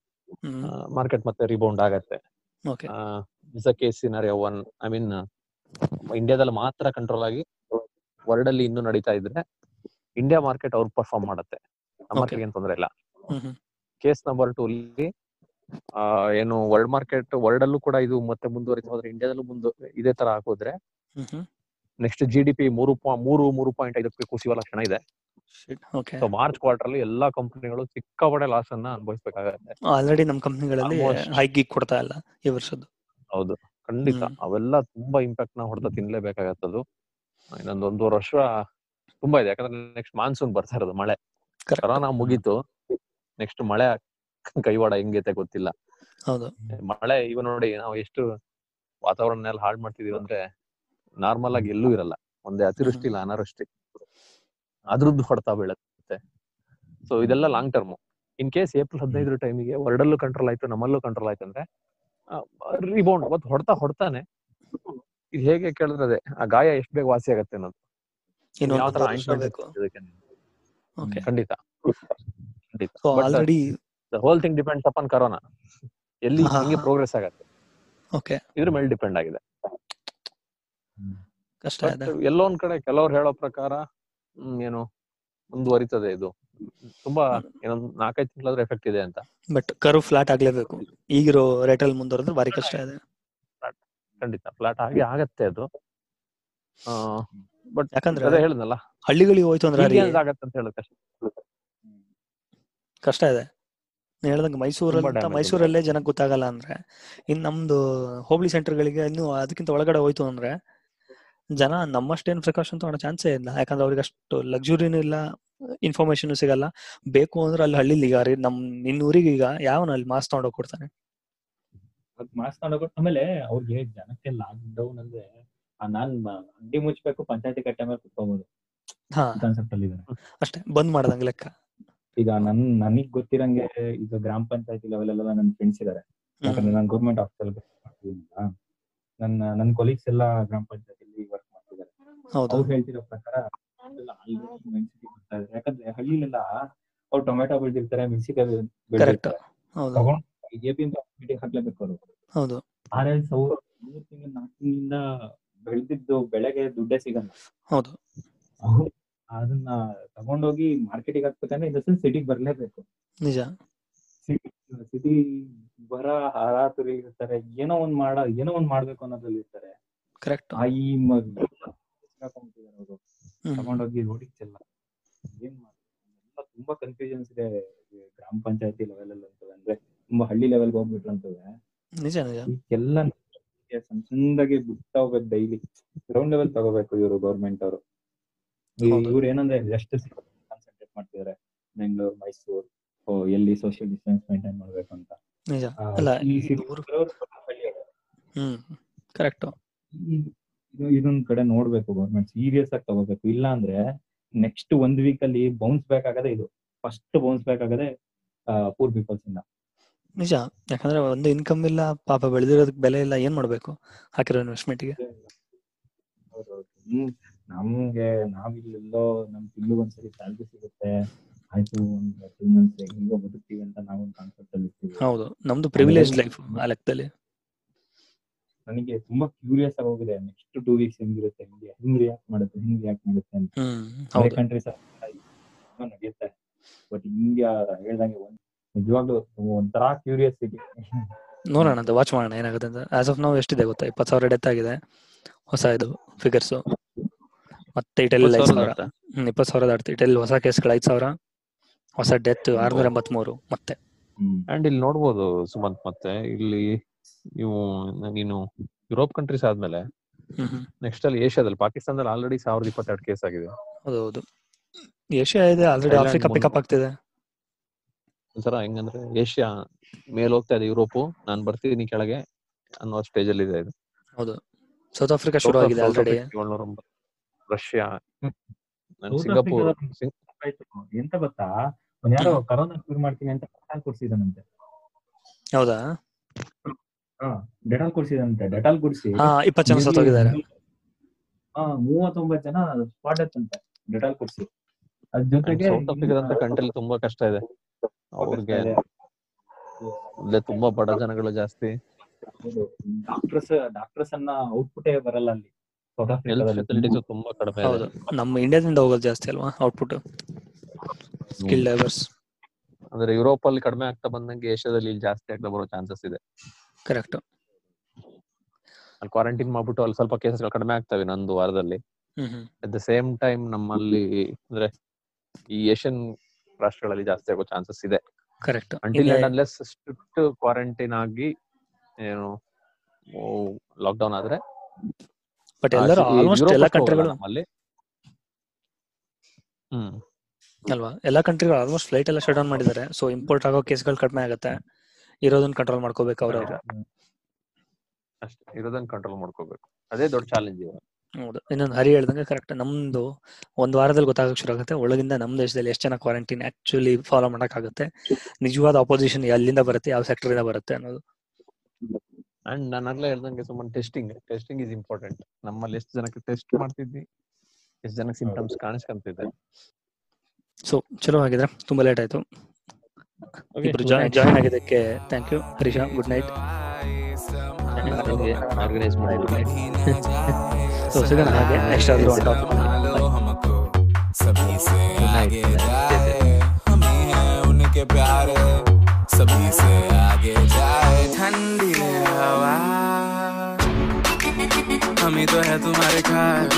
ಮಾರ್ಕೆಟ್ ಮತ್ತೆ ರಿಬೌಂಡ್ ಆಗತ್ತೆ. Case scenario one I mean ಇಂಡಿಯಾದಲ್ಲಿ ಮಾತ್ರ ಕಂಟ್ರೋಲ್ ಆಗಿ ವರ್ಲ್ಡ್ ಅಲ್ಲಿ ಇನ್ನೂ ನಡೀತಾ ಇದ್ರೆ ಇಂಡಿಯಾ ಮಾರ್ಕೆಟ್ ಅವ್ರು ಪರ್ಫಾರ್ಮ್ ಮಾಡುತ್ತೆ. ಮಾರ್ಕೆಟ್. ಏನ್ ತೊಂದ್ರೆ ಇಲ್ಲ. ಕೇಸ್ ನಂಬರ್ ಟೂ ಅಲ್ಲಿ ಏನು ವರ್ಲ್ಡ್ ಮಾರ್ಕೆಟ್ ವರ್ಲ್ಡ್ ಅಲ್ಲೂ ಕೂಡ ಇದು ಮತ್ತೆ ಮುಂದುವರಿತು ಹೋದ್ರೆ ಇಂಡಿಯಾದಲ್ಲೂ ಮುಂದೆ ಇದೇ ತರ ಹಾಕೋದ್ರೆ ನೆಕ್ಸ್ಟ್ ಜಿ ಡಿ ಪಿ ಮೂರು ಮೂರು ಮೂರು ಪಾಯಿಂಟ್ ಐದಕ್ಕೆ ಕುಸಿಯುವ ಲಕ್ಷಣ ಇದೆ. ಸೊ ಮಾರ್ಚ್ ಕ್ವಾರ್ಟರ್ ಅಲ್ಲಿ ಎಲ್ಲಾ ಕಂಪನಿಗಳು ಸಿಕ್ಕಾಪಡೆ ಲಾಸ್ ಅನ್ನ ಅನುಭವಿಸಬೇಕಾಗತ್ತೆ. ಆಲ್ರೆಡಿ ನಮ್ಮ ಕಂಪನಿಗಳಲ್ಲಿ Almost. ಹೈ ಗೀಗ್ ಕೊಡ್ತಾ ಇಲ್ಲ ಈ ವರ್ಷದ್ದು. ಹೌದು ಖಂಡಿತ. ಅವೆಲ್ಲ ತುಂಬಾ ಇಂಪ್ಯಾಕ್ಟ್ನ ಹೊಡೆದ ತಿನ್ಲೇಬೇಕಾಗತ್ತದು. ಇನ್ನೊಂದು ಒಂದೂವರೆ ವರ್ಷ ತುಂಬಾ ಇದೆ. ಯಾಕಂದ್ರೆ ನೆಕ್ಸ್ಟ್ ಮಾನ್ಸೂನ್ ಬರ್ತಾ ಇರೋದು ಮಳೆ. ಕೊರೋನಾ ಮುಗೀತು. ನೆಕ್ಸ್ಟ್ ಮಳೆ ಕೈವಾಡ ಹೆಂಗೈತೆ ಗೊತ್ತಿಲ್ಲ. ಹೌದು. ಮಳೆ ಈಗ ನೋಡಿ ನಾವು ಎಷ್ಟು ವಾತಾವರಣ ಎಲ್ಲ ಹಾಳು ಮಾಡ್ತಿದೀವಿ ಅಂದ್ರೆ ನಾರ್ಮಲ್ ಆಗಿ ಎಲ್ಲೂ ಇರಲ್ಲ. ಒಂದೇ ಅತಿವೃಷ್ಟಿ ಇಲ್ಲ ಅನಾವೃಷ್ಟಿ. ಅದ್ರದ್ದು ಹೊಡ್ತಾ ಬೀಳತ್ತೆ. ಸೊ ಇದೆಲ್ಲ long term in case April ಹದಿನೈದರ ಟೈಮಿಗೆ ವರ್ಡಲ್ಲೂ ಕಂಟ್ರೋಲ್ ಆಯ್ತು ನಮ್ಮಲ್ಲೂ ಕಂಟ್ರೋಲ್ ಆಯ್ತು ಅಂದ್ರೆ ರಿಬೌಂಡ್ ಅವತ್ತು ಹೊಡ್ತಾ ಹೊಡ್ತಾನೆ. ಇದು ಹೇಗೆ ಕೇಳಿದ್ರೆ ಅದೇ ಆ ಗಾಯ ಎಷ್ಟು ಬೇಗ ವಾಸಿ ಆಗತ್ತೆ ಅನ್ನೋದು. ಯಾವ ತರ ಖಂಡಿತ. Already the whole thing depends corona. Corona ಎಲ್ಲಿ ಹಿಂಗೆ. ಪ್ರೋಗ್ರೆಸ್ ಆಗತ್ತೆ. ಓಕೆ ಇದ್ರ ಮೇಲೆ ಡಿಪೆಂಡ್ ಆಗಿದೆ. ಕಷ್ಟ ಇದೆ. ಎಲ್ಲೋ ಒಂದ್ ಕಡೆ ಕೆಲವ್ರು ಹೇಳೋ ಪ್ರಕಾರ ಏನು ಮುಂದುವರಿತದೆ ಇದು. ತುಂಬಾ ಏನೊಂದ್ ನಾಲ್ಕೈದು ತಿಂಗಳಾದ್ರೂ ಎಫೆಕ್ಟ್ ಇದೆ ಅಂತ. ಬಟ್ ಕರು ಫ್ಲಾಟ್ ಆಗ್ಲೇಬೇಕು. ಈಗಿರೋ ರೇಟಲ್ಲಿ ಮುಂದುವರೆದ್ರೆ ಭಾರಿ ಕಷ್ಟ ಇದೆ. ಖಂಡಿತ. ಫ್ಲಾಟ್ ಆಗಿ ಆಗತ್ತೆ ಅದು. ಬಟ್ ಯಾಕಂದ್ರೆ ಅದೇ ಹೇಳಿದ್ನಲ್ಲ. ಹಳ್ಳಿಗಳಿಗೆ ಹೋಯ್ತು ಅಂದ್ರೆ ಆಗತ್ತೆ ಅಂತ ಹೇಳುತ್ತೆ ಅಷ್ಟೇ. ಕಷ್ಟ ಇದೆ. ಹೇಳ್ದಂಗೆ ಮೈಸೂರಲ್ಲಿ ಮೈಸೂರಲ್ಲೇ ಜನಕ್ಕೆ ಗೊತ್ತಾಗಲ್ಲ ಅಂದ್ರೆ ಇನ್ ನಮ್ದು ಹೋಬಳಿ ಸೆಂಟರ್ಗಳಿಗೆ ಇನ್ನು ಅದಕ್ಕಿಂತ ಒಳಗಡೆ ಹೋಯ್ತು ಅಂದ್ರೆ ಜನ ನಮ್ಮಷ್ಟೇನು ಪ್ರಿಕಾಷನ್ ತಗೊಳ್ಳೋ ಚಾನ್ಸೇ ಇಲ್ಲ. ಯಾಕಂದ್ರೆ ಅವ್ರಿಗೆ ಅಷ್ಟು ಲಕ್ಸುರಿನೂ ಇಲ್ಲ ಇನ್ಫಾರ್ಮೇಶನ್ ಸಿಗಲ್ಲ. ಬೇಕು ಅಂದ್ರೆ ಅಲ್ಲಿ ಹಳ್ಳಿಲಿ ಈಗ ರೀ ನಮ್ ನಿನ್ನ ಊರಿಗೆ ಈಗ ಯಾವನ ಅಲ್ಲಿ ಮಾಸ್ ತಗೊಂಡೋಗಿ ಕೊಡ್ತಾನೆ? ಮಾಸ್ ತಗೊಂಡೋಗ್ಬಿಟ್ಟು ಆಮೇಲೆ ಅವ್ರಿಗೆ ಜನಕ್ಕೆ ಲಾಕ್ ಡೌನ್ ಅಂದ್ರೆ ನಾನ್ ಅಡ್ಡಿ ಅಂಗಡಿ ಮುಚ್ಬೇಕು ಪಂಚಾಯತಿ ಕಟ್ಟೆ ಮೇಲೆ ಕುತ್ಕೋಬಹುದು ಹಾ. ಕಾನ್ಸೆಪ್ಟ್ ಅಲ್ಲಿ ಅಷ್ಟೇ ಬಂದ್ ಮಾಡ್ದಂಗ ಲೆಕ್ಕ. ಈಗ ನನ್ ನನಗ್ ಗೊತ್ತಿರಂಗೆ ಈಗ ಗ್ರಾಮ ಪಂಚಾಯತಿ ಲೆವೆಲ್ ಎಲ್ಲ ನನ್ನ ಫ್ರೆಂಡ್ಸ್ ಇದಾರೆ. ಯಾಕಂದ್ರೆ ನಾನು ಗೌರ್ಮೆಂಟ್ ಆಫೀಸಲ್ ನನ್ನ ನನ್ನ ಕೊಲೀಗ್ಸ್ ಎಲ್ಲ ಗ್ರಾಮ ಪಂಚಾಯತಿಲಿ ವರ್ಕ್ ಮಾಡ್ತಿದ್ದಾರೆ ಅವ್ರು ಹೇಳ್ತಿರೋ ಪ್ರಕಾರ ಯಾಕಂದ್ರೆ ಹಳ್ಳಿಲೆಲ್ಲ ಅವ್ರು ಟೊಮೆಟೊ ಬೆಳೆದಿರ್ತಾರೆ ಮೆಣಸಿನಕಾಯಿ ಬೆಳೆದಿರ್ತಾರೆ. ಹೌದು. ತಗೊಂಡ್ ಎ ಪಿ ಹಾಕ್ಲೇಬೇಕು ಅವರು. ಹೌದು. ಆದ್ರೆ ಸಾವಿರ ಮೂರ್ ತಿಂಗಳು ನಾಲ್ಕು ತಿಂಗಳಿಂದ ಬೆಳೆದಿದ್ದು ಬೆಳೆಗೆ ದುಡ್ಡೇ ಸಿಗಲ್ಲ. ಹೌದು. ಅದನ್ನ ತಗೊಂಡೋಗಿ ಮಾರ್ಕೆಟಿಗೆ ಹಾಕ್ಬೇಕಂದ್ರೆ ಇಂದ ಸಿಟಿಗೆ ಬರ್ಲೇಬೇಕು. ನಿಜ. ಸಿಟಿ ಬರ ಹಾರಾತುರಿ ಇರ್ತಾರೆ ಏನೋ ಒಂದ್ ಮಾಡ ಏನೋ ಒಂದ್ ಮಾಡ್ಬೇಕು ಅನ್ನೋದ್ರಲ್ಲಿ ಇರ್ತಾರೆ. ಕರೆಕ್ಟ್ ಈ ಅವರು ತಗೊಂಡೋಗಿ ರೋಡಿಗೆ ಚೆಲ್ಲ. ಏನ್ ಮಾಡ್ತಾರೆ ತುಂಬಾ ಕನ್ಫ್ಯೂಷನ್ಸ್ ಇದೆ ಗ್ರಾಮ ಪಂಚಾಯತಿ ಲೆವೆಲ್ ಅಲ್ಲಿ ಅಂತವೆ. ಅಂದ್ರೆ ತುಂಬಾ ಹಳ್ಳಿ ಲೆವೆಲ್ ಹೋಗ್ಬಿಟ್ರು ಅಂತವೆ. ನಿಜ ನಿಜ. ಎಲ್ಲ ಸಣ್ಣ ಸಣ್ಣದಾಗಿ ಬಿಡ್ತಾ ಹೋಗ್ಬೇಕು ಡೈಲಿ ಗ್ರೌಂಡ್ ಲೆವೆಲ್ ತಗೋಬೇಕು ಇವರು ಗೌರ್ಮೆಂಟ್ ಅವರು. ಇವ್ರು ಏನಂದ್ರೆ ಎಷ್ಟು ಕಾನ್ಸಂಟ್ರೇಟ್ ಮಾಡ್ತಿದಾರೆ. ಬೆಂಗಳೂರು ಮೈಸೂರು ಓ ಎಲ್ಲಿ ಸೋಷಿಯಲ್ ಡಿಸ್ಟೆನ್ಸ್ ಮೇಂಟೈನ್ ಮಾಡ್ಬೇಕು ಅಂತ. ನಿಜ. ಅಲ್ಲ ಹ್ಮ್ ಕರೆಕ್ಟ್ ಇದು- ಇದೊಂದ್ ಕಡೆ ನೋಡ್ಬೇಕು ಗೌರ್ಮೆಂಟ್ ಸೀರಿಯಸ್ ಆಗಿ ತಗೋಬೇಕು. ಇಲ್ಲ ಅಂದ್ರೆ ನೆಕ್ಸ್ಟ್ ಒಂದ್ ವೀಕ್ ಅಲ್ಲಿ ಬೌನ್ಸ್ ಬ್ಯಾಕ್ ಆಗದೆ ಇದು. ಫಸ್ಟ್ ಬೌನ್ಸ್ ಬ್ಯಾಕ್ ಆಗದೆ ಪೂರ್ ಪೀಪಲ್ಸ್ ಇಂದ. ನಿಜ. ಯಾಕಂದ್ರೆ ಒಂದು ಇನ್ಕಮ್ ಇಲ್ಲ ಪಾಪ ಬೆಳೆದಿರೋದಕ್ಕೆ ಬೆಲೆ ಇಲ್ಲ ಏನ್ ಮಾಡ್ಬೇಕು? ಹಾಕಿರೋ ಇನ್ವೆಸ್ಟ್ಮೆಂಟ್ಗೆ ಹ್ಮ್. ನಮ್ಗೆ ನಾವಿಲ್ಲೆಲ್ಲೋ ನಮ್ ಒಂದ್ ಒಂದ್ಸರಿ ಸ್ಯಾಲ್ರಿ ಸಿಗುತ್ತೆ. ಆಯ್ತು ಒಂದ್ ಟೂ ಮಂತ್ಸ್ ಹಿಂಗ ಬದುಕ್ತೀವಿ ಅಂತ ನಾವೊಂದ್ ಕಾನ್ಸೆಪ್ಟ್ ಅಲ್ಲಿ ಇರ್ತೀವಿ. ಹೌದು. ನಮ್ದು ಪ್ರಿವಿಲೇಜ್ ಲೈಫ್ ಆ ಲೆಕ್ಕದಲ್ಲಿ. ನನಗೆ ತುಂಬಾ ಕ್ಯೂರಿಯಸ್ ಆಗಿ ಹೋಗಿದೆ. ನೆಕ್ಸ್ಟ್ ಟೂ ವೀಕ್ಸ್ ಹೆಂಗಿರುತ್ತೆ ಹೆಂಗೆ ಹೆಂಗ್ ರಿಯಾಕ್ಟ್ ಮಾಡುತ್ತೆ ಹೆಂಗ್ ರಿಯಾಕ್ಟ್ ಮಾಡುತ್ತೆ ಅಂತ. ಬೇರೆ ಕಂಟ್ರೀಸ್ ನಡೆಯುತ್ತೆ ಬಟ್ ಇಂಡಿಯಾ ಹೇಳ್ದಂಗೆ ಒಂದ್ ನಿಜವಾಗ್ಲೂ ಒಂಥರ ಕ್ಯೂರಿಯಾಸಿಟಿ ನೋಡೋಣ ಅಂತ ವಾಚ್ ಮಾಡೋಣ ಏನಾಗುತ್ತೆ ಅಂತ. ಆಸ್ ಆಫ್ ನಾವು ಎಷ್ಟಿದೆ ಗೊತ್ತಾ? ಇಪ್ಪತ್ತು ಸಾವಿರ ಡೆತ್ ಆಗಿದೆ. ಹೊಸ ಇದು ಫಿಗರ್ಸ್ ಮತ್ತೆ ಇಟಲಿ ಐದು ಸಾವಿರ ಇಪ್ಪತ್ತು ಸಾವಿರ ದಾಟ್ತಿ ಇಟಲಿ ಹೊಸ ಕೇಸ್ಗಳು ಐದು ಸಾವಿರ ಹೊಸ ಡೆತ್ ಆರ್ನೂರ ಎಂಬತ್ಮೂರು ಮತ್ತೆ. ಹ್ಮ್. ಅಂಡ್ ಇಲ್ಲಿ ನೋಡ್ಬೋದು ಸುಮಂತ್ ಮತ್ತೆ ಇಲ್ಲಿ ನೀವು ನೀನು ಯುರೋಪ್ ಕಂಟ್ರೀಸ್ ಆದ್ಮೇಲೆ ನೆಕ್ಸ್ಟ್ ಅಲ್ಲಿ ಏಷ್ಯಾದಲ್ಲಿ ಪಾಕಿಸ್ತಾನದಲ್ಲಿ ಆಲ್ರೆಡಿ ಸಾವಿರದ ಇಪ್ಪತ್ತೆರಡು ಕೇಸ್ ಆಗಿದೆ. ಹೌದು ಹೌದು. ಏಷ್ಯಾ ಇದೆ ಆಲ್ರೆಡಿ ಆಫ್ರಿಕಾ. ಪಿಕಪ್ ಆಗ್ತಿದೆ. ಒಂಥರ ಹೆಂಗಂದ್ರೆ ಏಷ್ಯಾ ಮೇಲ್ ಹೋಗ್ತಾ ಇದೆ ಯುರೋಪ್. ನಾನು ಬರ್ತೀನಿ ಕೆಳಗೆ ಅನ್ನೋ ಸ್ಟೇಜ್ ಅಲ್ಲಿ ಇದೆ ಇದು. ಹೌದು. ಸೌತ್ ಆಫ್ರಿಕಾ ಶುರು ಆಗಿದೆ ಆಲ್ರೆಡಿ ರಷ್ಯಾ ಸಿಂಗಾಪುರ್ ಎಂತ ಗೊತ್ತಾ? ಅವ್ನ್ ಯಾರೋ ಕರೋನಾ ಕ್ಯೂರ್ ಮಾಡ್ತೀನಿ ಅಂತ ಕೊಡ್ಸಿದಾನಂತೆ. ಹೌದಾ? ಡೆಟಾಲ್ ಕೊಡ್ಸಿದಂತೆ ಡೆಟಾಲ್ ಕೊಡ್ಸಿ ಹಾ ಇಪ್ಪತ್ತು ಜನ ಸತ್ತೋಗಿದ್ದಾರೆ. ಹಾ ಮೂವತ್ತೊಂಬತ್ತು ಜನ ಸ್ಪಾಟ್ ಅಂತ ಡೆಟಾಲ್ ಕೊಡ್ಸಿ. ಅದ್ ಜೊತೆಗೆ ಕಂಟ್ರಿ ತುಂಬಾ ಕಷ್ಟ ಇದೆ. ಅವ್ರಿಗೆ ಅಲ್ಲೇ ತುಂಬಾ ಬಡ ಜನಗಳು ಜಾಸ್ತಿ. ಡಾಕ್ಟರ್ಸ್ ಡಾಕ್ಟರ್ಸ್ ಅನ್ನ ಔಟ್ಪುಟ್ ಬರಲ್ಲ ಅಲ್ಲಿ. ಫೆಸಿಲಿಟೀಸ್ ತುಂಬಾ ಕಡಿಮೆ ಹೌದು. ನಮ್ಮ ಇಂಡಿಯಾದಿಂದ ಹೋಗೋದು ಜಾಸ್ತಿ ಅಲ್ವಾ ಔಟ್ಪುಟ್ ಸ್ಕಿಲ್ ಡೈವರ್ಸ್ ಅಂದ್ರೆ ಯುರೋಪ್ ಅಲ್ಲಿ ಕಡಿಮೆ ಆಗ್ತಾ ಬಂದಂಗೆ ಏಷ್ಯಾದಲ್ಲಿ ಇಲ್ಲಿ ಜಾಸ್ತಿ ಆಗ್ತಾ ಬರೋ ಚಾನ್ಸಸ್ ಇದೆ. ಕರೆಕ್ಟ್ ಅಲ್ಲಿ ಕ್ವಾರಂಟೈನ್ ಮಾಡ್ಬಿಟ್ಟು ಅಲ್ಲಿ ಸ್ವಲ್ಪ ಕೇಸಸ್ ಕಡಿಮೆ ಆಗ್ತವೆ ನಂದು ವಾರದಲ್ಲಿ. ಅಟ್ ದ ಸೇಮ್ ಟೈಮ್ ನಮ್ಮಲ್ಲಿ ಅಂದ್ರೆ ಈ ಏಷ್ಯನ್ ರಾಷ್ಟ್ರಗಳಲ್ಲಿ ಜಾಸ್ತಿ ಆಗೋ ಚಾನ್ಸಸ್ ಇದೆ. Correct until and unless strict quarantine ಆಗಿ ಏನು ಲಾಕ್ಡೌನ್ ಆದ್ರೆ ಬಟ್ ಎಲ್ಲರೂ ಆಲ್ಮೋಸ್ಟ್ ಎಲ್ಲ ಕಂಟ್ರಿಗಳು ಹ್ಮ್. ಅಲ್ವಾ? ಎಲ್ಲಾ ಕಂಟ್ರಿಗಳು ಆಲ್ಮೋಸ್ಟ್ ಫ್ಲೈಟ್ ಎಲ್ಲ ಶಟ್ ಡೌನ್ ಮಾಡಿದ್ದಾರೆ. ಸೊ ಇಂಪೋರ್ಟ್ ಆಗೋ ಕೇಸ್ಗಳು ಕಡಿಮೆ ಆಗುತ್ತೆ. ಇರೋದನ್ನ ಕಂಟ್ರೋಲ್ ಮಾಡ್ಕೋಬೇಕು ಅವ್ರವ್ರು ಅಷ್ಟೇ ಇರೋದನ್ನ ಕಂಟ್ರೋಲ್ ಮಾಡ್ಕೋಬೇಕು. ಅದೇ ದೊಡ್ಡ ಚಾಲೆಂಜ್ ಇವಾಗ. ಹೌದು. ಇನ್ನೊಂದು ಹರಿ ಹೇಳ್ದಂಗೆ ಕರೆಕ್ಟ್ ನಮ್ದು ಒಂದ್ ವಾರದಲ್ಲಿ ಗೊತ್ತಾಗಕ್ಕೆ ಶುರು ಆಗುತ್ತೆ. ಒಳಗಿಂದ ನಮ್ ದೇಶದಲ್ಲಿ ಎಷ್ಟು ಜನ ಕ್ವಾರಂಟೈನ್ ಆಕ್ಚುಲಿ ಫಾಲೋ ಮಾಡಕ್ಕಾಗುತ್ತೆ? ನಿಜವಾದ ಅಪೋಸಿಷನ್ ಎಲ್ಲಿಂದ ಬರುತ್ತೆ? ಯಾವ ಸೆಕ್ಟರ್ ಇಂದ ಬರುತ್ತೆ ಅನ್ನೋದು. ಅಂಡ್ ನಾನು ಆಗ್ಲೇ ಹೇಳ್ದಂಗೆ ಸುಮ್ಮನೆ ಟೆಸ್ಟಿಂಗ್ ಟೆಸ್ಟಿಂಗ್ ಇಸ್ ಇಂಪಾರ್ಟೆಂಟ್ ನಮ್ಮಲ್ಲಿ ಎಷ್ಟು ಜನಕ್ಕೆ ಟೆಸ್ಟ್ ಮಾಡ್ತಿದ್ವಿ ಎಷ್ಟು ಜನಕ್ಕೆ ಸಿಂಪ್ಟಮ್ಸ್ ಕಾಣಿಸ್ಕೊಂತಿದೆ ಸೊ ಚಲೋ ಆಗಿದ್ರೆ ತುಂಬಾ ಲೇಟ್ ಆಯ್ತು Okay, ಇಬ್ರು good night. ಜಾಯ್ನ್ ಆಗಿದ್ದಕ್ಕೆ ಥ್ಯಾಂಕ್ ಯು ಹರೀಶಾ ಗುಡ್ ನೈಟ್ ಆರ್ಗನೈಸ್ ಮಾಡಿ ಸೊ ಸಿಗೋಣ ಹಾಗೆ ನೆಕ್ಸ್ಟ್ ಆದ್ರೂ ಒಂದು ಟಾಪಿಕ್ सभी से आगे जाए हम ही हैं उनके प्यारे सभी से आगे जाए ठंडी हवा हम ही तो है तुम्हारे खास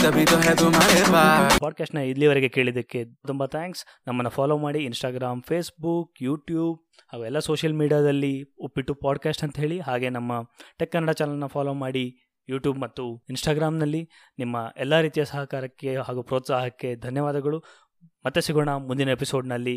तभी तो है तुम्हारे पास ಪಾಡ್ಕಾಸ್ಟ್ನ ಇಲ್ಲಿವರೆಗೆ ಕೇಳಿದ್ದಕ್ಕೆ ತುಂಬ ಥ್ಯಾಂಕ್ಸ್ ನಮ್ಮನ್ನು ಫಾಲೋ ಮಾಡಿ ಇನ್ಸ್ಟಾಗ್ರಾಮ್ ಫೇಸ್ಬುಕ್ ಯೂಟ್ಯೂಬ್ ಹಾಗೂ ಎಲ್ಲ ಸೋಷಿಯಲ್ ಮೀಡಿಯಾದಲ್ಲಿ ಉಪ್ಪಿಟ್ಟು ಪಾಡ್ಕಾಸ್ಟ್ ಅಂತ ಹೇಳಿ ಹಾಗೆ ನಮ್ಮ ಟೆಕ್ ಕನ್ನಡ ಚಾನಲ್ನ ಫಾಲೋ ಮಾಡಿ ಯೂಟ್ಯೂಬ್ ಮತ್ತು ಇನ್ಸ್ಟಾಗ್ರಾಮ್ನಲ್ಲಿ ನಿಮ್ಮ ಎಲ್ಲ ರೀತಿಯ ಸಹಕಾರಕ್ಕೆ ಹಾಗೂ ಪ್ರೋತ್ಸಾಹಕ್ಕೆ ಧನ್ಯವಾದಗಳು ಮತ್ತೆ ಸಿಗೋಣ ಮುಂದಿನ ಎಪಿಸೋಡ್ನಲ್ಲಿ